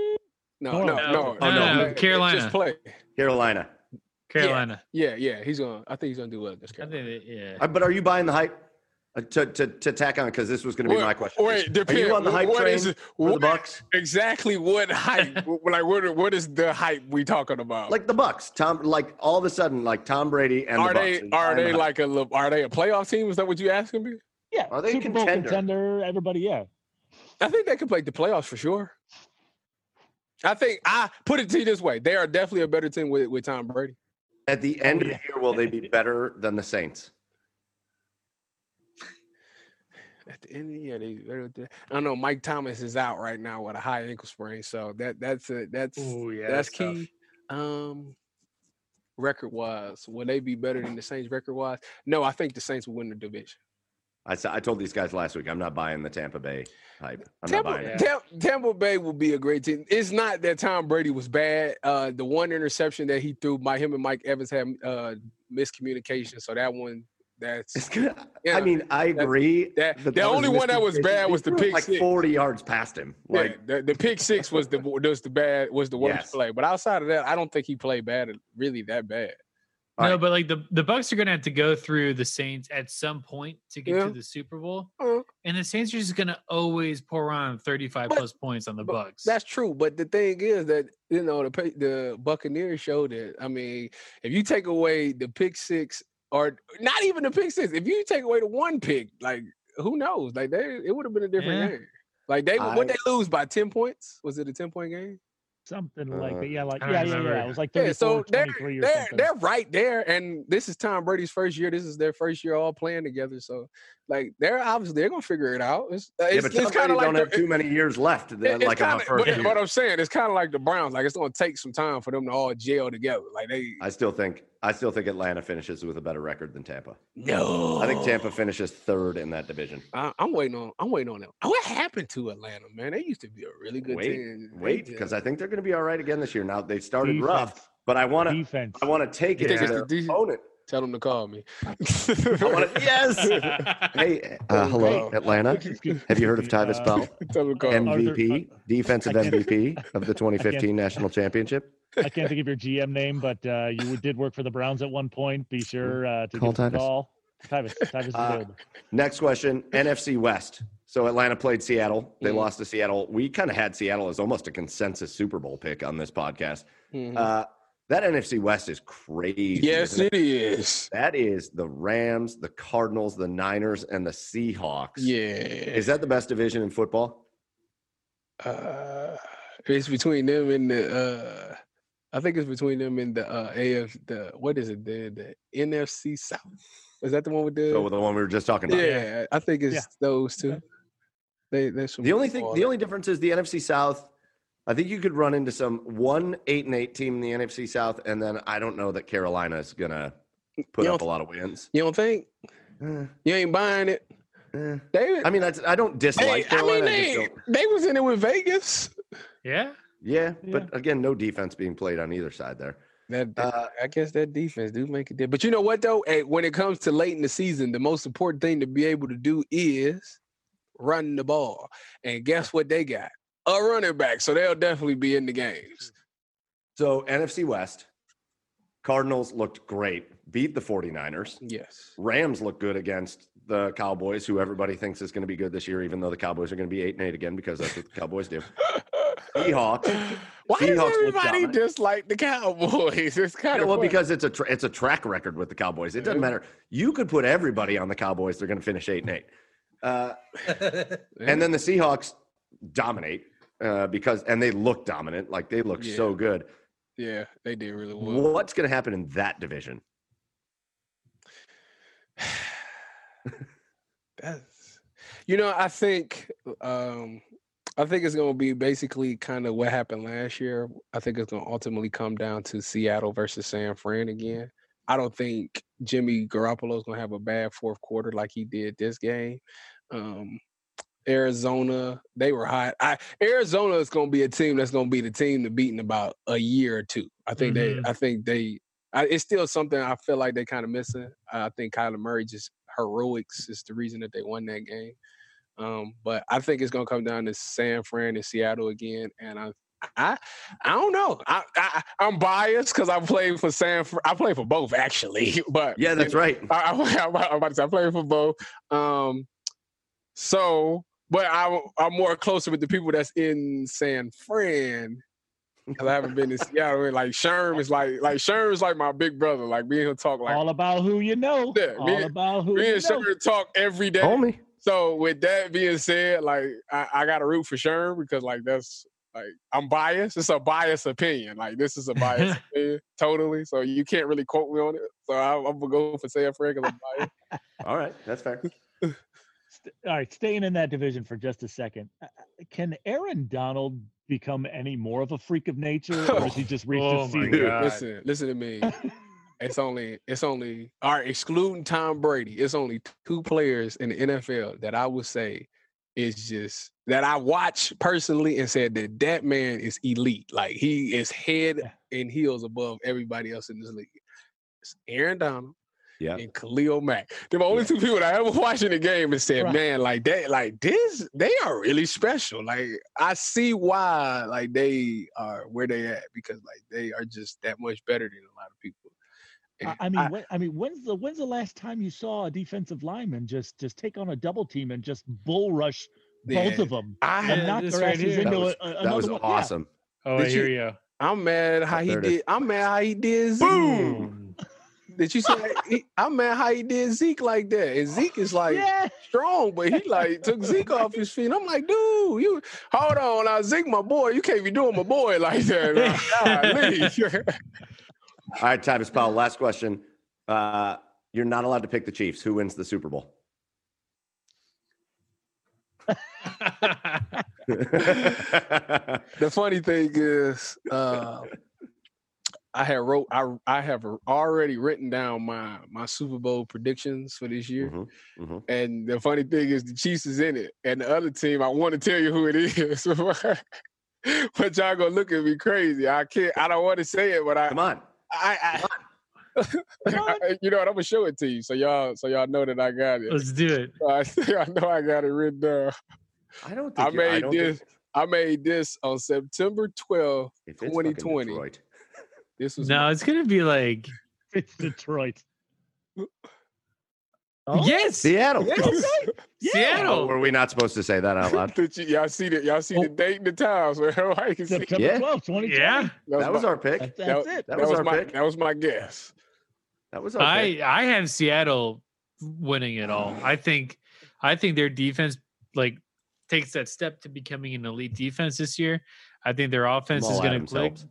D: No,
B: No,
D: no,
B: no.
D: no,
A: Oh, no,
D: no,
C: Carolina.
D: Just play.
A: Carolina.
C: Carolina.
D: Yeah, yeah. He's gonna. I think he's gonna do well against
C: I
D: Carolina.
C: think yeah.
A: Uh, But are you buying the hype? Uh, to, to, to tack on because this was going to be my question.
D: Wait,
A: Are you on the hype
D: what
A: train
D: is-
A: for the Bucks?
D: Exactly what hype? like what? What is the hype we talking about?
A: Like the Bucks, Tom. Like all of a sudden, like Tom Brady and
D: are
A: the
D: they
A: Bucks.
D: are they
A: hype?
D: like a are they a playoff team? Is that what you asking me?
B: Yeah,
A: Are they a
B: Super Bowl
A: contender?
B: contender? Everybody, yeah.
D: I think they could play the playoffs for sure. I think I put it to you this way: they are definitely a better team with, with Tom Brady.
A: at the end of the year? Will they be better than the Saints?
D: At the end of the year, they, they're- they're- I know Mike Thomas is out right now with a high ankle sprain, so that that's a, that's
C: Ooh, yeah,
D: that's
C: tough.
D: key. Um, record wise, will they be better than the Saints record wise? No, I think the Saints will win the division.
A: I, sa- I told these guys last week I'm not buying the Tampa Bay hype. I'm
D: Tampa,
A: not buying it.
D: Tam- Tampa Bay will be a great team. It's not that Tom Brady was bad. Uh, the one interception that he threw, by him and Mike Evans had uh, miscommunication. So that one, that's
A: It's good.
D: Yeah,
A: I mean, I agree.
D: that-
A: that
D: the only one that was bad was the
A: threw it
D: pick
A: like
D: six.
A: 40 yards past him. Like
D: like the, the pick six was the was the bad was the worst
A: Yes.
D: play. But outside of that, I don't think he played bad, really that bad.
A: All
C: no,
A: right.
C: but like the the Bucks are gonna have to go through the Saints at some point to get
D: Yeah.
C: to the Super Bowl,
D: Uh,
C: and the Saints are just gonna always pour on thirty five plus points on the Bucks.
D: That's true, but the thing is that you know the the Buccaneers showed it. I mean, if you take away the pick six, or not even the pick six, if you take away the one pick, like who knows? Like they, it would have been a different
C: Yeah.
D: game. Like they,
A: I-
D: what they lose by ten points? Was it a ten point game?
B: Something like
A: Uh,
B: that. Yeah, like yeah, yeah, yeah. It was like
D: Yeah, so they're
B: 23 or
D: they're,
B: something.
D: they're right there, and this is Tom Brady's first year. This is their first year all playing together. So, like, they're obviously they're gonna figure it out. It's, uh,
A: Yeah,
D: it's,
A: but Tom
D: it's kind
A: Brady
D: of like
A: don't
D: the-
A: have too many years left.
D: it-
A: like on
D: kinda,
A: first
D: but,
A: year.
D: what I'm saying, it's kind of like the Browns. Like it's gonna take some time for them to all gel together. Like they
A: I still think I still think Atlanta finishes with a better record than Tampa.
D: no.
A: I think Tampa finishes third in that division.
D: I, I'm waiting on. I'm waiting on them. What happened to Atlanta, man? They used to be a really good
A: Wait,
D: team.
A: Wait, because I think they're going to be all right again this year. Now they started
B: Defense.
A: rough, but I want to
B: defense.
A: I want to take
D: You
A: it
D: think
A: to their
D: the
A: opponent.
D: tell them to call me.
A: I wanna- yes. Hey, uh, hello, Atlanta. Have you heard of
B: excuse me,
A: Tyvis Bell,
D: tell them to call me.
B: Arthur-
A: MVP, defensive MVP of the 2015 national championship?
B: I can't think of your GM name, but uh, you did work for the Browns at one point. Be sure uh, to
A: Call
B: give us a
A: Tyvis.
B: call. Tyvis, Tyvis is
A: Uh. Next question: NFC West. So Atlanta played Seattle. They
D: Mhm.
A: lost to Seattle. We kind of had Seattle as almost a consensus Super Bowl pick on this podcast.
D: Mhm.
A: Uh, that NFC West is crazy.
D: yes,
A: isn't it?
D: it is.
A: That is the Rams, the Cardinals, the Niners, and the Seahawks.
D: Yeah.
A: Is that the best division in football?
D: Uh, it's between them and the. Uh, I think it's between them and the uh, AF. The what is it? The the NFC South. Is that the one with the?
A: So the one we were just talking about.
D: yeah, I think it's
B: Yeah.
D: those two. They there's some
A: The only thing,
D: football
A: the only difference is the NFC South. I think you could run into some one eight and eight team in the NFC South, and then I don't know that Carolina is gonna put
D: You
A: up a lot of wins.
D: You don't think
A: Eh,
D: you ain't buying it? They,
A: I mean, I, I don't
D: they
A: dislike
D: I
A: Carolina.
D: mean,
A: I just
D: they,
A: don't-
D: they was in it with Vegas.
C: yeah.
A: Yeah,
B: Yeah.
A: but again, no defense being played on either side there.
D: That,
A: Uh,
D: I guess that defense do make it. But you know what though? Hey, when it comes to late in the season, the most important thing to be able to do is run the ball. And guess what they got? A running back. So they'll definitely be in the games.
A: So NFC West, Cardinals looked great, beat the 49ers.
D: Yes.
A: Rams look good against the Cowboys, who everybody thinks is going to be good this year, even though the Cowboys are going to be eight and eight again because that's what the Cowboys do. Seahawks.
D: Why
A: Seahawks
D: does
A: look
D: everybody dislike the Cowboys? It's kind
A: Yeah,
D: of
A: well, because it's a tra- it's a track record with the Cowboys. It doesn't matter. You could put everybody on the Cowboys; they're going to finish eight and eight. Uh, and then the Seahawks dominate uh, because, and they look dominant, like they look so good.
D: yeah, they did really well.
A: What's going to happen in that division?
D: That's, you know, I think um I think it's gonna be basically kind of what happened last year. I think it's gonna ultimately come down to Seattle versus San Fran again. I don't think Jimmy Garoppolo is gonna have a bad fourth quarter like he did this game. Um Arizona, they were hot. I Arizona is gonna be a team that's gonna be the team to beat in about a year or two. I think
C: Mhm.
D: they I think they I, it's still something I feel like they're kind of missing. I think Kyler Murray just heroics is the reason that they won that game. Um, but I think it's gonna come down to San Fran and Seattle again. And I, I, I don't know. I, I I'm biased because I played for San. I played for both actually. But
A: Yeah, that's right.
D: I, I, I'm about to say I played for both. Um, so, but I, I'm more closer with the people that's in San Fran. Cause I haven't been in Seattle. And like Sherm is like like Sherm is like my big brother. Like me and him talk like
B: all about who you know.
D: Yeah,
B: all
D: me-
B: about who
D: me
B: you
D: and
B: know.
D: Sherm talk every day.
A: Homie.
D: So with that being said, like I, I got to root for Sherm because like that's like I'm biased. It's a biased opinion. Like this is a biased opinion, totally. So you can't really quote me on it. So I, I'm gonna go for San Fran because I'm biased.
A: All right, that's fair.
B: All right, staying in that division for just a second. uh, Can Aaron Donald become any more of a freak of nature, or has he just oh reached
C: Oh
B: his
C: my
B: ceiling?
C: God.
D: Listen, listen to me. It's only, it's only, all right, excluding Tom Brady, it's only two players in the NFL that I would say is just that I watch personally and said that that man is elite. Like he is head
B: Yeah.
D: and heels above everybody else in this league. It's Aaron Donald
A: Yeah.
D: and Khalil Mack. They're the only two people that I ever watched in the game and said,
B: Right.
D: man, like that, like this, they are really special. Like I see why like they are where they at because like they are just that much better than a lot of people.
B: I, I mean,
D: I-
B: when, I mean, when's the when's the last time you saw a defensive lineman just just take on a double team and just bull rush both
D: Yeah.
B: of them
D: I
B: and knock their
C: right
B: asses into
A: That was,
B: a, a,
A: that was
B: one? Yeah.
A: awesome.
C: Oh,
D: Did
C: here
D: you-
C: you go.
D: I'm mad how he
A: there it is.
D: did. I'm mad how he did Zeke.
A: Boom!
D: Did you see? he, I'm mad how he did Zeke like that. And Zeke is like
B: Yeah,
D: strong, but he like took Zeke off his feet. I'm like, dude, you hold on, now Zeke, my boy, you can't be doing my boy like that. Now. Golly.
A: All right, Travis Powell, last question. Uh, you're not allowed to pick the Chiefs. Who wins the Super Bowl?
D: the funny thing is, uh, I had wrote I I have already written down my my Super Bowl predictions for this year.
A: Mhm, mhm.
D: And the funny thing is, the Chiefs is in it, and the other team, I want to tell you who it is, but y'all gonna look at me crazy. I can't. I don't want to say it, but I,
A: Come on.
D: I, I you know what? I'm gonna show it to you, so y'all, so y'all know that I got it.
C: Let's do it.
D: I, I know I got it written down.
A: I don't think
D: I
A: you- I
D: made
A: don't
D: this.
A: think-
D: I made this on September 12th.
A: if it's fucking
D: 2020.
A: Detroit.
D: This was
C: No,
D: my-
C: it's gonna be like
B: it's Detroit. Oh,
C: yes,
A: Seattle.
B: okay. Yeah.
C: Seattle.
A: Oh, were we not supposed to say that out loud?
D: Did you, y'all see that? Y'all see
C: Oh.
D: the date and the time, so everybody can see.
B: September
A: Yeah.
B: 12th, 2020.
C: Yeah,
A: That was
D: my,
A: our pick.
B: That's,
D: that,
B: that's
D: that
B: it.
A: That
D: was,
A: was our
D: my
A: pick.
D: that was my guess.
A: That was our pick.
C: I I have Seattle winning it all. I think I think their defense like takes that step to becoming an elite defense this year. I think their offense is going to click.
A: helps.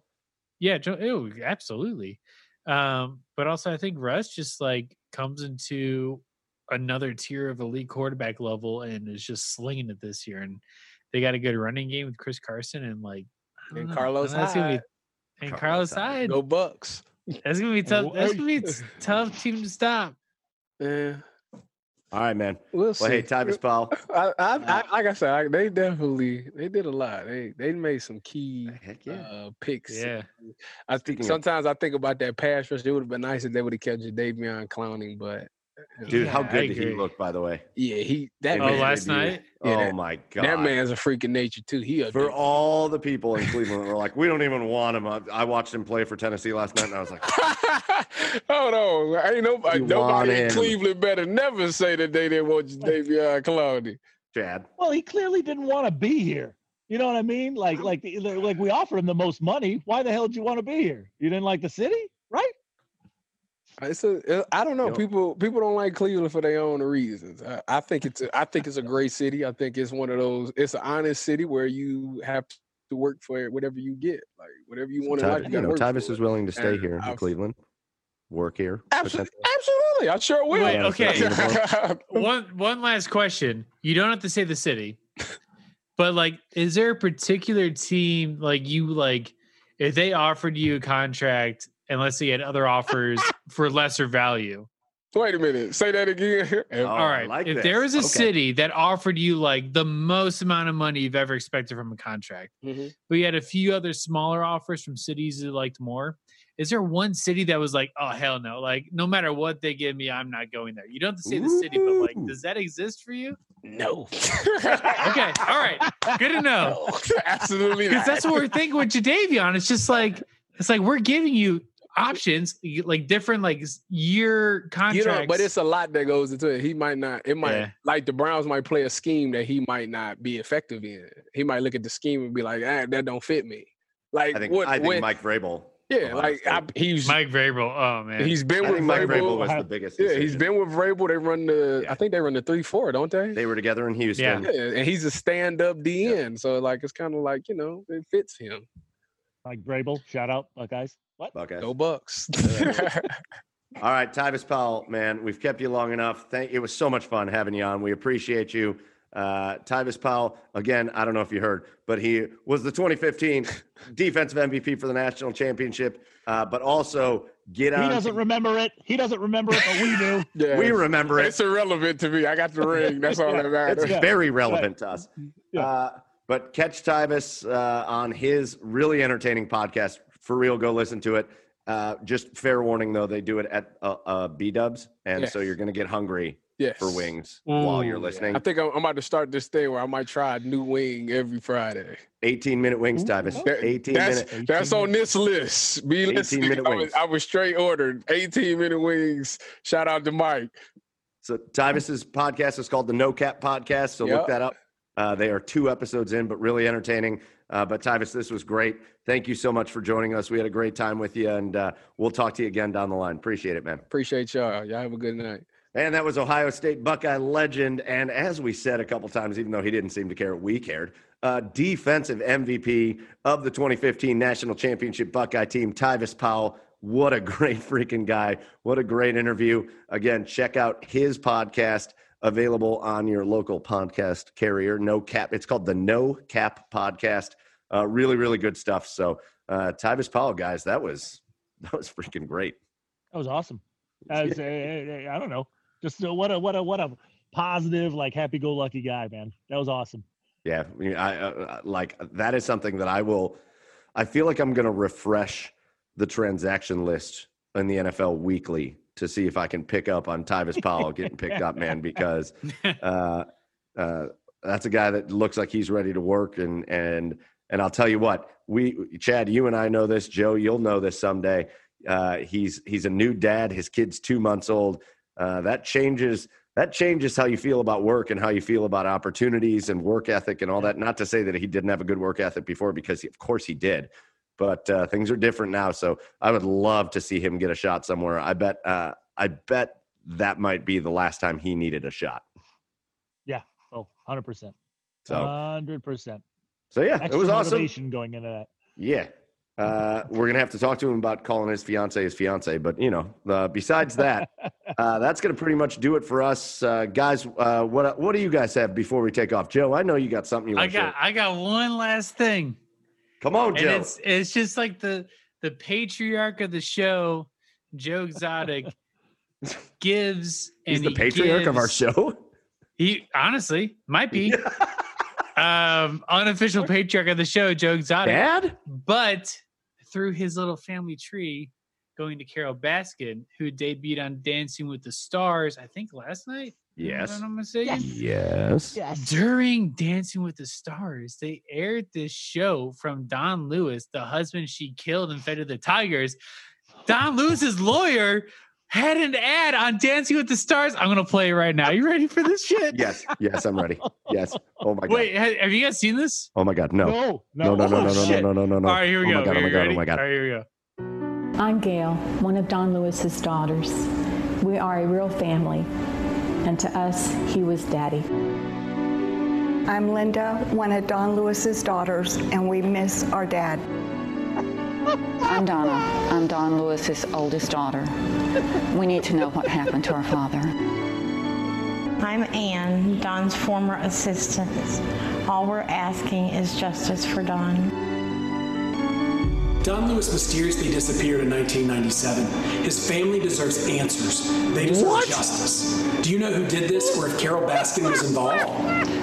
C: Yeah, ew, absolutely. Um, but also I think Russ just like comes into another tier of elite quarterback level and is just slinging it this year. And they got a good running game with Chris Carson and like
D: And
C: know,
D: Carlos Hyde.
C: and
A: Carlos Hyde.
D: Go Bucks.
C: That's gonna be tough. That's gonna be tough team to stop.
D: Yeah,
A: All right, man.
D: we'll see.
A: Well, hey, Tyvis Powell.
D: I, I, I, like I said, I, they definitely they did a lot. They they made some key
A: yeah.
D: uh, picks.
C: Yeah.
D: I
A: Speaking
D: think
A: of-
D: sometimes I think about that pass rush. It would have been nice if they would have kept Davion Clowney, but uh,
A: Dude, how
C: Yeah, I
A: good did he look, by the way?
D: yeah, he that
A: in
C: Oh,
D: man,
C: last
A: debut?
C: night?
D: Oh yeah,
A: oh,
D: that-
A: my God.
D: that man's a freak of nature too. He
A: For
D: dude.
A: all the people in Cleveland that were like, we don't even want him. I, I watched him play for Tennessee last night, and I was like,
D: Hold on, ain't nobody nobody in
A: him.
D: Cleveland better never say that they didn't want Davion Clowney.
A: Chad.
B: Well, he clearly didn't want to be here. You know what I mean? Like, like, like we offered him the most money. Why the hell did you want to be here? You didn't like the city, right?
D: It's a, uh, I don't know.
A: Yo.
D: People people don't like Cleveland for their own reasons. I, I think it's a, I think it's a great city. I think it's one of those. It's an honest city where you have to work for whatever you get. Like whatever you want in life, you
A: you know,
D: work
A: Tyvis is willing to stay
D: And
A: here in
D: I've-
A: Cleveland, work here.
D: Absolutely,
A: potentially.
D: absolutely. I sure will.
C: Wait,
A: okay.
C: one one last question. You don't have to say the city, but like, is there a particular team like you like? If they offered you a contract, and let's say you had other offers for lesser value,
D: Wait a minute. Say that again.
A: Oh,
C: all
A: I
C: right.
A: like
C: if
A: this.
C: there was a
A: Okay.
C: city that offered you like the most amount of money you've ever expected from a contract,
D: Mhm.
C: but you had a few other smaller offers from cities you liked more. Is there one city that was like, oh hell no, like no matter what they give me, I'm not going there. You don't have to say the city, but like, does that exist for you?
D: No.
C: Okay, all right, good to know.
D: No, absolutely
C: Because that's what we're thinking with Jadeveon. It's just like it's like we're giving you options, like different like s- year contracts.
D: You know, but it's a lot that goes into it. He might not. It might
C: Yeah.
D: like the Browns might play a scheme that he might not be effective in. He might look at the scheme and be like, ah, "That don't fit me." Like
A: I think
D: what?
A: I think
D: when-
A: Mike Vrabel.
D: yeah, like I, he's
C: Mike Vrabel. Oh man,
D: he's been
A: I
D: with
A: think Mike Vrabel was the biggest.
D: Yeah, he's been with Vrabel. They run the.
A: Yeah.
D: I think they run the three four, don't they?
A: They were together in Houston.
C: Yeah.
D: yeah, and he's a stand up DN. So like it's kind of like you know it fits him.
B: Like Vrabel, shout out, Buckeyes. What?
A: Buckeyes.
D: Go Bucks.
A: All right, Tyvis Powell, man, we've kept you long enough. Thank. It was so much fun having you on. We appreciate you. Uh, Tyvis Powell, again, I don't know if you heard, but he was the 2015 defensive MVP for the national championship. Uh, but also get
B: out.
A: He
B: doesn't remember it. He doesn't remember it, but we do.
D: yeah,
A: we remember it.
D: it's irrelevant to me. I got the ring. That's all that matters.
A: It's
B: Yeah.
A: very relevant to us.
B: Yeah.
A: Uh, but catch Tyvis uh, on his really entertaining podcast. For real, go listen to it. Uh, just fair warning though, they do it at uh, uh, B Dubs, and so you're going to get hungry
D: Yes.
A: for wings while you're
C: Ooh,
A: listening.
D: I think I'm, I'm about to start this thing where I might try a new wing every Friday.
A: 18 minute wings,
B: Ooh,
A: Tyvis.
B: okay.
A: 18
D: That's
A: minute.
D: that's on this list. Be
A: 18
D: listening.
A: minute
D: I was,
A: wings.
D: I was straight ordered 18 minute wings. Shout out to Mike.
A: So Tyvis's podcast is called the No Cap Podcast. So look that up. Uh, they are two episodes in, but really entertaining. Uh, but Tyvis, this was great. Thank you so much for joining us. We had a great time with you, and uh, we'll talk to you again down the line. Appreciate it, man.
D: Appreciate y'all. Y'all have a good night.
A: And that was Ohio State Buckeye legend. And as we said a couple times, even though he didn't seem to care, we cared. Uh, defensive MVP of the 2015 National Championship Buckeye team, Tyvis Powell. What a great freaking guy. What a great interview. Again, check out his podcast available on your local podcast carrier. No cap. It's called the No Cap Podcast. Uh, really, really good stuff. So, uh, Tyvis Powell, guys, that was that was freaking great.
B: That was awesome. As a, I don't know, just uh, what a what a what a positive, like happy-go-lucky guy, man. That was awesome.
A: Yeah, I, mean, I uh, like that is something that I will. I feel like I'm going to refresh the transaction list in the NFL weekly to see if I can pick up on Tyvis Powell getting picked up, man, because uh, uh, that's a guy that looks like he's ready to work. And and and I'll tell you what, we Chad, you and I know this. Joe, you'll know this someday. Uh, he's he's a new dad. His kid's two months old. Uh, that changes that changes how you feel about work and how you feel about opportunities and work ethic and all that. Not to say that he didn't have a good work ethic before, because he, of course he did, but uh, things are different now. So I would love to see him get a shot somewhere. I bet. Uh, I bet that might be the last time he needed a shot. Yeah.
B: Oh, 100%.
A: So
B: 100%.
A: so yeah,
B: Extra
A: it was awesome.
B: going into that.
A: Yeah. Uh, we're gonna have to talk to him about calling his fiance his fiance, but you know, uh, besides that, uh, that's gonna pretty much do it for us, uh, guys. Uh, what what do you guys have before we take off, Joe? I know you got something you
C: I
A: want to
C: got I got one last thing.
A: Come on,
C: and
A: Joe.
C: it's it's just like the the patriarch of the show, Joe Exotic, gives and
A: He's the
C: he
A: patriarch of our show.
C: He honestly might be um unofficial patriarch of the show, Joe Exotic.
A: Dad?
C: But through his little family tree, going to Carole Baskin, who debuted on Dancing with the Stars, I think last night. If
A: Yes.
C: I'm not mistaken.
A: Yes.
C: During Dancing with the Stars, they aired this show from Don Lewis, the husband she killed and fed to the tigers. Don Lewis's lawyer had an ad on Dancing with the Stars. I'm gonna play it right now. You ready for this shit?
A: Yes. Yes, I'm ready. Yes. Oh my god.
C: Wait, have you guys seen this?
A: Oh my god. No.
B: No,
A: No, no, no,
C: Oh,
A: no, no, no, no, no, no.
C: All right, here we
A: oh
C: go.
A: My god, oh my god. Oh my god.
C: All right, here we go.
E: I'm Gail, one of Don Lewis's daughters. We are a real family, and to us, he was daddy.
F: I'm Linda, one of Don Lewis's daughters, and we miss our dad.
G: I'm Donna. I'm Don Lewis's oldest daughter. We need to know what happened to our father.
H: I'm Ann, Don's former assistant. All we're asking is justice for Don.
I: Don Lewis mysteriously disappeared in 1997. His family deserves answers. They deserve justice. Do you know who did this or if Carole Baskin was involved?
G: A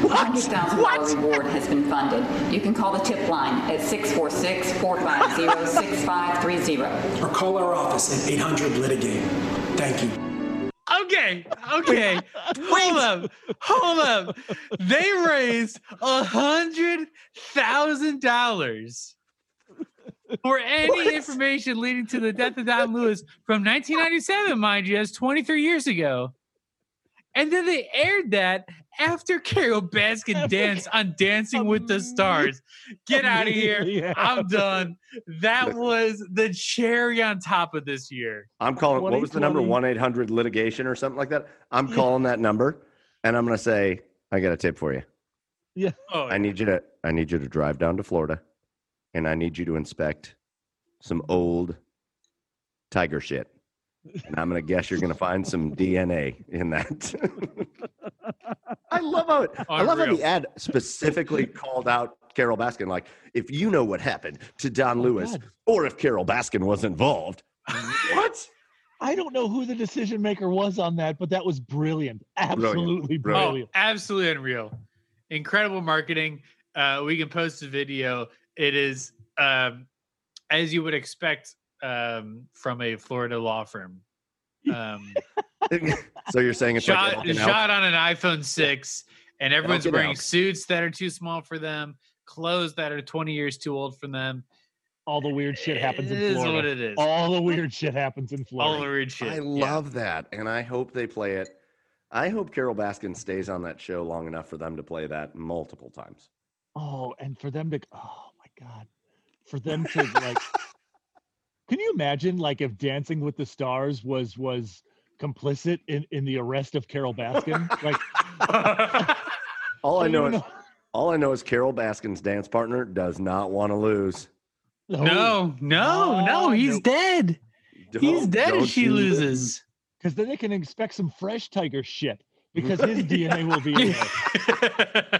G: $100,000 reward has been funded. You can call the tip line at 646-450-6530.
I: Or call our office at 800 Litigate. Thank you.
C: Okay, okay. hold up, hold up. They raised a hundred thousand dollars for any information leading to the death of Don Lewis from 1997, mind you, that's 23 years ago. And then they aired that after Carole Baskin danced on Dancing with the Stars. Get out of here.
B: Immediately
C: I'm done. That was the cherry on top of this year.
A: I'm calling. What was the number? One eight hundred litigation or something like that. I'm calling that number, and I'm gonna say I got a tip for you.
B: Yeah.
C: Oh,
A: I need you to. I need you to drive down to Florida, and I need you to inspect some old tiger shit. And I'm gonna guess you're gonna find some DNA in that. I love how it, I love how the ad specifically called out Carole Baskin. Like, if you know what happened to Don
B: Oh,
A: Lewis,
B: God.
A: or if Carole Baskin was involved, what?
B: I don't know who the decision maker was on that, but that was brilliant. Absolutely
A: Brilliant.
B: brilliant.
C: Oh, absolutely unreal. Incredible marketing. Uh, we can post a video. It is, um, as you would expect um, from a Florida law firm. Um,
A: so you're saying it's
C: shot
A: like
C: shot on an iPhone six, and everyone's wearing
A: Elk.
C: suits that are too small for them, clothes that are 20 years too old for them.
B: All the weird shit happens
C: It
B: in
C: is
B: Florida.
C: what it is.
B: All the weird shit happens in Florida.
C: All the weird shit.
A: I
C: Yeah.
A: love that, and I hope they play it. I hope Carole Baskin stays on that show long enough for them to play that multiple times.
B: Oh, and for them to oh my god. For them to like Can you imagine like if Dancing with the Stars was was complicit in in the arrest of Carole Baskin? Like
A: All I
B: don't
A: know
B: even
A: is all I know is Carole Baskin's dance partner does not want to lose.
C: no, no, no, he's
B: nope.
C: dead. He's
A: Don't-
C: dead
A: don't
C: if she loses.
B: because then they can expect some fresh tiger shit because his DNA will be in there.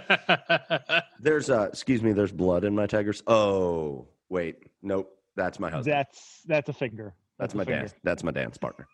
A: There's uh, excuse me. There's blood in my tigers. Oh, wait, nope. That's my husband.
B: That's that's a finger.
A: That's
B: a
A: my
B: finger.
A: dance. That's my dance partner.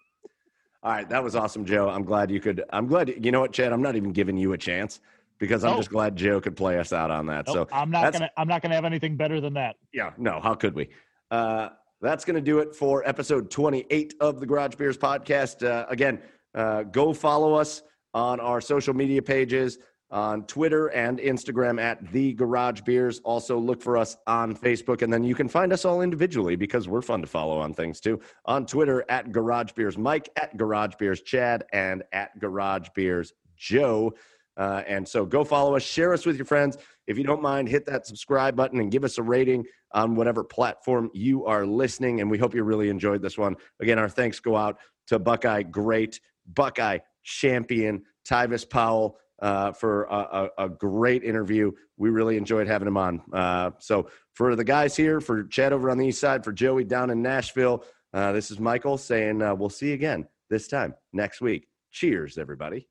A: All right, that was awesome, Joe. I'm glad you could. I'm glad. You know what, Chad? I'm not even giving you a chance because I'm
B: Oh.
A: just glad Joe could play us out on that.
B: Nope,
A: so
B: I'm not gonna I'm not gonna have anything better than that.
A: yeah, no, how could we? Uh, that's to do it for episode 28 of the Garage Beers podcast. Uh, again, uh, go follow us on our social media pages on Twitter and Instagram at the Garage Beers. Also, look for us on Facebook, and then you can find us all individually because we're fun to follow on things too. On Twitter at Garage Beers Mike, at Garage Beers Chad, and at Garage Beers Joe. Uh, and so go follow us, share us with your friends. If you don't mind, hit that subscribe button and give us a rating on whatever platform you are listening. And we hope you really enjoyed this one. Again, our thanks go out to Buckeye Great, Buckeye Champion, Tyvis Powell uh, for a, a, a great interview. We really enjoyed having him on. Uh, so for the guys here, for Chad over on the east side, for Joey down in Nashville, uh, this is Michael saying uh, we'll see you again this time next week. Cheers, everybody.